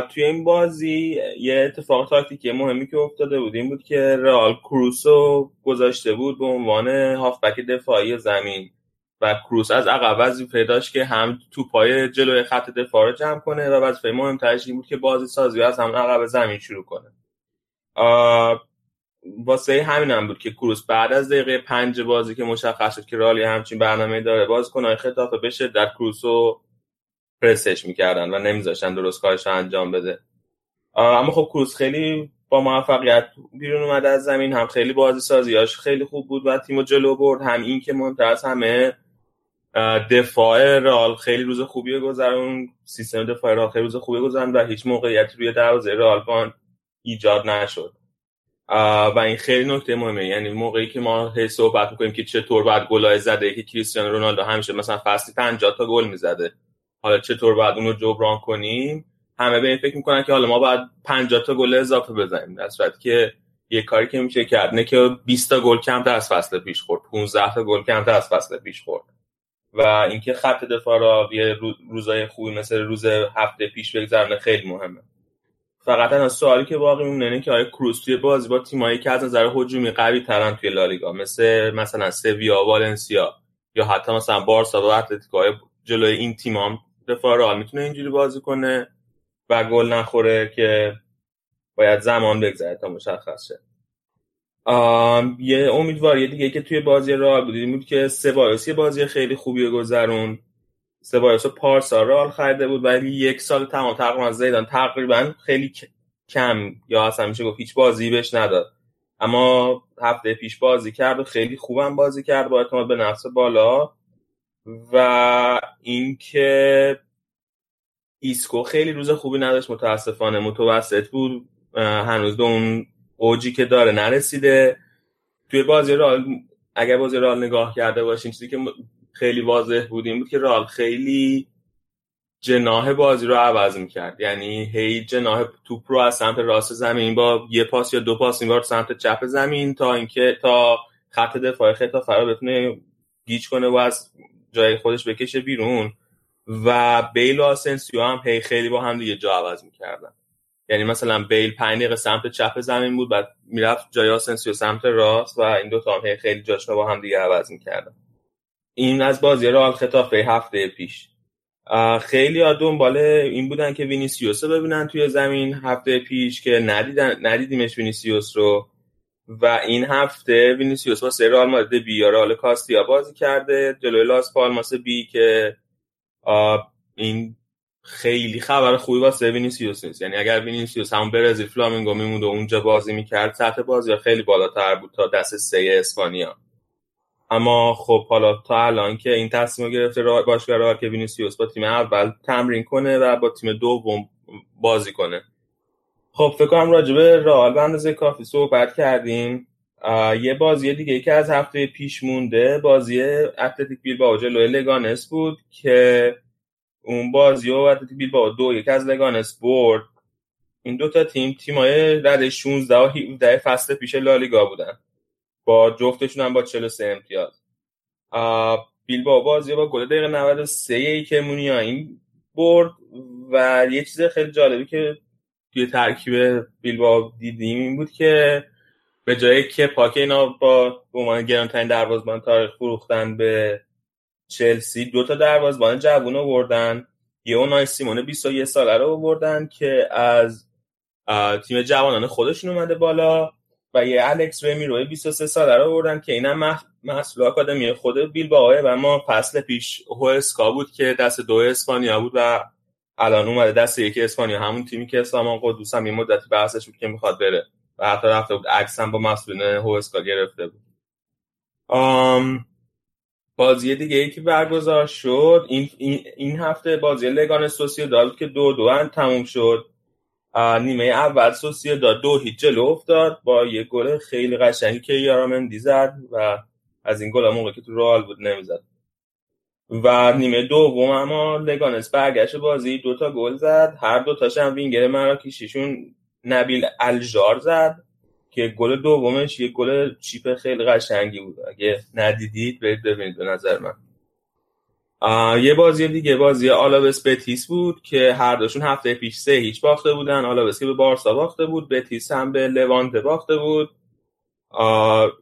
G: توی این بازی یه اتفاق تاکتیکی مهمی که افتاده بود این بود که رئال کروسو گذاشته بود به عنوان هافبک دفاعی زمین و کروس از عقب وظیفه داشت که هم توپای جلوی خط دفاع رو جمع کنه و وظیفه مهمترش این بود که بازی سازی از هم عقب زمین شروع کنه. واسه همین هم بود که کروس بعد از دقیقه پنج بازی که مشخص شد که رالی همچین برنامه داره باز کنه خطافه بشه در کروسو پرسش می‌کردن و نمیذاشتن درست کارش انجام بده. اما خب کروس خیلی با موفقیت بیرون اومده از زمین هم خیلی بازی سازیاش خیلی خوب بود و تیمو جلو برد هم این که مهمتر از همه دفاع رال خیلی روز خوبی گذرون سیستم دفاع رال خیلی روز خوبی گذرون و هیچ موقعیتی روی دروازه رال ایجاد نشد. و این خیلی نکته مهمه یعنی موقعی که ما هی صحبت می‌کنیم که چطور باید گلای زده که کریستیانو رونالدو همیشه مثلا فصلی 50 تا گل می‌زده. حالا چطور باید اونو جبران کنیم؟ همه به این فکر می‌کنن که حالا ما باید 50 تا گل اضافه بزنیم. در صورتی که یه کاری که میشه کرد نه که 20 تا گل کمتر از فصل پیش خورد. 15 تا گل کمتر از فصل پیش خورد. و اینکه خط دفاع را یه روزای خوبی مثل روز هفته پیش بگذرنه خیلی مهمه. فقط از سوالی که باقی میمونه اینه که آیا کروس توی بازی با تیمایی که از نظر هجومی قوی ترن توی لالیگا مثل مثلا سویا والنسیا یا حتی مثلا بارسا و اتلتیکو جلوی این تیم هم دفاع رئال می‌تونه اینجوری بازی کنه و گل نخوره که باید زمان بگذره تا مشخص شه. یه امیدواری دیگه که توی بازی رئال بود بود که سبایوس یه بازی خیلی خوبی گذرون سبایوس پارسال رئال خریده بود ولی یک سال تمام تقریبا زیدان تقریبا خیلی کم یا اصلا میشه گفت هیچ بازی بهش نداد. اما هفته پیش بازی کرد و خیلی خوبم بازی کرد با اعتماد به نفس بالا. و اینکه ایسکو خیلی روز خوبی نداشت متاسفانه. متوسط بود. هنوز به اون اوجی که داره نرسیده. توی بازی رئال اگر بازی رئال نگاه کرده باشیم چیزی که خیلی واضح بود این بود که رئال خیلی جناح بازی رو عوض می‌کرد. یعنی هی جناح توپ رو از سمت راست زمین با یه پاس یا دو پاس این بار سمت چپ زمین تا اینکه تا خط دفاع ختافه رو بتونه گیج کنه و از جای خودش بکشه بیرون. و بیل و آسنسیو هم هی خیلی با هم دیگه جا عوض می‌کردن. یعنی مثلا بیل پنج دقیقه سمت چپ زمین بود بعد می‌رفت جای آسنسیو سمت راست و این دو تا هم هی خیلی جاشون با هم دیگه عوض می‌کردن. این از بازی رئال ختافه هفته پیش. خیلی ها دنبال این بودن که وینیسیوس رو ببینن توی زمین. هفته پیش که ندیدن ندیدیمش وینیسیوس رو. و این هفته وینیسیوس با سری رئال مادرید بی یا رئال کاستیا بازی کرده. جلوی لاس پالماس بی که این خیلی خبر خوبی واسه وینیسیوس نیست. یعنی اگر وینیسیوس هم برزیل فلامینگو میموند و اونجا بازی می‌کرد سطح بازی خیلی بالاتر بود تا دسته سه اسپانیا. اما خب حالا تا الان که این تصمیم گرفته باشگاه رئال که وینیسیوس با تیم اول تمرین کنه و با تیم دوم بازی کنه. خب فکر کنم راجع به رئال به اندازه کافی صحبت کردیم. یه بازی دیگه که از هفته پیش مونده بازی اتلتیک بیلبائو جلوی لگانس بود که اون بازی رو اتلتیک بیلبائو دو یک از لگانس برد. این دوتا تیم تیمای رده 16 و 17 فصل پیش لالیگا بودن. با جفتشون هم با 43 امتیاز. بیلبائو بازی با گل دقیقه 93 ای که مونیا این برد و یه چیز خیلی جالبی که توی ترکیب بیلبائو دیدیم این بود که به جایی که پاک اینا با به عنوان گرانترین دروازه‌بان تاریخ فروختن به چلسی دو تا دروازه‌بان جوون آوردن. یه اونای سیمون 21 ساله رو آوردن که از تیم جوانان خودشون اومده بالا و یه الکس رمیرو 23 ساله رو آوردن که اینم محصول آکادمی خود بیلبائو و ما فصل پیش هوسکا بود که دست دو اسپانیا بود و الان اومده دست یکی اسپانیا همون تیمی که اسلام قدوس هم یه مدتی بحثش بود که می‌خواد بره. و حتی رفته بود عکس هم با مسئولین هوسکا گرفته بود. آم بازی دیگه ای که برگزار شد این, این, هفته بازی لگان سوسیو داد که دو دو هم تموم شد. نیمه اول سوسیو داد دو هیچ جلو افتاد با یه گل خیلی قشنگی که یارامندی زد و از این گل موقع که تو رال بود نمی‌زد. و نیمه دوم اما لگانس برگشت بازی دوتا گل زد. هر دو تاش هم وینگر مراکشیشون نبیل الجار زد که گل دومش یه گل چیپ خیلی قشنگی بود. اگه ندیدید برید ببینید به نظر من. یه بازی دیگه بازی آلاوس بتیس بود که هر دوشون هفته پیش سه هیچ باخته بودن. آلاوس که به بارسا باخته بود بتیس هم به لوانته باخته بود.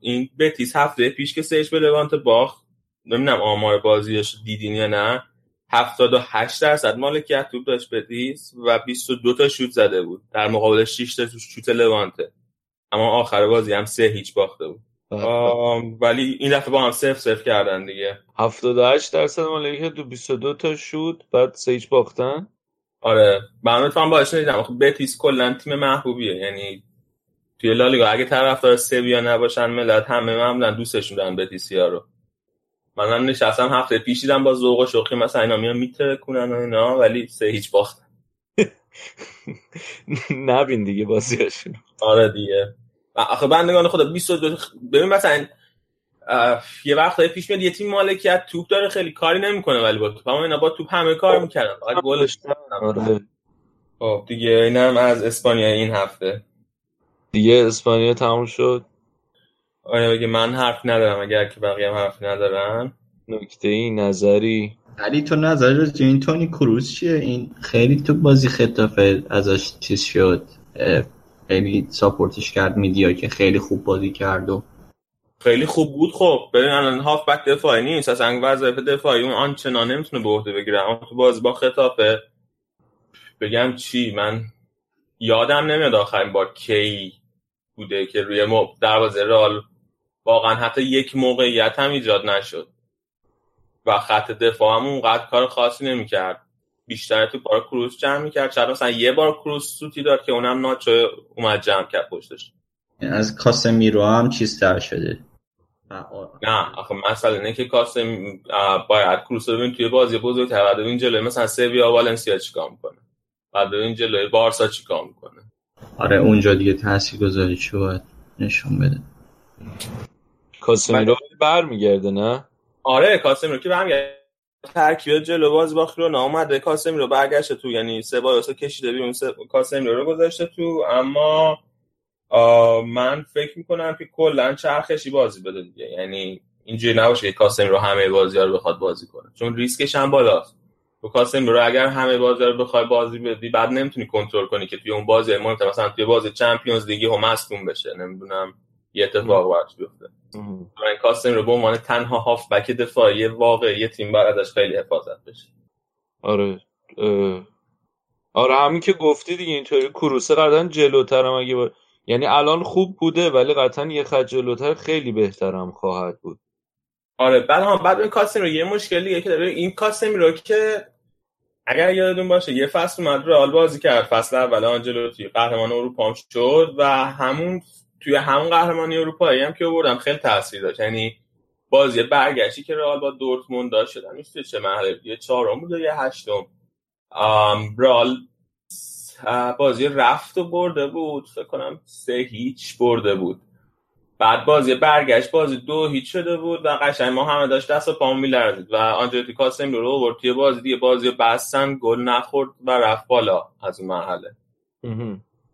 G: این بتیس هفته پیش که سهش به لوانته باخت نمی‌دونم آمار بازیش دیدین یا نه 78 درصد مالکیت توپ داشت بتیس و 22 تا شوت زده بود. در مقابل 6 تا شوت لوانته. اما آخر بازی هم سه هیچ باخته بود. ولی این دفعه با هم صفر صفر کردن دیگه.
B: 78 درصد مالکیت تو 22 تا شوت بعد سه هیچ باختن؟
G: آره. من فهم باش ندیدم خب بتیس کلا تیم محبوبیه. یعنی توی لالیگا اگه طرفدار سویا نباشن ملت همه معمولا دوستشون دارن بتیسیا رو. من هم نشستم هفته پیش دیدم با ذوق و شوخی مثلا اینا میان میترکونن و اینا ولی سه هیچ باختن
B: نبین دیگه بازیاشون
G: آره دیگه. آخه بندگان خدا 22 ببین مثلا یه وقت پیش میاد یه تیم مالکیت توپ داره خیلی کاری نمی‌کنه ولی با توپ. اما اینا با توپ همه کار می‌کردن. فقط گلش
B: آره.
G: خب دیگه اینم از اسپانیا این هفته.
B: دیگه اسپانیا تموم شد.
G: آیا من حرف ندارم اگر که بقیه هم حرف ندارن؟
B: نکته ای نظری.
O: علی تو نظر راجع این تونی کروز چیه؟ این خیلی تو بازی خطافه ازش چیز شد خیلی ساپورتش کرد میدیا که خیلی خوب بازی کرد و
G: خیلی خوب بود. خب ببین الان هاف بک دفاعی نیست. از انگ وظایف دفاعی اون آنچنان نمی‌تونه به عهده بگیره. اما تو بازی با خطافه بگم چی؟ من یادم نمیاد آخرین بار کی بوده که روی دروازه رال واقعا حتی یک موقعیت هم ایجاد نشد. و خط دفاع هم اونقدر کار خاصی نمی‌کرد. بیشتر تو بار کروز جمع می‌کرد. چرا مثلا یه بار کروز سوتی داد که اونم ناچو اومد جمع کرد پشتش.
O: از کاسمیرو هم چیز تر شده.
G: نه آخه مسئله اینه که کاسم باید کروز رو ببین توی بازی بزرگ بعد ببین جلوی مثلا سویا والنسیا چیکار می‌کنه. بعد ببین جلوی بارسا چیکار می‌کنه.
O: آره اونجا دیگه تاثیرگذاری باید نشون بده.
B: کاسمیرو برمیگرده نه؟
G: آره کاسمیرو که برمیگرده. ترکیب جلو باز با رو اومده کاسمی رو برگشته تو یعنی سه بار کشیده بیرون کاسمی رو گذاشته تو. اما من فکر می‌کنم که کلا چرخشی بازی بده دیگه. یعنی اینجوری نباشه که کاسمی رو همه بازی رو بخواد بازی کنه. چون ریسکش هم بالاست. تو کاسمی رو اگر همه بازی رو بخوای بازی بدی بعد نمی‌تونی کنترل کنی که توی اون بازی مثلا توی بازی چمپیونز لیگی هم مصدوم بشه. نمی‌دونم. یه اتفاق براش بیفته. برای کاستن رو به عنوان تنها هاف بک دفاعی واقعی تیم بر ازش خیلی حفاظت بشه.
B: آره آره همین که گفتی دیگه اینطوری کروسه قطعا جلوترم اگه با... یعنی الان خوب بوده ولی قطعا یه خط جلوتر خیلی بهترم خواهد بود.
G: آره بعد هم بعد این کاسمی رو یه مشکلی که داره. این کاسمی رو که اگر یادتون باشه یه فصل اومد رئال بازی کرد. فصل اول آنجلوتی قهرمان اروپا شد و همون توی همون قهرمانی اروپایی هم که آوردم خیلی تاثیر داشت. یعنی بازی برگشتی که رئال با دورتموند داشت شدن نیست چه مرحله؟ یه چهارم بود یه هشتم. رئال بازی رفت و برده بود. فکر کنم سه هیچ برده بود. بعد بازی برگشت بازی دو هیچ شده بود و قشنگ ما همه داشت دست و پامون میلرزید و آنجلوتی کاسم رو برد توی بازی دیگه بازی بستن گل نخورد و رفت بالا از اون مرحله.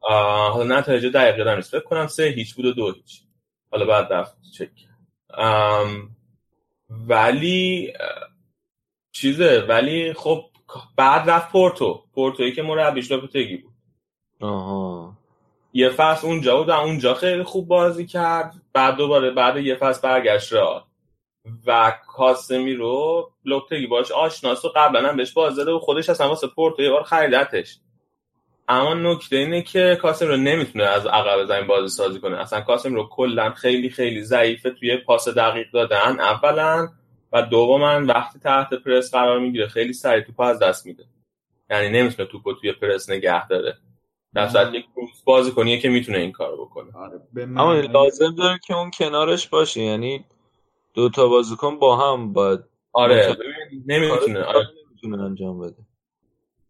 G: حالا نتایج دقیقه نیست. فکر کنم سه هیچ بود و دو هیچ. حالا بعد رفت چک. ولی چیزه ولی خب بعد رفت پورتو. پورتویی که مربیش لوپتگی بود.
B: آها.
G: یه فصل اونجا بود و اونجا خیلی خوب بازی کرد. بعد دوباره بعد یه فصل برگشت را و کاسمی رو لوپتگی باش آشناس و قبلا هم بهش باز داده و خودش اصلا واسه پورتو یه بار خریدتش. اما نکته اینه که کاسم رو نمی‌تونه از عقب زمین بازی سازی کنه. اصلا کاسم رو کلا خیلی خیلی ضعیفه توی پاس دقیق دادن اولا و دوما وقتی تحت پرس قرار می‌گیره خیلی سریع توپ از دست میده. یعنی نمی‌تونه توپو توی پرس نگه داره. در صورت یک کروس بازی کنیه که می‌تونه این کارو بکنه.
B: آره اما لازم داره که اون کنارش باشه. یعنی دو تا بازیکن با هم باید
G: آره نمی‌تونه آره.
B: نمی‌تونه انجام بده.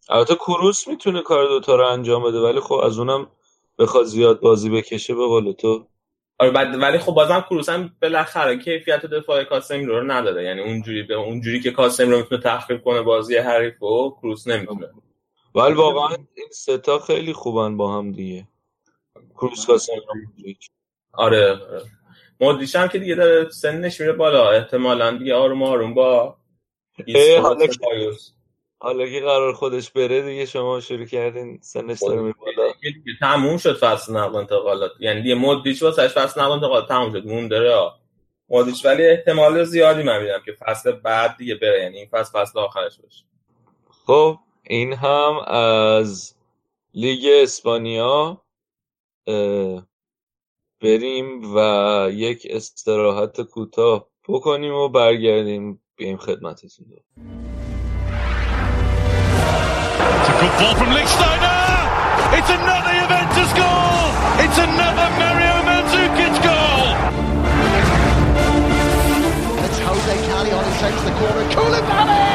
B: البته کروس می‌تونه کار دوتا رو انجام بده ولی خب از اونم بخواد زیاد بازی بکشه به قول تو.
G: آره بعد ولی خب بازم کروس هم بالاخره کیفیت دفاع کاسم رو نداره. یعنی اونجوری به اونجوری که کاسم رو می‌تونه تخریب کنه بازی حریف و کروس نمی‌تونه.
B: ولی واقعا این ستا خیلی خوبن با هم دیگه. کروس کاسم
G: آره مودریچ هم که دیگه داره سنش میره بالا. احتمالاً دیگه آروم آروم با
B: حالا که قرار خودش بره دیگه شما شروع کردین سنش داره میره بالا
G: تموم شد فصل نقل انتقالات. یعنی دیگه مودریچ واسش فصل نقل انتقالات تموم شد. مون داره مودریچ ولی احتمال زیادی من میدم که فصل بعد دیگه بره. یعنی این فصل فصل آخرش باشه.
B: خب این هم از لیگ اسپانیا بریم و یک استراحت کوتاه بکنیم و برگردیم بیایم خدمتتون.
N: Good ball from Lichtsteiner. It's another Juventus goal. It's another Mario Mandzukic goal.
Q: It's Jose Callejon who takes the corner. Koulibaly!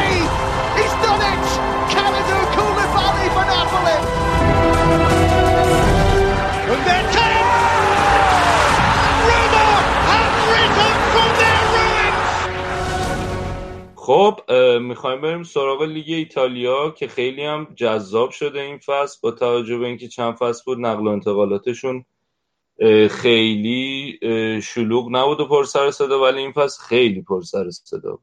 B: خب می‌خوایم بریم سراغ لیگ ایتالیا که خیلی هم جذاب شده این فصل با توجه به اینکه چند فصل بود نقل و انتقالاتشون خیلی شلوغ نبود و پر سر صدا ولی این فصل خیلی پر سر صدا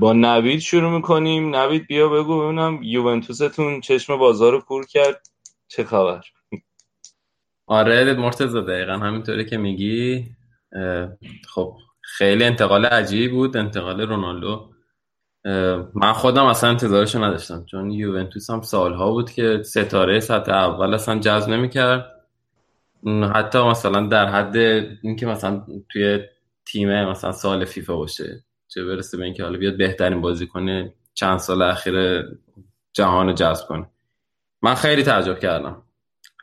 B: با نوید شروع می‌کنیم. نوید بیا بگو ببینم یوونتوستون چشم بازار رو پر کرد. چه خبر؟
I: آره مرتضی دقیقا همینطوری که میگی. خب خیلی انتقال عجیبی بود. انتقال رونالدو. من خودم اصلا انتظارشو نداشتم چون یوونتوس هم سالها بود که ستاره سطح اول اصلا جذب نمی‌کرد. حتی مثلا در حد اینکه مثلا توی تیم مثلا سال فیفا باشه چه برسه به اینکه حالا بیاد بهترین بازی کنه چند سال اخیر جهان جذب کنه. من خیلی تعجب کردم.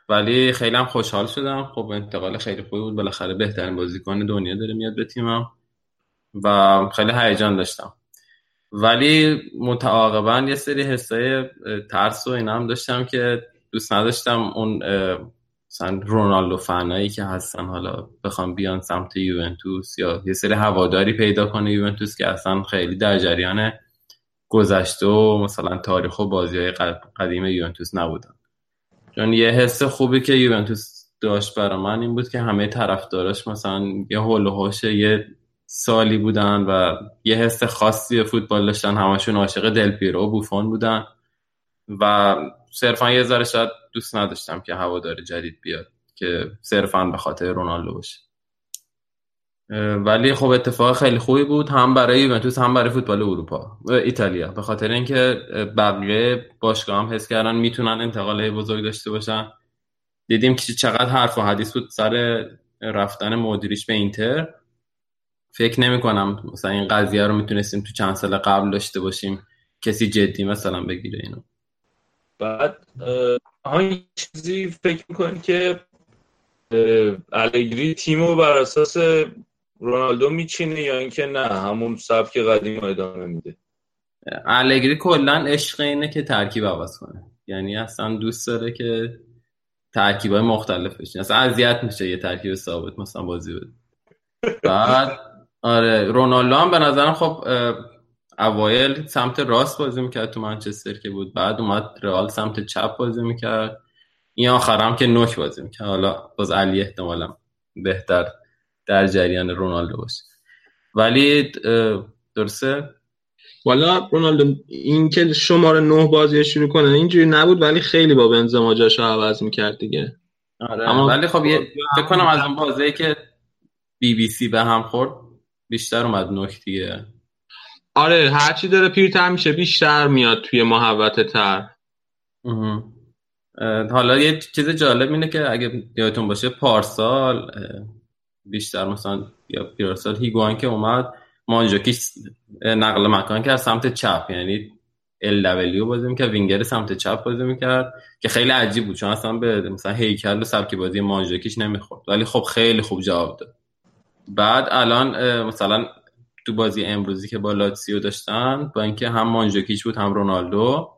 I: ولی خیلی هم خوشحال شدم. خب انتقال خیلی خوبی بود. بالاخره بهترین بازیکن دنیا داره میاد به تیمم. و خیلی هیجان داشتم. ولی متعاقبا یه سری حسای ترس و اینا هم داشتم که دوست نداشتم اون مثلا رونالدو فنایی که هستن حالا بخوام بیان سمت یوونتوس یا یه سری هواداری پیدا کنه. یوونتوس که اصلا خیلی در جریان گذشته و مثلا تاریخ و بازی های قدیم یوونتوس نبودن. چون یه حس خوبی که یوونتوس داشت برای من این بود که همه طرفداراش مثلا یه هول و یه سالی بودن و یه حس خاصی فوتبال داشتن. همشون عاشق دل پیرو و بوفون بودن. و صرفا یه ذره شاید دوست نداشتم که هوادار جدید بیاد که صرفا به خاطر رونالدو باشه. ولی خب اتفاق خیلی خوبی بود. هم برای یوونتوس هم برای فوتبال اروپا ایتالیا. به خاطر اینکه بقیه باشگاه هم حس کردن می‌تونن انتقال بزرگ داشته باشن. دیدیم که چقدر حرف و حدیث بود سر رفتن مدیریش به اینتر. فکر نمی کنم مثلا این قضیه رو می‌تونستیم تو چند سال قبل داشته باشیم کسی جدی مثلا بگیره اینو.
B: بعد ها چیزی فکر می‌کنی که الگری تیمو بر اساس رونالدو میچینه یا اینکه نه همون سبک قدیم ادامه میده؟
I: الگری کلا عشق اینه که ترکیب عوض کنه. یعنی اصلا دوست داره که ترکیب های مختلف بشین اصلا اذیت میشه یه ترکیب ثابت مثلا بازی بده. بعد آره رونالدو هم به نظرم خب اوایل سمت راست بازی می‌کرد تو منچستر که بود بعد اومد رئال سمت چپ بازی می‌کرد. این آخرم که نوک بازی می‌کرد. حالا باز علی احتمالا بهتر در جریان رونالدو باشه. ولی درسته؟
C: والا رونالدو این که شماره نه بازی شروع کنه اینجوری نبود ولی خیلی با بنزما جاشو عوض می‌کرد دیگه.
I: آره ولی خب فکر کنم از اون بازی که بی بی سی به هم خورد. بیشتر اومد نوک دیگه.
C: آره هرچی داره پیرتر میشه بیشتر میاد توی محوت تر
I: حالا یه چیز جالب اینه که اگه یادتون باشه پارسال بیشتر مثلا یا پیرارسال هیگواین که اومد مانجوکیچ نقل مکان کرد سمت چپ. یعنی LW بازی می‌کرد وینگر سمت چپ بازی می‌کرد که خیلی عجیب بود. چون اصلا به مثلا هیکل و سبک بازی مانجوکیچ نمی‌خورد. ولی خب خیلی خوب جواب داد. بعد الان مثلا تو بازی امروزی که با لاتسیو داشتن با اینکه هم مانجوکیچ بود هم رونالدو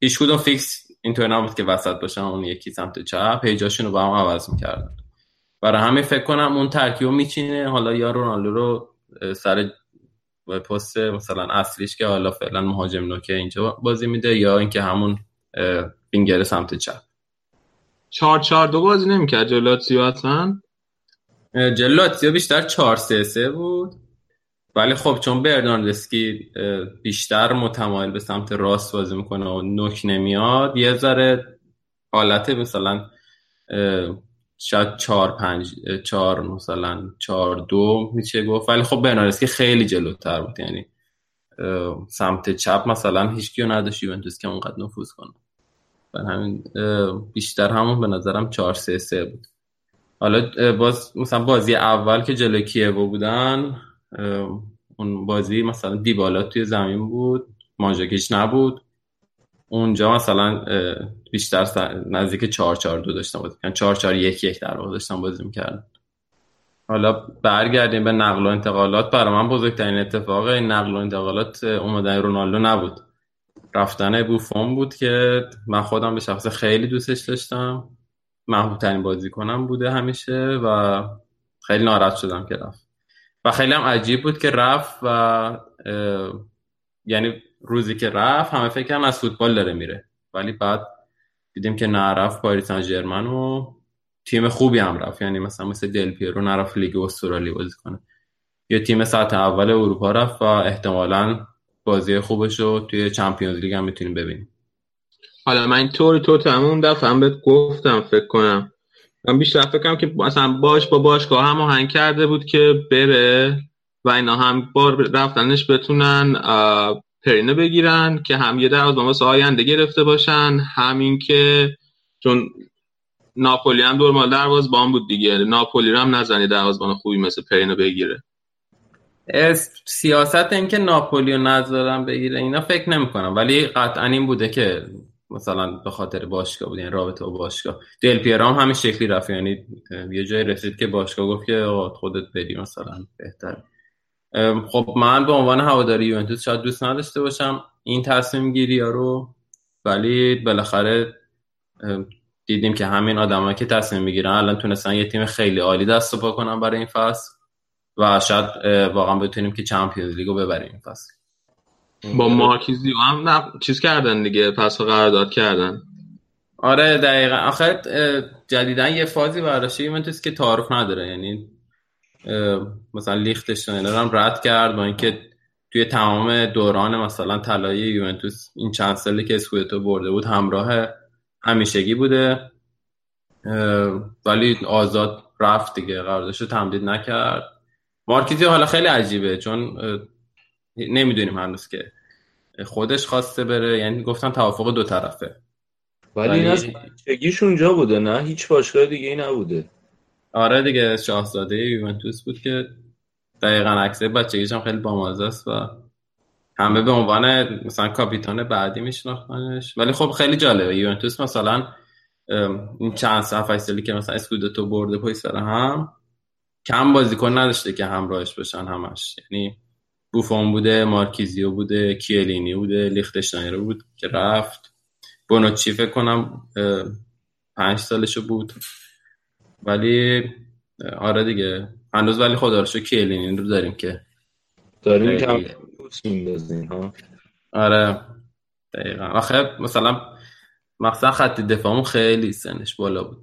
I: هیچ کدوم فیکس اینطور نبود که وسط باشن اون یکی سمت چپ هی جاشون رو با هم عوض می‌کردن. برای همین فکر کنم اون ترکیب میچینه. حالا یا رونالدو رو سر پست مثلا اصلیش که حالا فعلا مهاجم نوکه اینجا بازی میده یا اینکه همون وینگر سمت چپ.
C: چهار چهار دو بازی نمی‌کرد جلاتسیو اصلا؟
I: جلاتسیو بیشتر چهار سه سه بود. ولی خب چون برناردسکی بیشتر متمایل به سمت راست بازی می‌کنه و نوک نمیاد یه ذره حالت مثلا شاید چهار پنج چهار مثلا چهار دو میشه گفت. ولی خب برناردسکی خیلی جلوتر بود. یعنی سمت چپ مثلا هیچ کیو نداشت یوونتوس که اونقدر نفوذ کنه. بر همین بیشتر همون به نظرم چهار سه سه بود. حالا باز مثلا بازی اول که جلوی کیوو بودن اون بازی مثلا دیبالا توی زمین بود ماژاکیچ نبود. اونجا مثلا بیشتر نزدیک 4 4 2 داشتم بازی یعنی 4 4 1 1 در واقع داشتم بازی می‌کردم حالا برگردیم به نقل و انتقالات. برای من بزرگترین اتفاق این نقل و انتقالات اومدن رونالدو نبود. رفتن بوفون بود که من خودم به شخص خیلی دوستش داشتم. محبوب ترین بازیکنم بوده همیشه و خیلی ناراحت شدم که رفت. و خیلی هم عجیب بود که رفت و یعنی روزی که رفت همه فکر هم از فوتبال داره میره. ولی بعد دیدیم که نرفت پاریس سن و تیم خوبی هم رفت. یعنی مثلا مثل دل پیرو نرفت لیگ استرالیا بازی کنه. یه تیم سطح اول اروپا رفت و احتمالا بازی خوبش رو توی چمپیونز لیگ هم می‌تونیم ببینیم.
C: حالا من طور تو تموم دفعه بهت گفتم فکر کنم. من بیشتر فکرم که مثلا باش با باشگاه هم آهنگ کرده بود که بره و اینا هم بار رفتنش بتونن پرینه بگیرن که هم یه در واسه آینده گرفته باشن همین که چون ناپولی هم دور مال دروازبان بود دیگه. ناپولی رو هم نزنی دروازبان خوبی مثل پرینه بگیره.
I: سیاست این که ناپولی رو نذارم بگیره اینا فکر نمی کنم ولی قطعا این بوده که مثلا به خاطر باشگاه بود یعنی رابطه با باشگاه. دل پیرام همین شکلی رفت یعنی یه جای رسید که باشگاه گفت که خودت بری مثلا بهتر. خب من به عنوان هواداری یوونتوس شاید دوست نداشته باشم. این تصمیم گیری ها رو ولی بالاخره دیدیم که همین آدمایی که تصمیم می‌گیرن الان تونستن یه تیم خیلی عالی دست و پا کنن برای این فصل و شاید واقعا بتونیم که چمپیونز لیگو ببریم این فصل.
C: با مارکیزی هم نه چیز کردن دیگه پس قرارداد کردن.
I: آره دقیقا. آخر جدیدن یه فازی برداشته یوونتوس که تعارف نداره. یعنی مثلا لیختش هم رد کرد با اینکه توی تمام دوران مثلا طلایی یوونتوس این چند سالی که اسکودتو برده بود همراه همیشگی بوده. ولی آزاد رفت دیگه. قراردادش تمدید نکرد. مارکیزیو حالا خیلی عجیبه چون نمی‌دونیم هنوز که. خودش خواسته بره یعنی گفتن توافق دو طرفه.
B: ولی این از بچگیش اونجا بوده نه؟ هیچ باشگاه دیگه ای نبوده.
I: آره دیگه شاهزاده یوونتوس بود که دقیقا عکسه بچگیش هم خیلی بامزه است و همه به عنوان مثلا کاپیتان بعدی میشناختنش. ولی خب خیلی جالبه. یوونتوس مثلا این چند صفحه سالی که مثلا اسکودتو برده پای سر هم کم بازیکن نداشته که همراهش باشن همش. یعنی بوفون بوده مارکیزیو بوده کیلینی بوده لیختشتاینر بود که رفت. بونوچی فکر کنم پنج سالشو بود. ولی آره دیگه. هنوز ولی خدا رو کیلینی رو داریم که
B: داریم میندازین ها.
I: آره. دقیقا. آخه مثلا مقصد خط دفاعمون خیلی سنش بالا بود.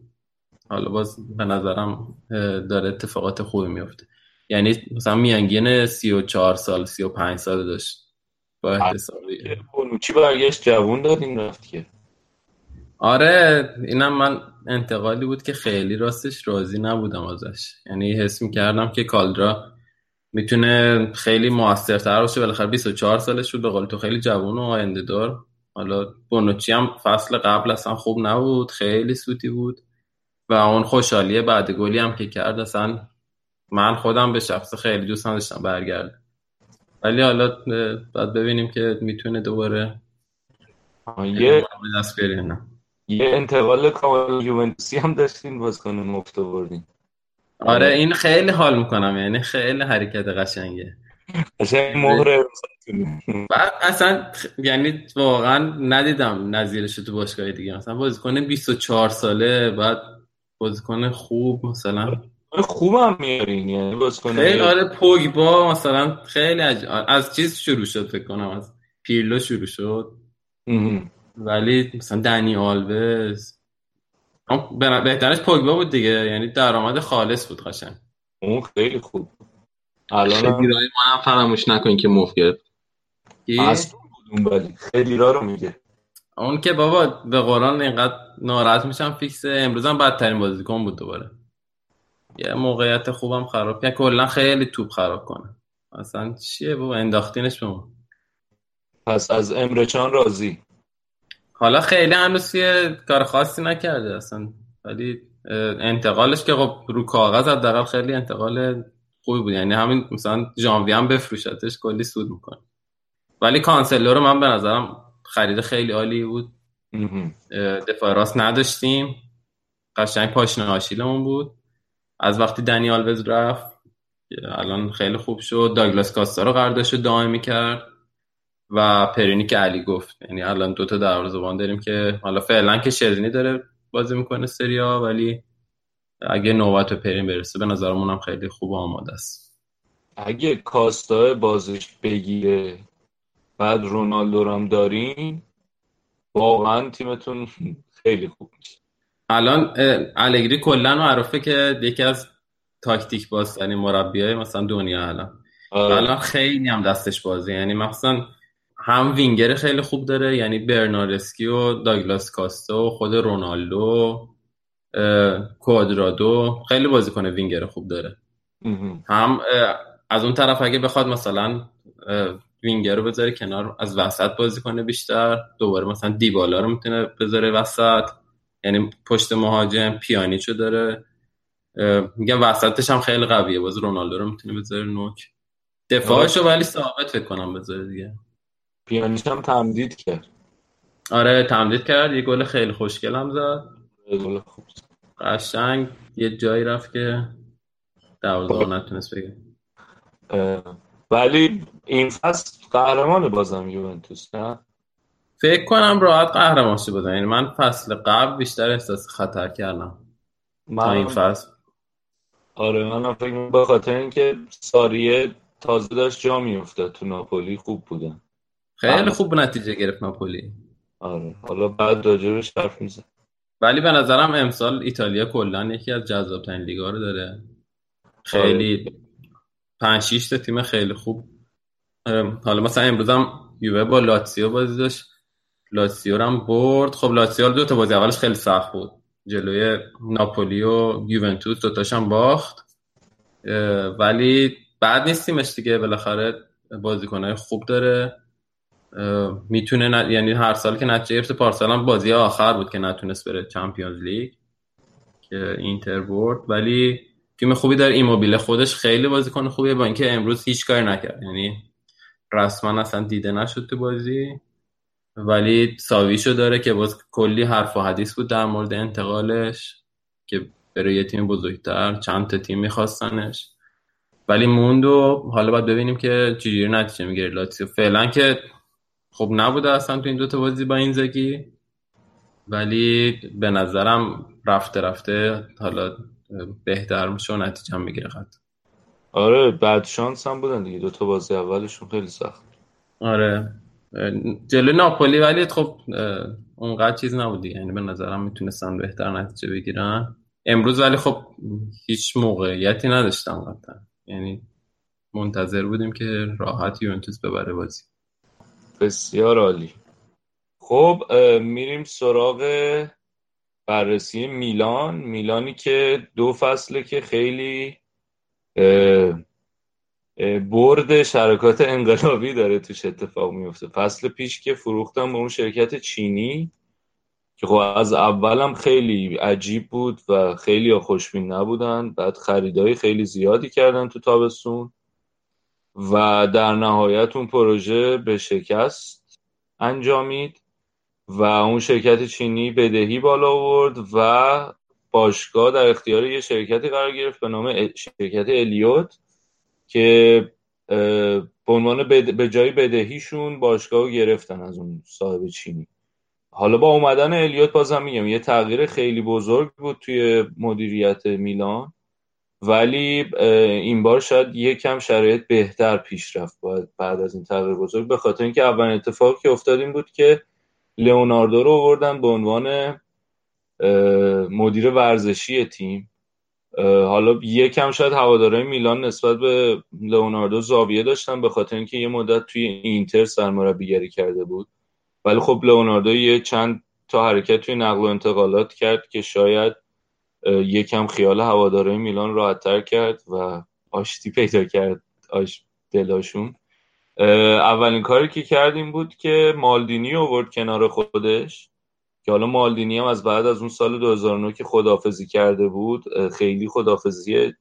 I: حالا باز به نظرم داره اتفاقات خوبی میفته یعنی مثلا میانگین 34 سال 35 سال داشت. با احتسابی
B: بونوچی برگشت جوون دادیم رفت که.
I: آره اینم من انتقالی بود که خیلی راستش راضی نبودم ازش. یعنی حس می‌کردم که کالدرا می‌تونه خیلی موثرتر باشه. بالاخره 24 سالش شد به قول تو خیلی جوون و آینده دار حالا بونوچی هم فصل قبل اصلا خوب نبود. خیلی سوتی بود. و اون خوشحالیه بعد گلی هم که کرد اصلا من خودم به شخص خیلی دوست نداشتم برگرد. ولی حالا باید ببینیم که می‌تونه دوباره
B: یه
I: دست نه.
B: یه انتقال کامل یوونتوسی هم داشتین باز کنه مفت بردین
I: آره این خیلی حال می‌کنم یعنی خیلی حرکت قشنگه.
B: قشنگ مهر
I: اصلا یعنی واقعا ندیدم نظیرش تو باشگاه دیگه. مثلا بازیکن 24 ساله بعد بازیکن خوب مثلا
B: خوبم میارین یعنی بازیکن
I: خیلی آره پوگبا مثلا خیلی عج... از چیز شروع شد فکر کنم از پیرلو شروع شد. ولی مثلا دنی آلوز. بهترش پوگبا بود دیگه یعنی درآمد خالص بود قشنگ.
B: اون خیلی خوب.
C: الان خیلی ما هم فراموش نکنین که مفت گرفت.
B: ولی. خیلی را رو میگه.
I: اون که بابا به قرآن اینقدر ناراحت میشم فیکسه امروز هم بدترین بازیکن بود دوباره. یه موقعیت خوبم خراب کرد. کلا خیلی توپ خراب کنه. اصلا چیه بابا؟ انداختینش به
B: پس از امرچان راضی؟
I: حالا خیلی هنوز یه کار خاصی نکرده اصلا. ولی انتقالش که خب رو کاغذ حداقل خیلی انتقال خوبی بود. یعنی همین مثلا ژانویه هم بفروشتش کلی سود می‌کنه. ولی کانسلو رو من به نظرم خرید خیلی عالی بود. دفاع راست نداشتیم. قشنگ پاشنه آشیلمون بود. از وقتی دنیال وز رفت الان خیلی خوب شد. داگلاس کاستا رو قراردادش رو دائمی کرد و پرینی که علی گفت. یعنی الان دوتا دروازه‌بان داریم که حالا فعلا که شرزینی داره بازی می‌کنه سریا ولی اگه نوبت به پرین برسه به نظرمون هم خیلی خوب آماده است.
B: اگه کاستا بازش بگیره بعد رونالدو هم دارین واقعا تیمتون خیلی خوب میشه.
I: الان الگری کلا معروفه که یکی از تاکتیک بازترین مربیای مثلا دنیا الان.
B: آره.
I: الان خیلی هم دستش بازی یعنی مثلا هم وینگر خیلی خوب داره یعنی برنارسکی و داگلاس کاستا و خود رونالدو کوادرادو. خیلی بازیکن وینگر خوب داره. هم از اون طرف اگه بخواد مثلا وینگر رو بذاره کنار از وسط بازی کنه بیشتر. دوباره مثلا دیبالا رو می‌تونه بذاره وسط. یعنی پشت مهاجم پیانیچو داره. میگم وسطش هم خیلی قویه. باز رونالدو رو می‌تونه بذاره نوک. دفاعشو ولی ثابت فکر کنم بذاره دیگه.
B: پیانیچ هم تمدید کرد.
I: آره تمدید کرد. یه گل خیلی خوشگل هم زد.
B: گل خوب
I: قشنگ. یه جایی رفت که دوازده نتونست بگه.
B: ولی این فصل قهرمان بازم یوونتوس نه؟
I: فکر کنم راحت قهرمان شه بازم یعنی من فصل قبل بیشتر احساس خطر کردم. تا این فصل.
B: آره من فکر به خاطر اینکه ساریه تازه داشت جا میافتاد تو ناپولی خوب بودن.
I: خیلی خوب نتیجه گرفت ناپولی.
B: آره حالا بعد راجبش حرف میزن
I: ولی به نظرم امسال ایتالیا کلا یکی از جذابترین لیگا رو داره. خیلی پنج شیش تا تیم خیلی خوب. حالا مثلا امروز هم یووه با لاتسیو بازی داشت. لاتسیو هم برد. خب لاتسیو دو تا بازی اولش خیلی سخت بود. جلوی ناپولی و یوونتوس دوتاش هم باخت. ولی بعد نیست تیمش دیگه. بالاخره بازیکنهای خوب داره. می‌تونه یعنی هر سال که نتیجه گرفته پارسال هم بازی آخر بود که نتونست بره چمپیونز لیگ که اینتر برد. ولی تیم خوبی داره. ایموبیل خودش خیلی بازیکن خوبیه. با اینکه امروز هیچ کاری نکرد. یعنی رسما اصلا دیده نشد تو بازی. ولی ساویشو داره که باز کلی حرف و حدیث بود در مورد انتقالش که برای یه تیم بزرگتر چند تا تیم میخواستنش. ولی موند و حالا باید ببینیم که چجوری نتیجه می‌گیره لاتسیو. فعلا که خب نبوده اصلا تو این دوتا بازی با این زگی ولی به نظرم رفته رفته حالا بهتر میشه و نتیجه هم می‌گیره خط
B: آره بعد شانس هم بودن دیگه. دوتا بازی اولشون خیلی سخت
I: آره. جلو ناپولی ولی خب اونقدر چیز نبودی یعنی به نظرم می‌تونستن بهتر نتیجه بگیرن. امروز ولی خب هیچ موقعیتی نداشتم قطعا یعنی منتظر بودیم که راحت یوونتوس ببره بازی.
B: بسیار عالی. خب میریم سراغ بررسی میلان. میلانی که دو فصله که خیلی برد شرکات انقلابی داره توش اتفاق میفته. فصل پیش که فروختم به اون شرکت چینی که خب از اولم خیلی عجیب بود و خیلی خوشبین نبودن. بعد خریدای خیلی زیادی کردن تو تابستون و در نهایت اون پروژه به شکست انجامید و اون شرکت چینی بدهی بالا آورد و باشگاه در اختیار یه شرکتی قرار گرفت به نام شرکت الیوت. که به عنوان به جای بدهیشون باشگاه گرفتن از اون صاحب چینی. حالا با اومدن الیوت بازم میگم یه تغییر خیلی بزرگ بود توی مدیریت میلان. ولی این بار شاید یکم شرایط بهتر پیش رفت بعد از این تغییر بزرگ. به خاطر اینکه اولین اتفاقی که افتاد این بود که لئوناردو رو آوردن به عنوان مدیر ورزشی تیم. حالا یکم شاید هوادارهای میلان نسبت به لئوناردو زاویه داشتن به خاطر اینکه یه مدت توی اینتر سرمربیگری کرده بود. ولی خب لئوناردو یه چند تا حرکت توی نقل و انتقالات کرد که شاید یکم خیال هوادارهای میلان راحتتر کرد و آشتی پیدا کرد. آش دلاشون. اولین کاری که کردیم بود که مالدینی آورد کنار خودش. که حالا مالدینی هم از بعد از اون سال 2009 که خدافزی کرده بود خیلی خدافزی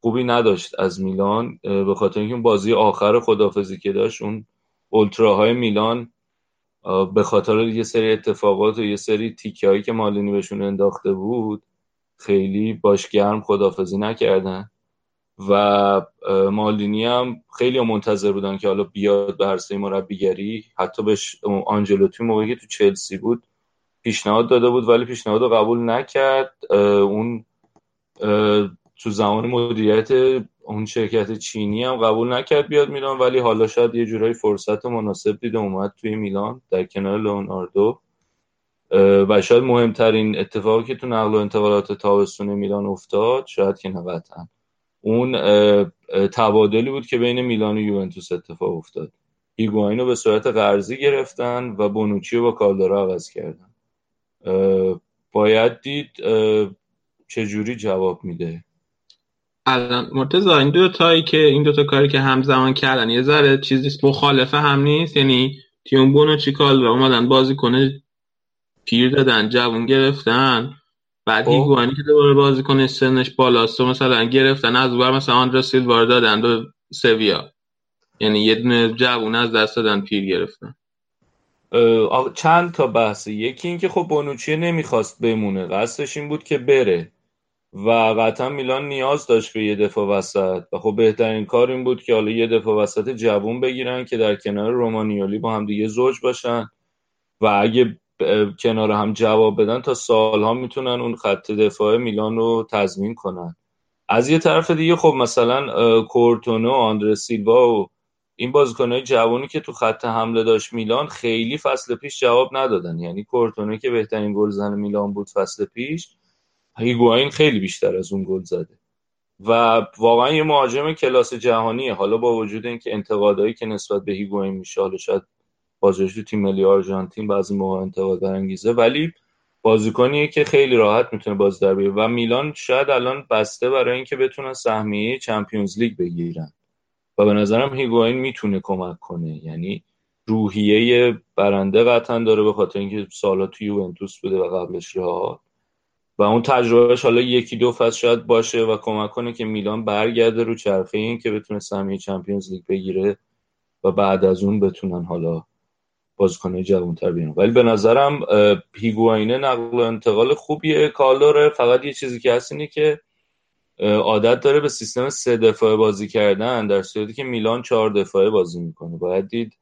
B: خوبی نداشت از میلان به خاطر اینکه بازی آخر خدافزی که داشت اون اولتراهای میلان به خاطر یه سری اتفاقات و یه سری تیکه که مالدینی بهشون انداخته بود خیلی باش گرم خدافزی نکردن. و مالدینی هم خیلی منتظر بودن که حالا بیاد به عرصه مربیگری حتی بهش آنجلوتی موقعی که تو چلسی بود پیشنهاد داده بود ولی پیشنهاد رو قبول نکرد. اون تو زمان مدیریت اون شرکت چینی هم قبول نکرد بیاد میلان ولی حالا شاید یه جورایی فرصت مناسب دیده اومد توی میلان در کنار لئوناردو. و شاید مهمترین اتفاقی که تو نقل و انتقالات تابستون میلان افتاد شاید که نه اون تبادلی بود که بین میلان و یوونتوس اتفاق افتاد. هیگواین رو به صورت قرضی گرفتن و بونوچی رو با کالدارا عوض کردن. باید دید چجوری جواب میده؟
I: الان مرتضی این دو تایی که این دو تا کاری که همزمان کردن یه ذره چیزی مخالفه هم نیست یعنی تیم بونوچی کالدارا اومدن بازی کنه پیر دادن جوون گرفتن بعد خب. هیگوانی که دوباره بازی کنه سنش بالاست و مثلا گرفتن از اون مثلا آندرا سیلوا دادن به سویا. یعنی یه دونه جوون از دست دادن پیر گرفتن.
B: چند تا بحثه یکی اینکه خب بونوچی نمی‌خواست بمونه. قصدش این بود که بره. و قطعا میلان نیاز داشت به یه دفاع وسط. و خب بهترین کار این بود که حالا یه دفاع وسط جوون بگیرن که در کنار رومانیولی با هم دیگه زوج باشن. و اگه کنار هم جواب بدن تا سالها می‌تونن اون خط دفاع میلان رو تضمین کنن. از یه طرف دیگه خب مثلا کورتونو و آندر سیلوا و این بازیکنهای جوانی که تو خط حمله داشت میلان خیلی فصل پیش جواب ندادن. یعنی کورتونو که بهترین گلزن میلان بود فصل پیش هیگواین خیلی بیشتر از اون گل زده. و واقعا یه مهاجم کلاس جهانیه. حالا با وجود اینکه انتقادایی که نسبت به هیگواین میشه حالا شاید بازیش تو تیم ملی آرژانتین بعضی موقع انتقاد برانگیزه ولی بازیکنیه که خیلی راحت می‌تونه باز در و میلان شاید الان بسته برای اینکه بتونن سهمیه چمپیونز لیگ بگیرن. و به نظرم هیگواین می‌تونه کمک کنه. یعنی روحیه برنده قطعا داره به خاطر اینکه سالا توی یوونتوس بوده و قبلش رها و اون تجربهش حالا یکی دو فصل شاید باشه و کمک کنه که میلان برگرده رو چرخه این که بتونه سهمیه چمپیونز لیگ بگیره و بعد از اون بتونن حالا بازیکن جوانتر بیان. ولی به نظرم هیگواینه نقل و انتقال خوبیه. کار داره. فقط یه چیزی که هست اینه که عادت داره به سیستم سه دفاعه بازی کردن در صورتی که میلان چهار دفاعه بازی می‌کنه. باید دید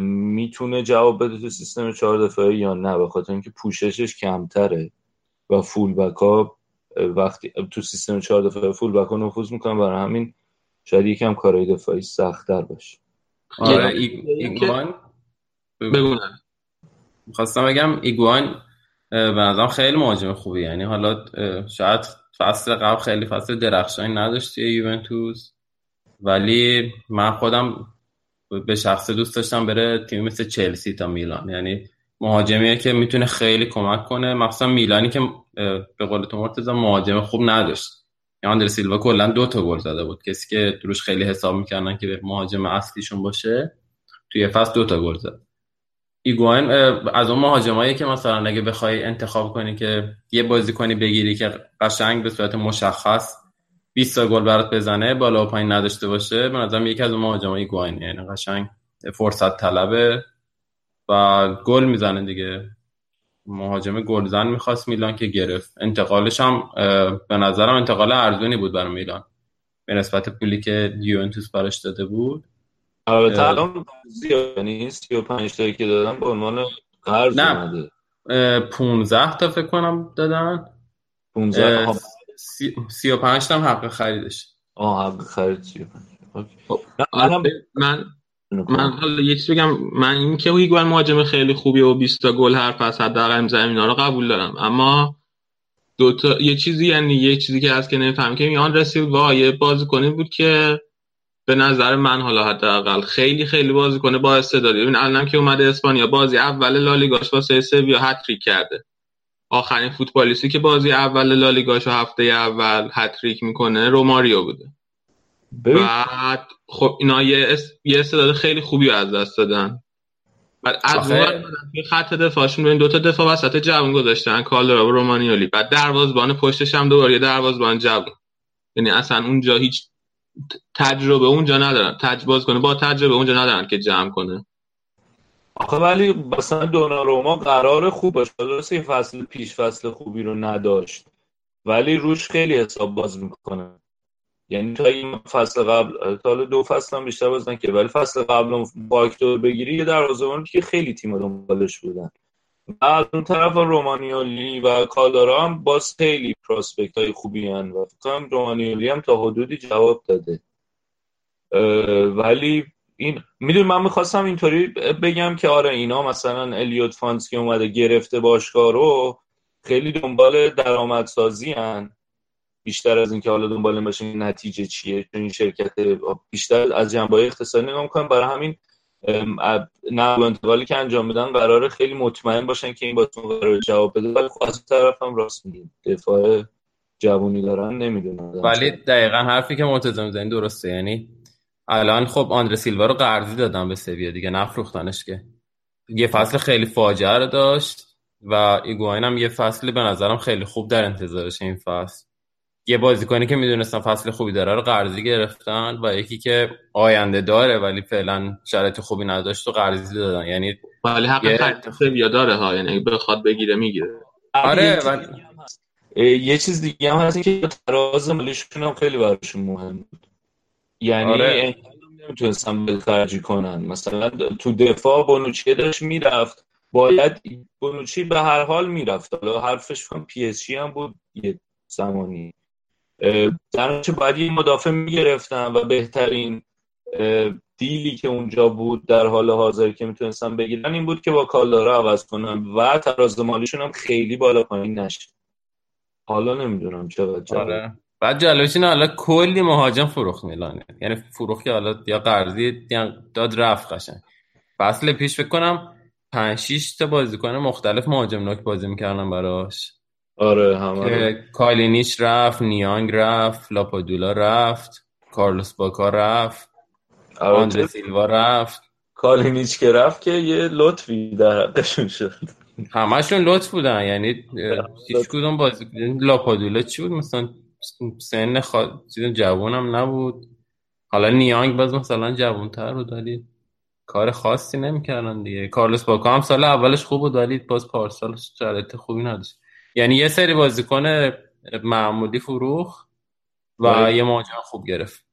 B: می‌تونه جواب بده تو سیستم چهار دفاعه یا نه به خاطر اینکه پوششش کمتره و فول بک ها وقتی تو سیستم چهار دفاعه فول بک ها نفوذ می‌کنن برای همین شاید یکم کارهای دفاعی سختتر باشه.
I: آره. ایگوان؟ بگونم خواستم بگم ایگوان به نظرم خیلی مهاجم خوبی یعنی حالا شاید فصل قبل خیلی فصل درخشانی نداشت توی یوونتوس ولی من خودم به شخص دوست داشتم بره تیم مثل چلسی تا میلان. یعنی مهاجمیه که می‌تونه خیلی کمک کنه. مخصوصا میلانی که به قول تو مرتضی مهاجم خوب نداشت. آندر سیلوا کلا دو تا گل زده بود. کسی که دروش خیلی حساب می‌کردن که به مهاجم اصلیشون باشه توی فصل دو تا گل زد. ایگواین از اون مهاجمایی که مثلا اگه بخوای انتخاب کنی که یه بازیکنی بگیری که قشنگ به صورت مشخص 20 تا گل برات بزنه بالا و پایین نداشته باشه به نظرم یکی از اون مهاجمای ایگواین یعنی قشنگ فرصت طلبه و گل می‌زنه دیگه. مهاجم گلزن می‌خواست میلان که گرفت. انتقالش هم به نظرم انتقال ارزونی بود برای میلان. به نسبت پولی که یوونتوس براش داده بود.
B: البته الان یعنی 35 تایی که دادن به عنوان قرض
I: نه 15 تا فکر کنم دادن.
B: 15
I: 35 تا هم حق خریدش.
B: آه حق خرید 35
G: من من حالا یه چیز بگم من این که هیگوان مهاجم خیلی خوبی و 20 تا گل هر فصل حداقل می‌زنه اینا رو قبول دارم. اما دو تا یه چیزی یعنی یه چیزی که هست که نمیفهم که میان رسید وا یه بازیکنی بود که به نظر من حالا حداقل خیلی خیلی بازیکن با استعدادی. ببین الانم که اومده اسپانیا بازی اول لالیگاش واسه سویا هتریک کرده. آخرین فوتبالیستی که بازی اول لالیگاش و هفته اول هتریک می‌کنه روماریو بوده. بعد خب اینا یه یه استعداد خیلی خوبی از دست دادن. بعد از خط دفاعشون ببین دو تا دفاع وسط جوون گذاشتن کالرا و رومانیولی. بعد دروازه‌بان پشتش هم دوباره یه دروازه‌بان جوون. یعنی اصلا اونجا هیچ تجربه اونجا ندارن. تجربه کنه با تجربه اونجا ندارن که جمع کنه.
B: آخه ولی مثلا دوناروما قرار خوب باشه درسته فصل پیش فصل خوبی رو نداشت. ولی روش خیلی حساب باز می‌کنه. یعنی تا این فصل قبل تا دو فصل هم بیشتر بازن که ولی فصل قبل فاکتور بگیری یه دروازه‌بان که خیلی تیم دنبالش بودن. از اون طرف رومانیولی و کالارا هم باز خیلی پراسپکت های خوبی هن و فکرم رومانیولی هم تا حدودی جواب داده. ولی این می‌دونی من می‌خواستم اینطوری بگم که آره اینا مثلا الیوت فانس که اومده گرفته باشگاه رو خیلی دنبال درآمدسازی هن. بیشتر از اینکه حالا دنبال باشه نتیجه چیه چون این شرکت بیشتر از جنبه اقتصادی نگاه می‌کنم. برای همین نقل و انتقالی که انجام بدن قراره خیلی مطمئن باشن که این باتون قرار جواب بده. ولی خب از طرف هم راست میگیم دفاع جوونی دارن نمی‌دونن.
I: ولی دقیقا حرفی که مرتضی می‌زنی درسته. یعنی الان خب آندر سیلوا رو قرضی دادن به سویا دیگه نفروختنش که. یه فصل خیلی فاجعه رو داشت و ایگواین هم یه فصل به نظرم خیلی خوب در انتظارش این فصل. یه بازیکنی که می‌دونستن فصل خوبی داره رو قرضی گرفتن و یکی که آینده داره ولی فعلا شرایط خوبی نداشت و قرضی دادن. یعنی
G: ولی حق یه... خرید داره ها. یعنی بخواد بگیره می‌گیره.
I: آره ولی
B: یه چیز دیگه هم هست که تراز مالیشون هم خیلی براشون مهم بود. یعنی آره. نمی‌تونستن بخرجی کنن. مثلا تو دفاع بونوچی داشت می‌رفت. باید بونوچی به هر حال می‌رفت. حالا حرفش کن پی اس هم بود یه زمانی. در باید یه مدافع می‌گرفتن و بهترین دیلی که اونجا بود در حال حاضر که می‌تونستن بگیرن این بود که با کالدارا عوض کنن و تراز مالیشون هم خیلی بالا پایین نشد. حالا نمی‌دونم چقدر
I: آره. بعد جالبش اینه حالا کلی مهاجم فروخت میلانه یعنی فروخی حالا یا قرضی داد رفت قشنگ. فصل پیش فکر کنم 5 6 تا بازیکن مختلف مهاجم نوک بازی می‌کردن براش.
B: آره همه
I: کالینیچ رفت نیانگ رفت لاپادولا رفت کارلوس باکا رفت آندره سیلوا رفت.
B: کالینیچ که رفت که یه لطفی در حقشون شد.
I: همشون لطف بودن یعنی هیچ کدوم بازی لاپادولا چی بود؟ مثلا سن خوا... جوان هم نبود. حالا نیانگ باز مثلا جوانتر بود ولی کار خاصی نمی‌کردن دیگه. کارلوس باکا هم سال اولش خوب بود ولی باز پارسال شرایط خوبی نداشت. یعنی یه سری بازیکن معمولی فروخ و یه مهاجم خوب گرفت.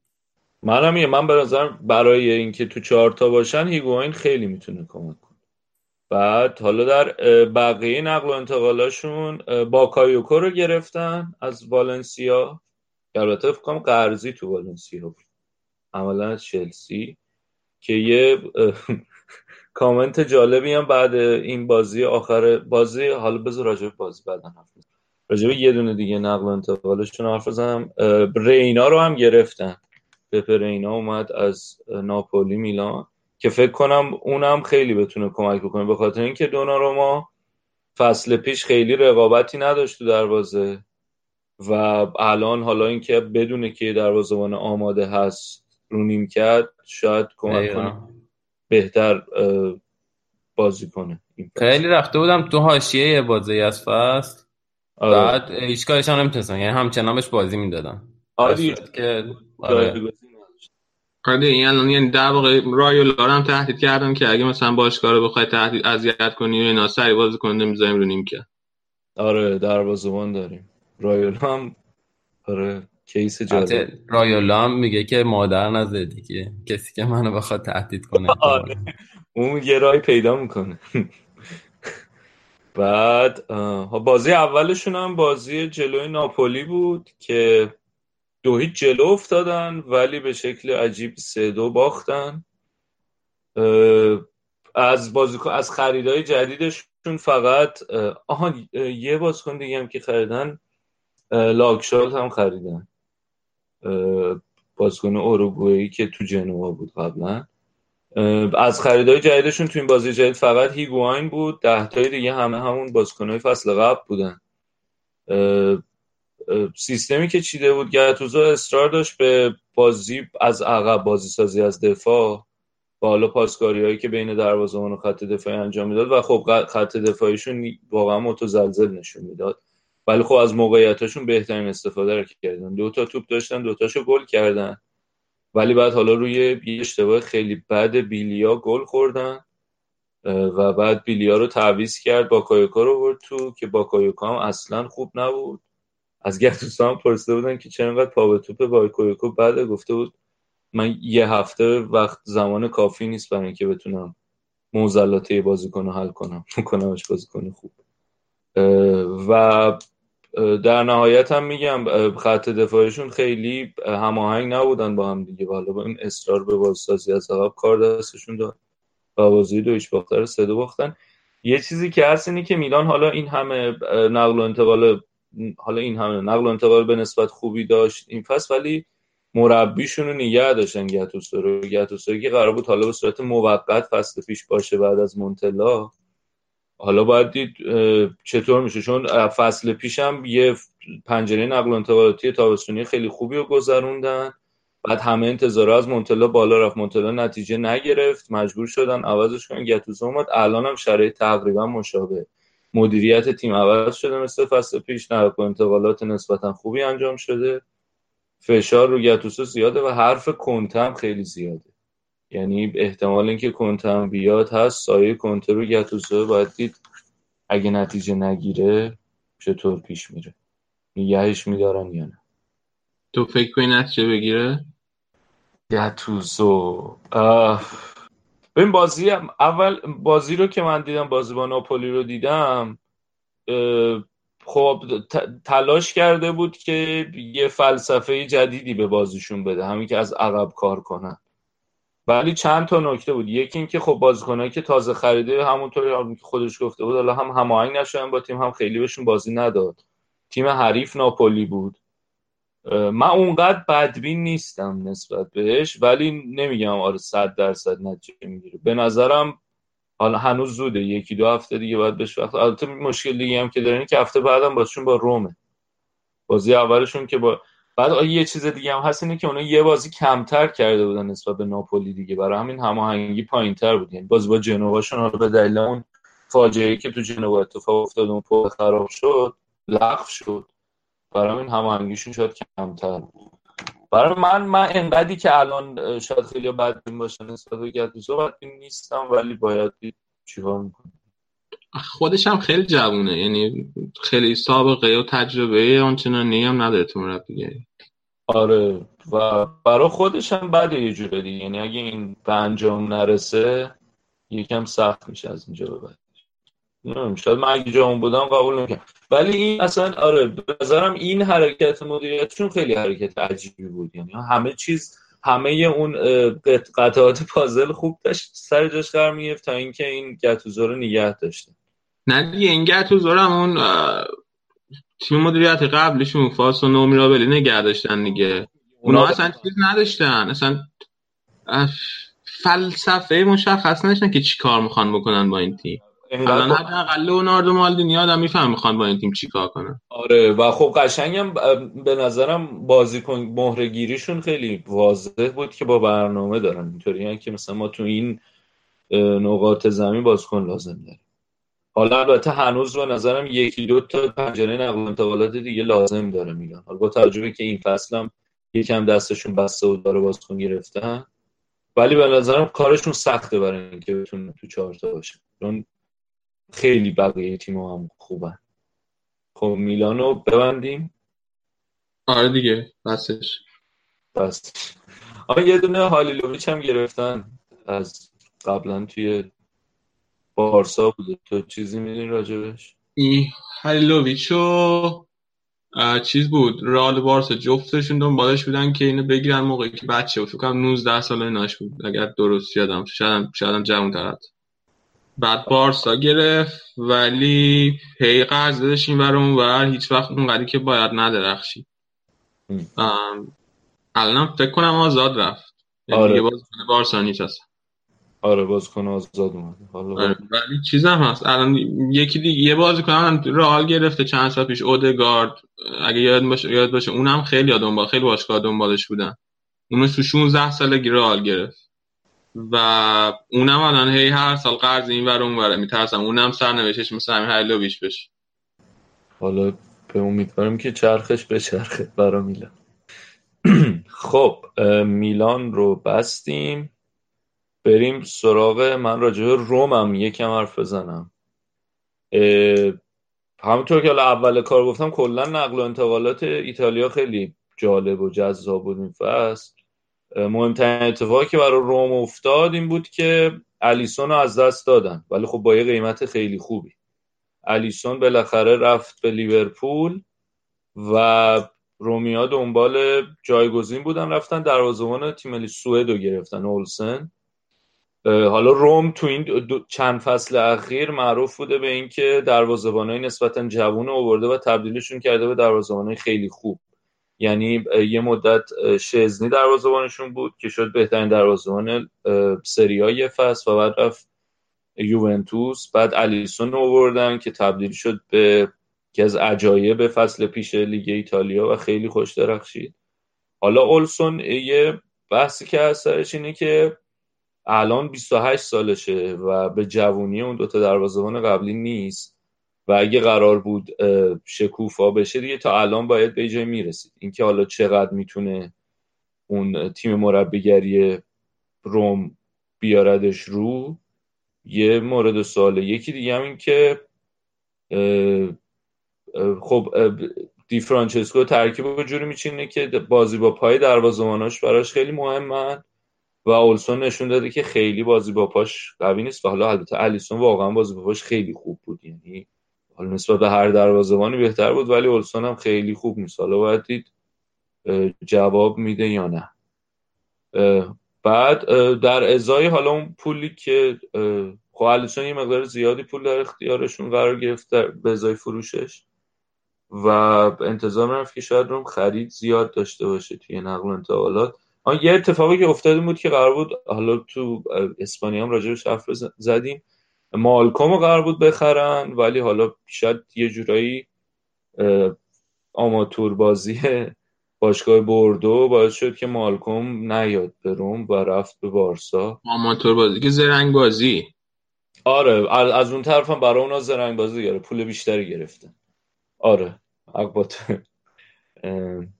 B: منم یه من به نظرم برای اینکه تو چهارتا باشن هیگواین خیلی می‌تونه کمک کنه. بعد حالا در بقیه نقل و انتقالاشون باکایوکو رو گرفتن از والنسیا. البته فکر کنم قرضی تو والنسیا بود. عملا از چلسی که یه کامنت جالبی هم بعد این بازی آخر بازی حالا بذار راجع بازی بعدا حرف راجع یه دونه دیگه نقل و انتقالشون حرف بزنم. رینا رو هم گرفتن. پپ رینا اومد از ناپولی میلان که فکر کنم اونم خیلی بتونه کمک بکنه. به خاطر اینکه دوناروما فصل پیش خیلی رقابتی نداشت تو دروازه و الان حالا اینکه بدونه که دروازه‌بان آماده هست رو نیم کرد شاید کمک کنه. بهتر بازی کنه.
I: خیلی رفته بودم تو حاشیه بازی از فصل آره. بعد هیچ کارش هم نمی‌تونستن یعنی همچنان بهش بازی می‌دادن
B: آره
I: که آره.
C: آره این الان یعنی در واقع رایولا هم تهدید کردن که اگه مثلا باشگاه رو بخوای تهدید اذیت کنی و اینا سری بازی کنه نمی‌ذاریم رو نیم که
B: آره دروازه‌بان داریم. رایولا هم آره. کیس جالب
I: رایولا هم میگه که مادر نزده دیگه. کسی که منو بخواد تهدید کنه.
B: آره. اون یه رای پیدا می‌کنه. بعد بازی اولشون هم بازی جلوی ناپولی بود که دو هیچ جلو افتادن ولی به شکل عجیب سه دو باختن. از بازیکن از خریدای جدیدشون فقط آها یه بازیکن دیگه هم که خریدن لاکشالت هم خریدن. بازیکن اوروگوئه که تو جنوا بود قبلا. از خریدای جدیدشون تو این بازی جدید فقط هیگواین بود. ده تای دیگه همه همون بازیکنهای فصل قبل بودن. سیستمی که چیده بود گرتوزو اصرار داشت به بازی از عقب بازی سازی از دفاع. با حالا پاسکاری هایی که بین دروازه‌بان و خط دفاعی انجام می‌داد و خب خط دفاعیشون واقعا متزلزل نشون می‌داد. ولی خب از موقعیتاشون بهترین استفاده رو کردن. دو تا توپ داشتن دو تاشو گل کردن. ولی بعد حالا روی یه اشتباه خیلی بد بیلیا گل خوردن و بعد بیلیا رو تعویض کرد با کایوکا رو برد تو که با کایوکا هم اصلا خوب نبود. از گتوسو هم پرسیده بودن که چرا انقدر پا به توپ با کایوکا بعد گفته بود من یه هفته وقت زمان کافی نیست برای اینکه بتونم موزلاته بازیکن رو حل کنم. کنمش بازیکن خوب. و در نهایت هم میگم خط دفاعشون خیلی هماهنگ نبودن با هم دیگه. حالا با این اصرار به بازسازی از عقب کار دستشون داد و بازی دویش باختر سه دو باختن. یه چیزی که هست اینه که میلان حالا این همه نقل و انتقال حالا این همه نقل و انتقال به نسبت خوبی داشت این فصل ولی مربیشون رو نگه داشتن گتوسو رو. گتوسو که قرار بود حالا به صورت موقت فصل پیش باشه بعد از مونتلا. حالا باید دید چطور میشه؟ چون فصل پیشم یه پنجره نقل و انتقالاتی تابستونی خیلی خوبی رو گذروندن. بعد همه انتظار از مونتلا بالا رفت. مونتلا نتیجه نگرفت. مجبور شدن عوضش کنن. گتوزو اومد. الان هم شرایط تقریبا مشابه. مدیریت تیم عوض شده مثل فصل پیش. نقل و انتقالات نسبتا خوبی انجام شده. فشار رو گتوسو زیاده و حرف کنته هم خیلی زیاده. یعنی احتمال اینکه کنته هم بیاد هست. سایه کنته رو گتوسو باید دید. اگه نتیجه نگیره چطور پیش میره؟ نگهش میدارن یا نه؟
C: تو فکر کنی نتیجه بگیره؟
B: گتوزو ببین بازی اول بازی رو که من دیدم بازی با ناپولی رو دیدم خب تلاش کرده بود که یه فلسفه جدیدی به بازیشون بده. همین که از عقب کار کنن. ولی چند تا نکته بود. یکی اینکه خب بازیکنایی که تازه خریده همونطور که خودش گفته بود حالا هم هماهنگ نشدن با تیم هم خیلی بهشون بازی نداد. تیم حریف ناپولی بود. من اونقدر بدبین نیستم نسبت بهش ولی نمیگم آره صد درصد نتیجه می‌گیره. به نظرم حالا هنوز زوده. یکی دو هفته دیگه باید بهش وقت البته مشکل دیگه هم که دارین که هفته بعدم بازشون با رومه. بازی اولشون که با بعد یه چیز دیگه هم هست اینه که اونا یه بازی کمتر کرده بودن نسبت به ناپولی دیگه. برای همین هماهنگی پایینتر بود. یعنی بازی با جنواشون به دلیل اون فاجعه که تو جنوا اتفاق افتاد اون پول خراب شد لغو شد. برای همین هماهنگیشون شاید کمتر برای من من انقدری که الان شاید خیلی بد باشه نسبت به گتوزو بد نیستم ولی باید چیکار می‌کنم؟
G: خودش هم خیلی جوونه. یعنی خیلی سابقه و تجربه آنچنانی هم نداره تو مربیگری
B: آره. و برای خودش هم بده یه جوره دیگه. یعنی اگه این به انجام نرسه یکم سخت میشه از اینجا به بعد. شاید من اگه جا بودم قبول نمی‌کنم ولی این اصلا آره به این حرکت مدیریتشون خیلی حرکت عجیبی بود. یعنی همه چیز همه اون قطعات پازل خوب داشت سر جاش قرار می‌گرفت تا اینکه این گتوزو رو نگه داشته.
G: نه دیگه این گتوزو همون تیم مدیریت قبلشون فاس و نومیرابلی نگه داشتن دیگه اونا اصلا چیز نداشتن. اصلا فلسفه مشخص نشدن که چی کار می‌خوان بکنن با این تیم. الان حداقل لئوناردو مالدینی آدم میفهم می‌خوان با این تیم چیکار کنن.
B: آره و خب قشنگم به نظرم بازیکن مهره گیریشون خیلی واضح بود که با برنامه دارن. اینطوری که مثلا ما تو این نقاط زمین بازیکن لازم داریم. حالا البته هنوز به نظرم یکی دو تا پنجره نقل و انتقالات دیگه لازم داره میگن حالا با توجه که این فصل هم یکم دستشون بسته و داره بازیکن گرفتن ولی به نظرم کارشون سخته برای اینکه بتونه تو چهار تا باشه. چون خیلی بقیه تیم هم خوبن. خب میلانو ببندیم.
G: آره دیگه بسش.
B: بس. آره یه دونه هالیلوویچ هم گرفتن از قبلا توی بارسا بوده تو چیزی می‌دونی راجبش؟
G: این هالیلوویچو چیز بود. رال بارسا جفتشون دنبالش بودن که اینو بگیرن موقعی که بچه بود. فکر کنم 19 ساله ناش بود. اگر درست یادم شاید شاید جوان طرف بعد بارسا گرفت ولی هی قرض داشت این اون ور. هیچ وقت اونقدری که باید ندرخشید الان فکر کنم آزاد رفت. یعنی
B: آره.
G: بازیکن بارسا نیست
B: آره بازیکن آزاد اومده حالا
G: آره. ولی چیز هم هست. الان یکی دیگه یه بازیکن هم رئال گرفته چند سال پیش اودگارد. اگه یاد باشه یاد باشه اونم خیلی دنبال خیلی باشگاه دنبالش بودن. اونو تو 16 سالگی رئال گرفت. و اونم الان هی هر سال قرض این ور اون وره. میترسم اونم سرنوشتش مثل همین هلوویچ بشه.
B: حالا به امیدوارم که چرخش به چرخه برا میلان. خب میلان رو بستیم. بریم سراغ من راجع به رومم یکم حرف بزنم. همونطور که حالا اول کار گفتم کلا نقل و انتقالات ایتالیا خیلی جالب و جذاب بود این فصل. مهمترین اتفاقی که برای روم افتاد این بود که الیسون رو از دست دادن. ولی خب با یه قیمت خیلی خوبی. الیسون بالاخره رفت به لیورپول و رومیا دنبال جایگزین بودن رفتن دروازه‌بان تیم ملی سوئد رو گرفتن اولسن. حالا روم تو این چند فصل اخیر معروف بوده به اینکه دروازه‌بانای نسبتا جوون آورده و تبدیلشون کرده به دروازه‌بانای خیلی خوب. یعنی یه مدت شزنی دروازه‌بانشون بود که شد بهترین دروازه‌بان سری یه فصل و بعد رفت یوونتوس. بعد الیسون آوردن که تبدیل شد به که از عجایب فصل پیش لیگ ایتالیا و خیلی خوش درخشید. حالا اولسون یه بحثی که از سرش اینه که الان 28 سالشه و به جوونی اون دوتا دروازه‌بان قبلی نیست و اگه قرار بود شکوفا بشه دیگه تا الان باید به جای می‌رسید. اینکه حالا چقدر می‌تونه اون تیم مربیگری روم بیاردش رو یه مورد سواله یکی دیگه هم این که خب دی فرانچسکو ترکیب رو جوری میچینه که بازی با پای دروازه‌باناش براش خیلی مهمن و اولسون نشون داده که خیلی بازی با پاش قوی نیست و حالا البته الیسون واقعا بازی با پاش خیلی خوب بود. یعنی حالا نسبت به هر دروازه‌بانی بهتر بود ولی اولسون هم خیلی خوب نیست. حالا باید دید جواب میده یا نه. بعد در ازای حالا اون پولی که خب الیسون یه مقدار زیادی پول در اختیارشون قرار گرفت به ازای فروشش و انتظار رفت که شاید روم خرید زیاد داشته باشه توی نقل و انتقالات. آن یه اتفاقی که افتاده بود که قرار بود حالا تو اسپانیا هم راجبش حرف زدیم. مالکوم قرار بود بخرن ولی حالا شاید یه جورایی آماتور بازی باشگاه بردو باعث شد که مالکوم نیاد به روم و رفت به بارسا.
C: آماتور بازی که زرنگ بازی
B: آره از اون طرف هم برای اونا زرنگ بازی گرفت پول بیشتری گرفتن آره البته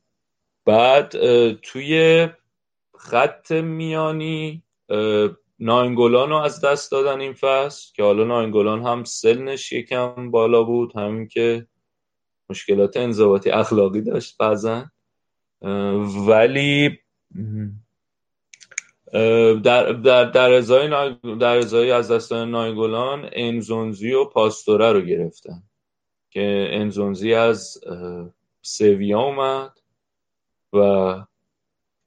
B: بعد توی خط میانی ناینگولان رو از دست دادن این فصل که حالا ناینگولان هم سلنش یکم بالا بود همین که مشکلات انضباطی اخلاقی داشت بعضا. ولی در در در ازای در ازای از دستان ناینگولان انزونزی و پاستوره رو گرفتن. که انزونزی از سویا اومد و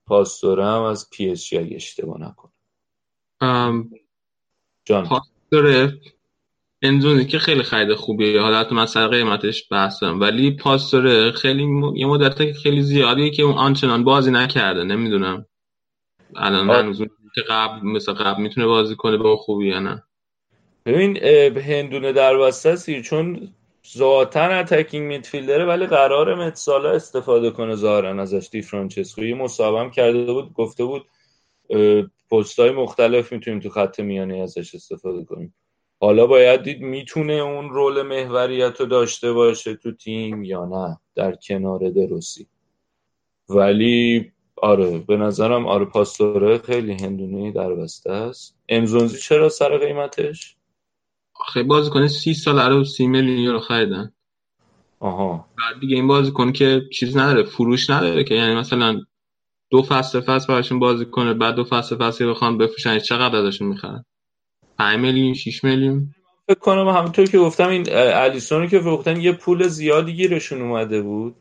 B: پاستوره هم از پی اس جی اگه اشتباه نکنم.
C: جان. پاستوره. انزونزی که خیلی خرید خوبیه. حالا حتی من سر قیمتش بحثم ولی پاستوره خیلی م... یه مدت خیلی زیادیه که اون آنچنان بازی نکرده. نمی‌دونم. الان هنوز که قبل مثل قبل می‌تونه بازی کنه با خوبی یا نه.
B: ببین هندونه در وسط چون ذاتا اتکینگ میدفیلدره ولی قرار متسالا استفاده کنه ظاهرا ازش دی فرانچسکو. یه مصاحبه کرده بود گفته بود پست های مختلف می‌تونیم تو خط میانی ازش استفاده کنیم. حالا باید دید می‌تونه اون رول محوریت رو داشته باشه تو تیم یا نه در کنار دروسی. ولی آره به نظرم آره پاستوره خیلی هندونه در بسته است. امزونزی چرا سر قیمتش؟
C: خیلی بازی کنه سی سال رو سی میلیون یورو خریدن.
B: آها.
C: بعد دیگه این بازی کنه که چیز نداره فروش نداره که. یعنی مثلا دو فصل فصل براشون بازی کنه بعد دو فصل فصل بخوان بفروشن چقدر ازشون می‌خرن؟ 5 میلیون 6 میلیون؟
B: فکر کنم همونطور که گفتم این الیسون که فروختن یه پول زیادی گیرشون اومده بود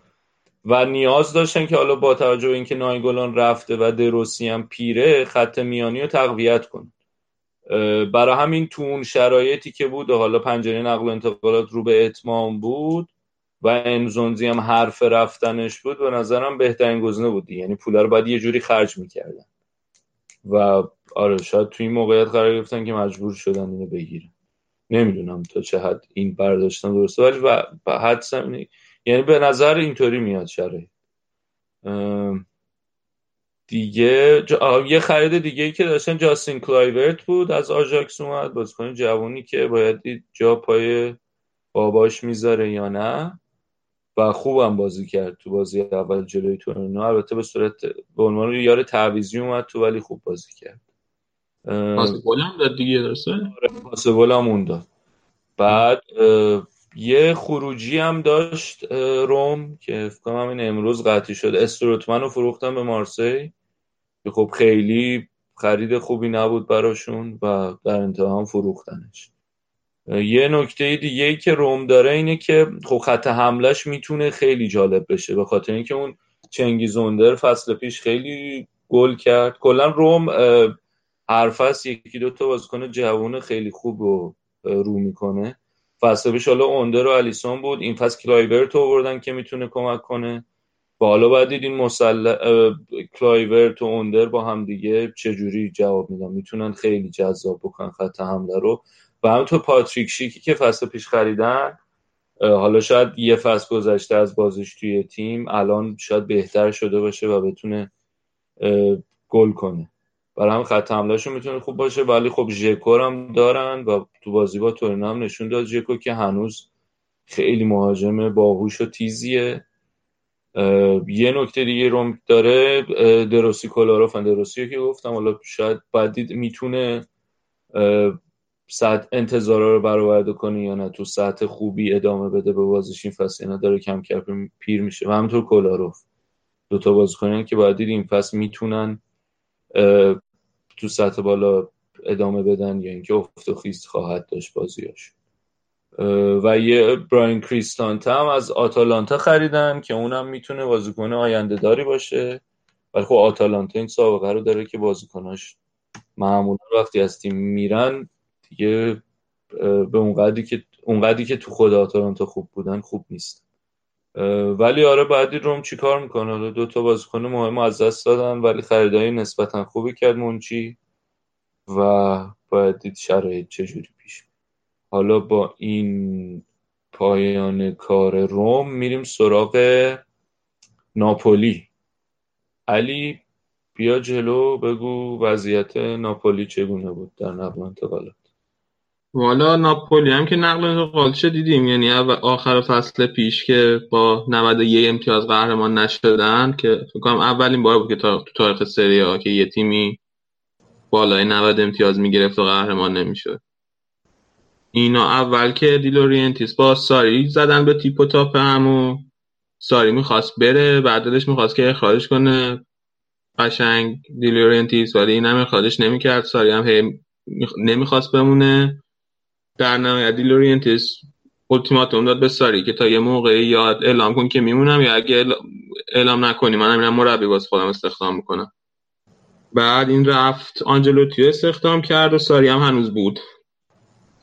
B: و نیاز داشتن که حالا با توجه به اینکه نایگولان رفته و دروسی هم پیره خط میانی رو تقویت کنه. برای همین تو اون شرایطی که بود و حالا پنجره نقل و انتقالات رو به اتمام بود و انزونزی هم حرف رفتنش بود به نظرم بهترین گزینه بود یعنی پولا رو باید یه جوری خرج می‌کردن. و آره شاید تو این موقعیت قرار گرفتن که مجبور شدن اینو بگیرن. نمی‌دونم تا چه حد این برداشتم درسته ولی و حد یعنی به نظر اینطوری میاد شرایط. دیگه یه خرید دیگه ای که داشتن جاستین کلایورت بود از آژاکس اومد بازیکن جوونی که باید دید جا پای باباش می‌ذاره یا نه. و خوبم بازی کرد تو بازی اول جلوی تورنو البته به صورت به عنوان یار تعویزی اومد تو ولی خوب بازی کرد.
C: پاسبول هم داد دیگه درسته؟
B: پاسبول هم اون داد. بعد یه خروجی هم داشت روم که فکر کنم همین امروز قطعی شد. استروتمن رو فروختن به مارسی. که خب خیلی خرید خوبی نبود براشون و در انتها هم فروختنش. یه نکته دیگه ای که روم داره اینه که خب خط حملش می‌تونه خیلی جالب بشه. به خاطر اینکه اون چنگیز اوندر فصل پیش خیلی گل کرد. کلا روم هر فصل یکی دو تا بازیکن جوون خیلی خوب رو رو می‌کنه. فصل پیش حالا اوندر و الیسون بود. این فصل کلایورت آوردن که می‌تونه کمک کنه. با حالا باید دید این مسل... کلایورت و اوندر با هم دیگه چجوری جواب میدن؟ می‌تونن خیلی جذاب بکنن خط حمله رو. و همونطور پاتریک شیکی که فصل پیش خریدن حالا شاید یه فصل گذشته از بازش توی تیم الان شاید بهتر شده باشه و بتونه گل کنه. برای هم خط حملهشون می‌تونه خوب باشه ولی خب ژکور هم دارن و تو بازی با تورینو هم نشون داد ژکو که هنوز خیلی مهاجم باهوش و تیزیه. یه نکته دیگه روم داره دروسی کلاروف دروسی که گفتم حالا شاید بعد می‌تونه ساعت انتظارا رو برآورده کنه یا نه تو ساعت خوبی ادامه بده به بازیش این فصل اینا داره کم کم پیر میشه. و همینطور کلاروف دو تا بازیکنان که باید این فصل می‌تونن تو سطح بالا ادامه بدن یا اینکه افت و خیست خواهد داشت بازیاش. و یه براین کریستانت هم از آتالانتا خریدن که اونم می‌تونه بازیکن آینده داری باشه. ولی خب آتالانتا این سابقه رو داره که بازیکناش معمولا وقتی از تیم میرن دیگه به اونقدری که اونقدری که تو خود آتالانتا خوب بودن خوب نیست. ولی آره بعدی روم چیکار می‌کنه؟ دو تا بازیکن مهم از دست دادن ولی خریدای نسبتا خوبی کرد منچی و باید دید شرایط چجوری پیش حالا با این پایان کار روم میریم سراغ ناپولی. علی بیا جلو بگو وضعیت ناپولی چگونه بود در نقل انتقالات؟
G: والا ناپولی هم که نقل انتقالش دیدیم. یعنی آخر فصل پیش که با 91 امتیاز قهرمان نشدن که فکر کنم اولین بار بود که تو تاریخ سری آ که یه تیمی بالای 90 امتیاز می‌گرفت و قهرمان نمی‌شد. اینا اول که دلائورنتیس با ساری زدن به تیپ و تاپ هم و ساری می‌خواست بره بعدش می‌خواست که اخراجش کنه. قشنگ دلائورنتیس ولی این هم اخراجش نمی‌کرد. ساری هم هی نمی‌خواست بمونه. در نهایت دلائورنتیس التیماتوم داد به ساری که تا یه موقعی یا اعلام کن که میمونم یا اگه اعلام نکنی من میرم مربی واسه خودم استخدام می‌کنم. بعد این رفت آنجلوتی استخدام کرد و ساری هم هنوز بود.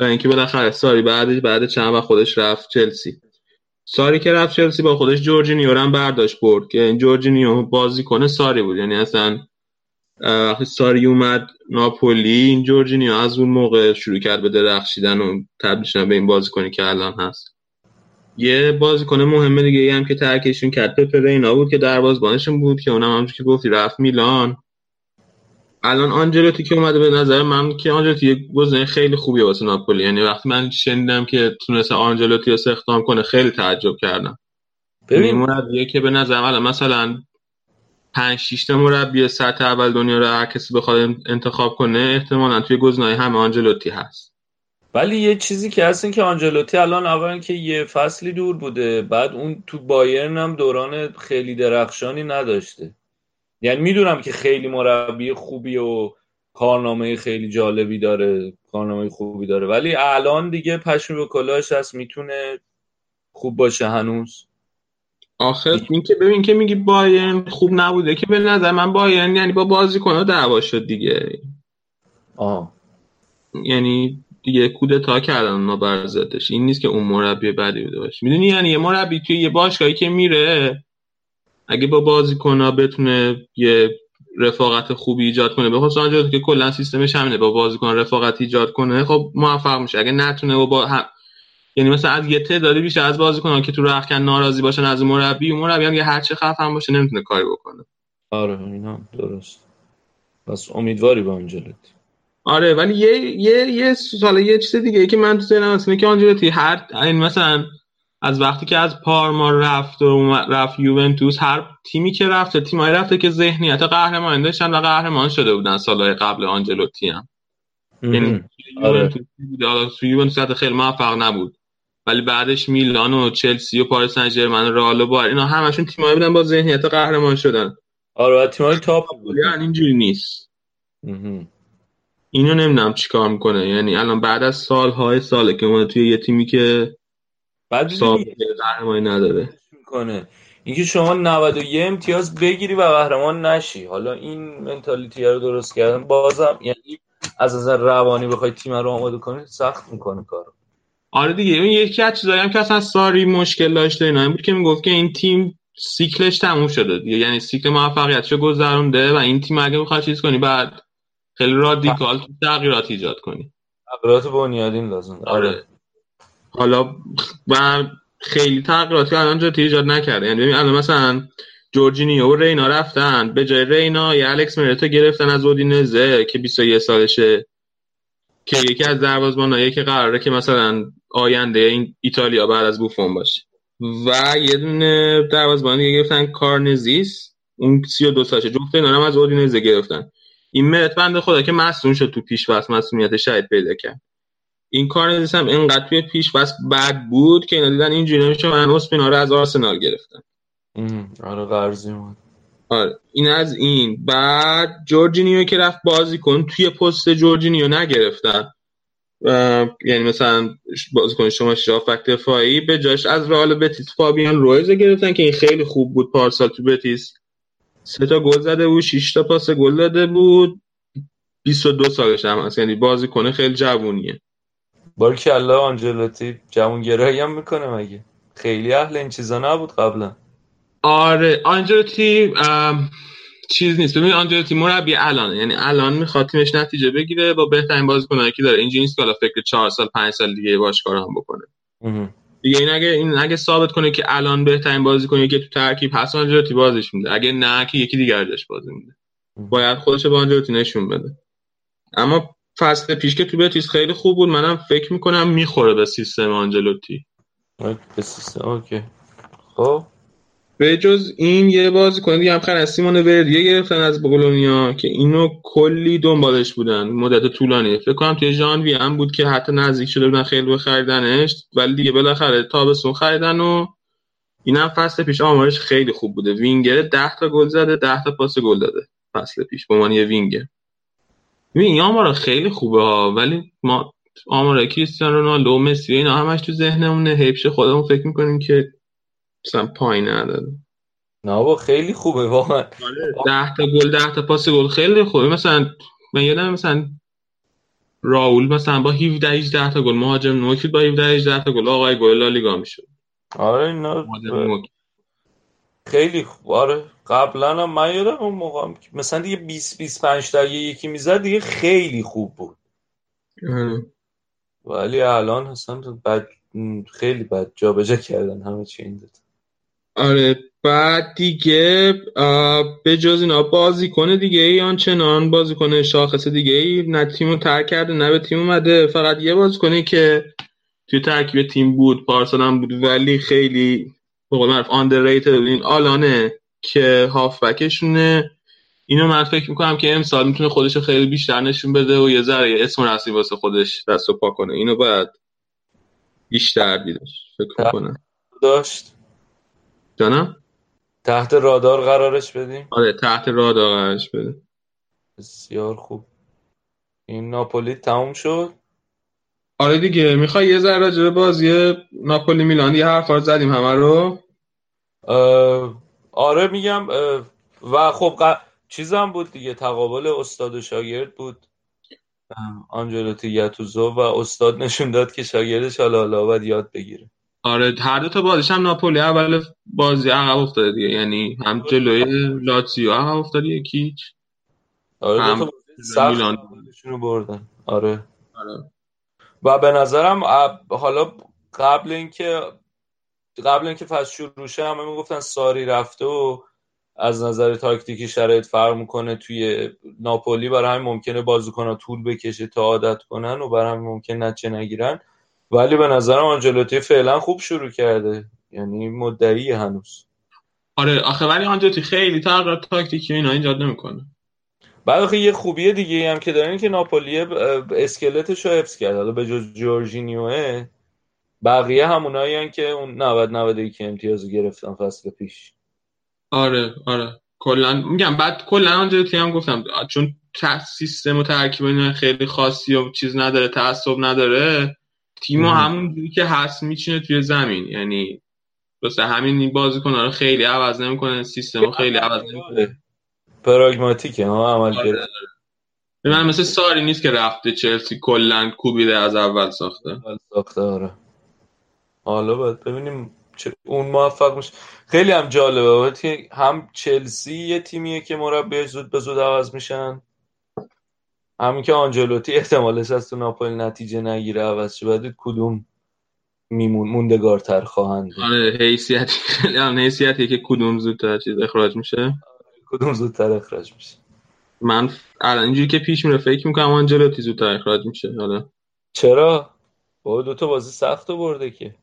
G: و اینکه بالاخره ساری بعدش بعد چند وقت خودش رفت چلسی. ساری که رفت چلسی با خودش جورجینیو هم برداشت برد. که این جورجینیو بازی کنه ساری بود. یعنی اصلا ساری اومد ناپولی این جورجینیو از اون موقع شروع کرد به درخشیدن و تبدیل به این بازیکنی که الان هست. یه بازیکن مهم دیگه هم که ترکشون کرد پپر اینا بود که دروازه‌بانشون بود که اونم همونجوری که گفتی رفت میلان. الان آنجلوتی که اومده به نظر من که آنجلوتی یه گزینه خیلی خوبیه واسه ناپولی. یعنی وقتی من شنیدم که تونسته آنجلوتی رو استخدام کنه خیلی تعجب کردم. ببین مربیه که به نظر مثلا پنج شش تا مربی سطح اول دنیا رو هر کسی بخواد انتخاب کنه احتمالا توی گزینه‌های همه آنجلوتی هست.
B: ولی یه چیزی که هست این که آنجلوتی الان اولا که یه فصلی دور بوده بعد اون تو بایرن هم دوران خیلی درخشانی نداشته. یعنی می‌دونم که خیلی مربی خوبی و کارنامه خیلی جالبی داره کارنامه خوبی داره. ولی الان دیگه پشم به کلاش هست می‌تونه خوب باشه هنوز.
G: آخر این که ببین که میگی بایرن خوب نبوده که به نظر من بایرن یعنی با بازیکن‌ها دعوا شد دیگه.
B: آه.
G: یعنی دیگه کودتا کردن ما برزتش این نیست که اون مربی بعدی بوده باشه. می‌دونی یعنی یه مربی توی یه باشگاهی که میره اگه با بازیکن‌ها بتونه یه رفاقت خوبی ایجاد کنه. به خصوص که کلا سیستمش همینه با بازیکن رفاقت ایجاد کنه خب موفق میشه. اگه نتونه و با هم یعنی مثلا از یه تعدادی بیشتر از بازیکنان که تو رخکن ناراضی باشن از مربی و مربی هم یه هر چه خفن باشه نمی‌تونه کاری بکنه.
B: آره اینا درست. پس امیدواری با آنجلوتی
G: آره ولی یه یه یه سال یه چیز دیگه ای که من تو ذهنم هست که آنجلوتی هر این مثلا از وقتی که از پارما رفت و رفت یوونتوس هر تیمی که رفته تیمایی رفته که ذهنیت قهرمان داشتن و قهرمان شده بودن سالهای قبل آنجلوتی هم. یعنی یوونتوس آره. خیلی موفق نبود. ولی بعدش میلان و چلسی و پاریس سن ژرمن و رئال و بار اینا همشون تیمایی بودن با ذهنیت قهرمان شدن.
B: آره تیمای تاپ
G: بود. یعنی اینجوری نیست. اینو نمی‌دونم چیکار می‌کنه. یعنی الان بعد از سالهای ساله که اون توی یه تیمی که
B: بعد
G: قهرمانی نداره.
B: می‌کنه؟ اینکه شما 91 امتیاز بگیری و قهرمان نشی. حالا این منتالیتی رو درست کردن بازم یعنی از نظر روانی بخوای تیم رو آماده کنی سخت می‌کنه کارو.
G: آره دیگه اون یکی از چیزایی هم که اصلا ساری مشکل داشته اینا. بود که می‌گفت که این تیم سیکلش تموم شده دیگه. یعنی سیکل موفقیتشو گذرونده و این تیم اگه بخواد چیز کنی باید خیلی رادیکال تو تغییرات ایجاد کنی.
B: تغییرات بنیادین لازم
G: آره. حالا و خیلی تغییراتی الان جا ایجاد نکرده. یعنی ببین الان مثلا جورجینیو و رینا رفتن. به جای رینا یه الکس مرت رو گرفتن از اودینزه که 21 سالشه. که یکی از دروازه‌بانایی که قراره که مثلا آینده این ایتالیا بعد از بوفون باشه. و یه دونه دروازه‌بان دیگه گرفتن کارنزیس اون 32 سالشه جفت اینا هم از اودینزه گرفتن. این مرت بنده خدا که مصدوم شد تو پیش واسه مسئولیت شاید پیدا کرد. این کارنزیس هم اینقدر توی پیش واسه بد بود که اینا دیدن اینجوری نمیشه. من اسپینا رو از آرسنال گرفتن.
B: آره قرضی بود
G: آره این از این. بعد جورجینیو که رفت بازی کن توی پست جورجینیو نگرفتن. یعنی مثلا بازیکن شما شافک دفاعی به جاش از رئال بتیس فابیان رویز گرفتن که این خیلی خوب بود پارسال تو بتیس. سه تا گل زده بود 6 تا پاس گل داده بود. 22 سالش هم هست. یعنی بازیکن خیلی جوونیه.
B: بارک الله آنجلوتی جوونگرایی هم می‌کنه مگه؟ خیلی اهل این چیزا نبود قبلا.
G: آره آنجلوتی چیز نیست. ببین آنجلوتی مربی الان یعنی الان می‌خواد تیمش نتیجه بگیره با بهترین بازیکنایی که داره. اینجوری نیست که حالا فکر 4 سال 5 سال دیگه باشگاه هم بکنه. دیگه این اگه این اگه ثابت کنه که الان بهترین بازی کنه که تو ترکیب هست آنجلوتی بازیش میده. اگه نه که یکی دیگر داشت بازی میده. باید خودش به آنجلوتی نشون بده. اما فصل پیش که تو بتیس خیلی خوب بود منم فکر می‌کنم می‌خوره به سیستم آنجلوتی.
B: به سیستم اوکی. خب.
G: به جز این یه بازی کنه دیگه هم خیلی از سیمون وردیه گرفتن از بولونیا که اینو کلی دنبالش بودن. مدت طولانی فکر کنم توی ژانویه هم بود که حتی نزدیک شده بودن خیلی بخریدنش ولی دیگه بالاخره تابستون خریدن و اینم فصل پیش. آمارش خیلی خوب بوده. وینگر 10 تا گل زده 10 تا پاس گل داده فصل پیش به عنوان یه وینگر. این آمارا خیلی خوبه ها. ولی ما آمارا کریستیانو رونالدو مسی اینا همش تو ذهنمونه. حیفش خودمون فکر می‌کنیم که مثلا پایین نداره.
B: نه با خیلی خوبه واقعا.
G: ده تا گل ده تا پاس گل خیلی خوبه. مثلا من یادم مثلا راول مثلا با 17 18 تا گل مهاجم نوکی با 17 18 تا گل آقای گل لالیگا می‌شد.
B: آره اینا خیلی خوب. آره قبلا هم من یادم اون موقع مثلا دیگه 20 25 تا یکی می‌زد دیگه خیلی خوب بود. ولی الان اصلا بد خیلی بد جابجا کردن همه چی این داد
G: آره بعد دیگه به جز اینا بازی کنه دیگه ای آنچنان بازی کنه شاخص دیگه ای نه تیمو ترک کرده نه به تیم اومده فقط یه بازی کنه که توی ترکیب تیم بود پارسال هم بود ولی خیلی به قول معروف underrated این آلانه که هافبکشونه. اینو من فکر می‌کنم که امسال می‌تونه خودش خیلی بیشتر نشون بده و یه ذره اسم رسی واسه خودش دست و پا کنه. اینو باید بیشتر دیدش. فکر می‌کنم.
B: داشت.
G: جانم؟
B: تحت رادار قرارش بدیم؟
G: آره تحت رادار قرارش بده
B: بسیار خوب. این ناپولی تموم شد؟
G: آره دیگه می‌خوای یه ذره راجع به بازی ناپولی میلان یه حرفا زدیم همه رو.
B: آره میگم و خب ق... چیزم بود دیگه تقابل استاد و شاگرد بود. آنجلوتی گتوزو و استاد نشون داد که شاگردش حالا حالا باید یاد بگیره.
G: آره هر دو تا بازیش هم ناپولی اول بازی عقب افتاده دیگه یعنی هم جلوی لاتزیو عقب افتاد یکیچ
B: آره هم میلان. بردن. آره. آره. و به نظرم حالا قبل اینکه قبل اینکه فصل شروع شه همه می‌گفتن ساری رفته و از نظر تاکتیکی شرایط فرق می‌کنه توی ناپولی. برای همین ممکنه بازیکن‌ها طول بکشه تا عادت کنن و برای همین ممکن نتیجه نگیرن. ولی به نظرم آنجلوتی فعلا خوب شروع کرده. یعنی مدعی هنوز.
G: آره آخه ولی آنجلوتی خیلی تغییرات تاکتیکی اینا ایجاد نمی‌کنه.
B: بعد آخه یه خوبی دیگه هم که دارین که ناپولی اسکلتش رو حفظ کرد. حالا به جز جورجینیوه بقیه همونایی که اون 90 91 امتیاز گرفتن فصل پیش.
G: آره آره. کلا میگم بعد کلا آنجا هم گفتم چون سیستم و ترکیب خیلی خاصی و چیز نداره تعصب نداره تیم همون جوری که هست میچینه توی زمین. یعنی واسه همین بازیکن رو خیلی عوض نمی‌کنه سیستم خیلی عوض نمی‌کنه.
B: پراگماتیکه ها؟ عمل
G: آره.
B: کرده
G: به من مثل ساری نیست که رفته چلسی کلا کوبیده از اول ساخته.
B: اول ساخته آره. حالا باید ببینیم اون موفق میشه. خیلی هم جالبه هم چلسی یه تیمیه که مربی زود به زود عوض میشن. همین که آنجلوتی احتمالش از تو ناپولی نتیجه نگیره عوض شه. باید کدوم میمون موندگارتر خواهند
G: آره حیثیت خیلی هم حیثیتیه که کدوم زودتر چیز اخراج میشه.
B: کدوم زودتر اخراج میشه؟
G: من الان اینجوری که پیش میره فکر می‌کنم آنجلوتی زودتر اخراج میشه حالا.
B: چرا؟ با دو تا بازی سخت برده که.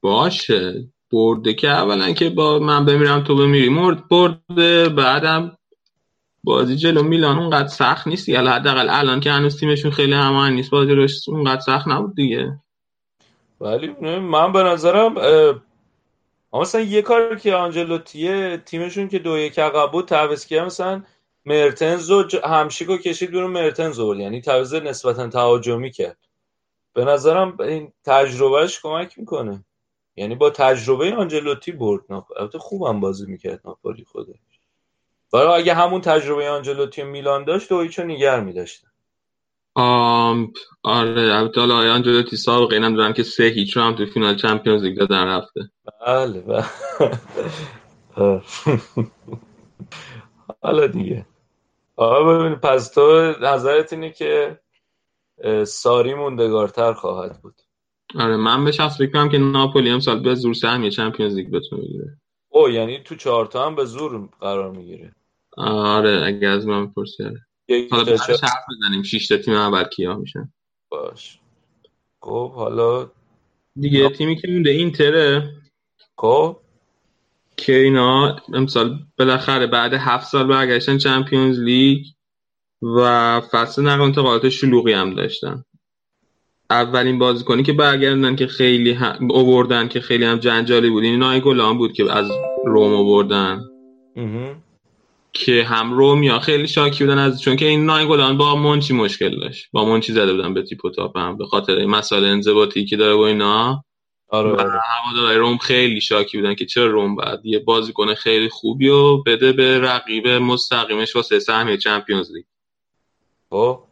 G: باشه. برده که اولا که با من بمیرم تو بمیری. مرد برده بعدم بازی جلو میلان اونقدر سخت نیست یا حداقل الان که هنوز تیمشون خیلی همان نیست بازی روش اونقدر سخت نبود دیگه.
B: ولی من به نظرم مثلا یه کار که آنجلوتیه تیمشون که دو یک عقب بود تعویض کرد مثلا مرتنز و همشیکو کشید بیرون مرتنز بود یعنی تعویض نسبتا تهاجمی کرد. به نظرم این تجربهش کمک می‌کنه. یعنی با تجربه آنجلوتی برد البته خوبم بازی می‌کرد ناپولی خودش برای اگه همون تجربه آنجلوتی میلان داشت دویچو نیگر میداشتن.
G: آم آره حالا آنجلوتی سابقه اینم دارن که سه هیچ رو هم تو فینال چمپیونز لیگ دادن رفته.
B: بله بله. حالا دیگه. آقا ببین پس تو نظرت اینه که ساری موندگارتر خواهد بود.
G: آره من به شخص فکر که ناپولی امسال به زور سهمیه چمپیونز لیگ بتونه بگیره.
B: او یعنی تو چهارتا هم به زور قرار می‌گیره.
G: آره اگه از من بپرسی آره. حالا بعدش حرف بزنیم. شش تا تیم اول کیا میشن؟
B: باش. خب حالا
G: دیگه تیمی که مونده اینتره.
B: خب.
G: که اینا امسال بالاخره بعد هفت سال برگشتن چمپیونز لیگ و فصل نقل انتقالات شلوغی هم داشتن. اولین بازیکنی که برگردن که خیلی هم اووردن که خیلی هم جنجالی بود این نای گلان بود که از روم اووردن که هم رومیا خیلی شاکی بودن از چون که این نای گلان با منچی مشکل داشت. با منچی زده بودن به تیپ و تاپ هم به خاطر مسائل انضباطی که داره با اینا.
B: آره
G: و هوادارهای روم خیلی شاکی بودن که چرا روم بعد یه بازیکن خیلی خوبی و بده به رقیب مستقیمش واسه سهمیه چمپیونز لیگ.
B: خب.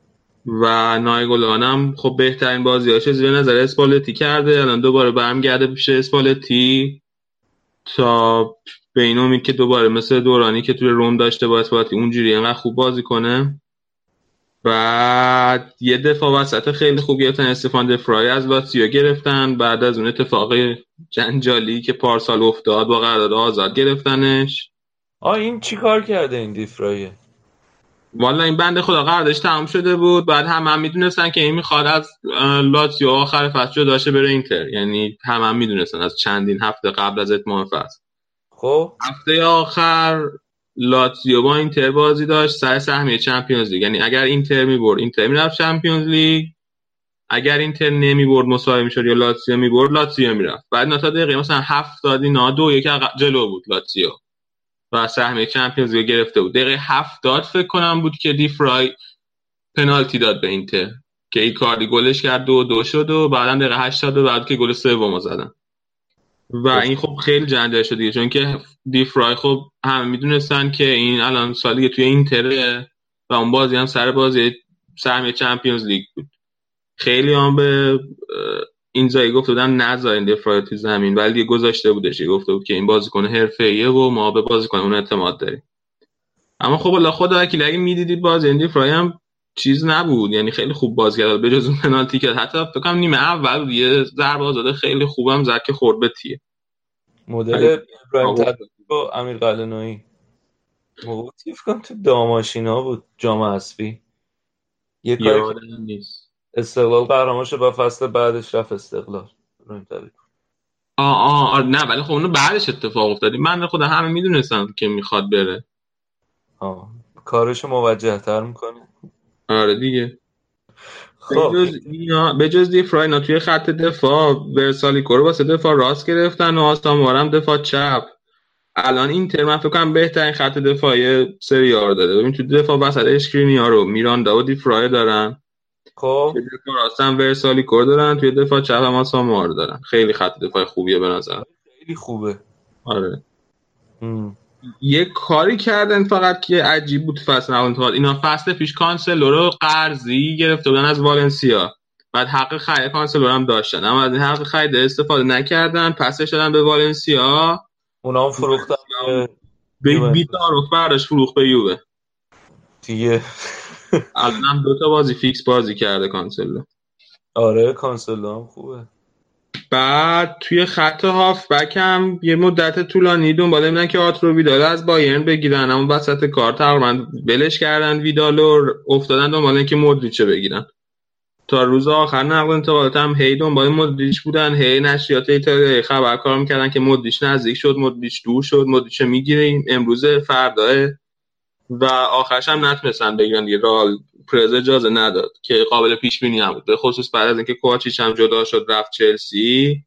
G: و نایگولان هم خب بهترین بازیاش زیر نظر اسپالتی کرده. الان دوباره برمیگرده پیش اسپالتی. تا به این امید که دوباره مثل دورانی که توی روم داشته با اسپالتی اونجوری اینقدر خوب بازی کنه. بعد یه دفاع وسط خیلی خوب گرفتن. استفان دفرای از لاتسیو گرفتن. بعد از اون اتفاق جنجالی که پارسال افتاد با قرارداد آزاد گرفتنش.
B: آ این چی کار کرده این دیفرایه
G: والا این بنده خدا قراردادش تمام شده بود. بعد همه هم می‌دونستن که این می‌خواد از لاتزیو آخر فصل جدا بره اینتر. یعنی همه هم می‌دونستن از چندین هفته قبل از اتمام فصل.
B: خب.
G: هفته آخر لاتزیو با اینتر بازی داشت سر سهمیه Champions League. یعنی اگر اینتر می‌برد اینتر می‌رفت Champions League. اگر اینتر نمی‌برد مساوی می‌شد یا لاتزیو می‌برد لاتزیو می‌رفت. بعد تا دقیقه مثلا هفتاد اینا دو یک جلو بود لاتزیو. و سهمیه چمپیونز لیگ گرفته بود. دقیقه هفتاد فکر کنم بود که دیفرای پنالتی داد به اینتر که این کاردی گلش کرد دو دو شد و بعدا دقیقه 80 بعد که گل سوم زدن. و این خب خیلی جنجال شد دیگه چون که دیفرای خب همه می‌دونستن که این الان سالی توی اینتره و اون بازی هم سر بازی سهمیه چمپیونز لیگ بود. خیلی هم به این زایی گفته بودن نذارین دفرای تو زمین ولی دیگه گذاشته بودش گفته بود که این بازیکن حرفه‌ایه و ما به بازیکن اون اعتماد داریم. اما خب الله خدا وکیل اگه می‌دیدید بازی این دفرای هم چیز نبود. یعنی خیلی خوب بازی کرد. به جز اون پنالتی که حتی فکر کنم نیمه اول یه ضربه آزاده خیلی خوبم زد که خورد به تیه.
B: مدل ابراهیم تدبیر با امیر قلنویی موقع تیف کنم تو داماشینا بود جام حذفی یه کاری
G: نیست.
B: استقلال قهرمانش با فصل بعدش رفت استقلال.
G: آه آه نه ولی خب اونو بعدش اتفاق افتادی من خدا همه می‌دونستم که می‌خواد بره.
B: آه کارش موجه تر می‌کنه.
G: آره دیگه.
B: خب.
G: به جز دی فراینا توی خط دفاع ورسالی رو واسه دفاع راست گرفتن و آساموارم دفاع چپ. الان اینتر من فکر کنم بهترین خط دفاعی سری آر داره ببین تو دفاع وسط اشکرینیا رو میراندا و دی فرای دارن.
B: خب.
G: توی دفاع راست هم ورسالیکو رو دارن توی دفاع چپ هم آساموآ رو دارن. خیلی خط دفاع خوبیه به نظر.
B: خیلی خوبه.
G: آره. یه کاری کردن فقط که عجیب بود فصل انتقال. اینا فصل پیش کانسلو رو قرضی گرفته بودن از والنسیا. بعد حق خرید کانسلو هم داشتن. اما از این حق خرید استفاده نکردن پسش دادن به والنسیا.
B: اونا هم فروختن.
G: به بیتاروف برداشت فروخت به یووه.
B: دیگه.
G: الان هم دو تا بازی فیکس بازی کرده کانسلو.
B: آره کانسلو هم خوبه.
G: بعد توی خط هاف هم یه مدت طولانی دنبال بودن که آرتورو ویدال از بایرن بگیرن اما وسط کار تقریبا ولش کردن ویدال و افتادن دنبال اینکه مودریچ بگیرن. تا روز آخر نقل انتقالات هم هی دنبال مودریچ بودن هی نشریات ایتالیایی خبر کار می‌کردن که مودریچ نزدیک شد مودریچ دور شد مودریچ می‌گیریم امروز فردا و آخرش هم نتونستن بگیرن دیگه. رال پرز اجازه نداد که قابل پیش بینی هم بود. به خصوص بعد از اینکه کوچیچ هم جدا شد رفت چلسی.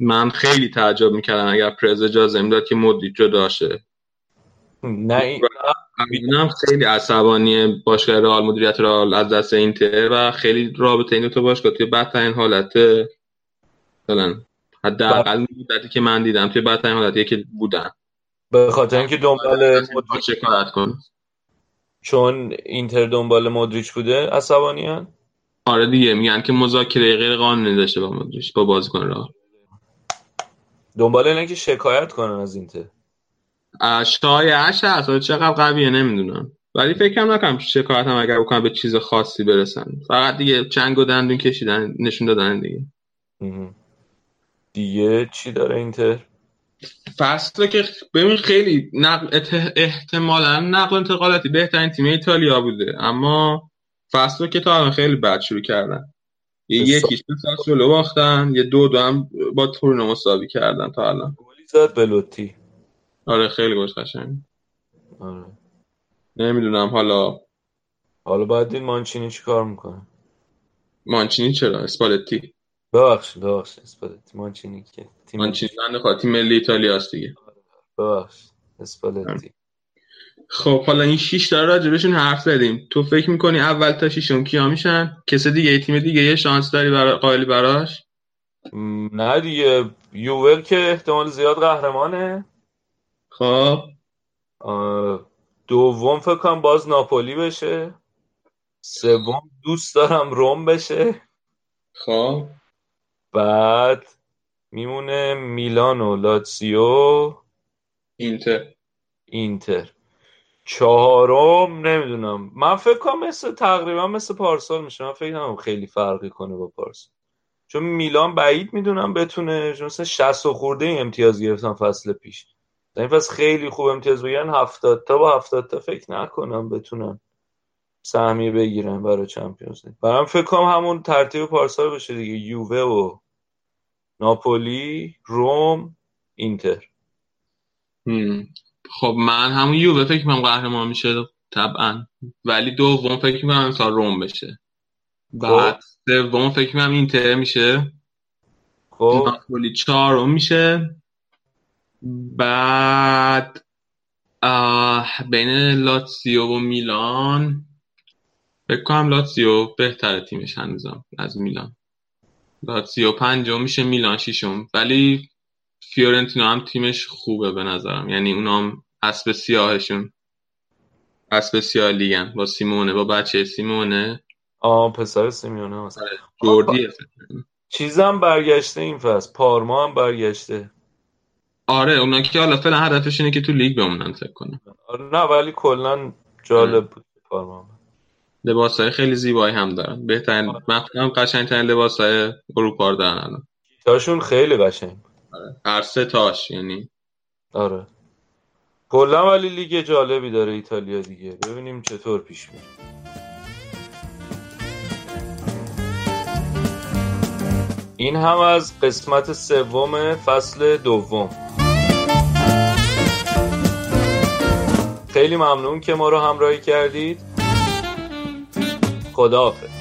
G: من خیلی تعجب می‌کردم اگر پرز اجازه می‌داد که مدریچ جدا شه.
B: نه
G: اینم خیلی عصبانی باشگاه رئال مدیریت رئال از دست اینتر و خیلی رابطه این تو باشگاه توی بدترین حالت مثلا حداقل مدتی که من دیدم توی بدترین حالتی که بودن.
B: به خاطر اینکه دنبال
G: مدریچ شکایت کن
B: چون اینتر دنبال مدریچ بوده عصبانیان
G: آره دیگه میگن که مذاکره غیر قانونی داشته با مدریچ با بازیکن راه
B: دنبال اینه که شکایت کنن از اینتر.
G: شایعش هست چقدر قویه نمی‌دونم. ولی فکرم نکنم شکایت هم اگر بکنم به چیز خاصی برسن. فقط دیگه چنگ و دندون کشیدن نشون دادن دیگه.
B: دیگه چی داره اینتر؟
G: فصل که ببین خیلی نقل احتمالا نقل انتقالاتی بهترین تیم ایتالیا بوده. اما فصل که تا الان خیلی بد شروع کردن. یه یکیش به ساسولو باختن یه دو دو هم با تورنو مساوی کردن تا الان.
B: گلی زد بلوتی.
G: آره خیلی گوش قشنگ.
B: آره.
G: نمی‌دونم حالا.
B: حالا باید دید مانچینی چی کار می‌کنه.
G: مانچینی چرا؟ اسپالتی.
B: ببخشید ببخشید اسپالتی. مانچینی که
G: تیم مانچینی بنده خواهد تیم ملی ایتالیا است دیگه
B: اسپالتی.
G: خب حالا این شیش تا راجبشون حرف زدیم. تو فکر می‌کنی اول تا شیشون کیا میشن؟ کسی دیگه تیم دیگه یه شانس داری برا... قائلی براش؟
B: نه دیگه. یوول که احتمال زیاد قهرمانه.
G: خب.
B: دوم فکر کنم باز ناپولی بشه. سوم دوست دارم روم بشه.
G: خب.
B: بعد میمونه میلان و لاتسیو
G: اینتر.
B: اینتر. چهارم نمی‌دونم. من فکر کنم مثل تقریبا مثل پارسال میشه. من فکر کنم خیلی فرقی کنه با پارسال. چون میلان بعید می‌دونم بتونه مثلا 60 خورده امتیاز گرفتن فصل پیش. این فصل خیلی خوب امتیاز بگیرن. 70 تا با 70 تا فکر نکنم بتونن سهمیه بگیرن برای چمپیونز لیگ. برام فکر کنم همون ترتیب پارسال بشه دیگه. یووه و ناپولی روم اینتر.
G: خب من همون یووه فکر کنم قهرمان میشه طبعا. ولی دوم فکر کنم امسال روم بشه. بعد سوم فکر کنم اینتر میشه.
B: خب.
G: ناپولی چهارم میشه. بعد بین لاتسیو و میلان. فکر کنم لاتسیو بهتره تیمش هنوزم از میلان. لاتسیو پنجم میشه میلان ششم. ولی فیورنتینا هم تیمش خوبه به نظرم. یعنی اونام اسب سیاهشون. اسب سیاه لیگن. با سیمونه با بچه سیمونه.
B: آه پسر سیمونه مثلا
G: جوردی.
B: چیزم برگشته این فصل. پارما هم برگشته.
G: آره اونا که حالا فعلا هدفش اینه که تو لیگ بمونن فکر کنم.
B: آره نه ولی کلا جالب بود پارما
G: لباس های خیلی زیبایی هم دارن. بهترین آره. ترین لباس های اروپا رو دارن الان.
B: تاشون خیلی قشنگ.
G: آره. هر سه تاش یعنی.
B: آره. کلا ولی لیگ جالبی داره ایتالیا دیگه. ببینیم چطور پیش میره این هم از قسمت سوم فصل دوم. خیلی ممنون که ما رو همراهی کردید. خداحافظ.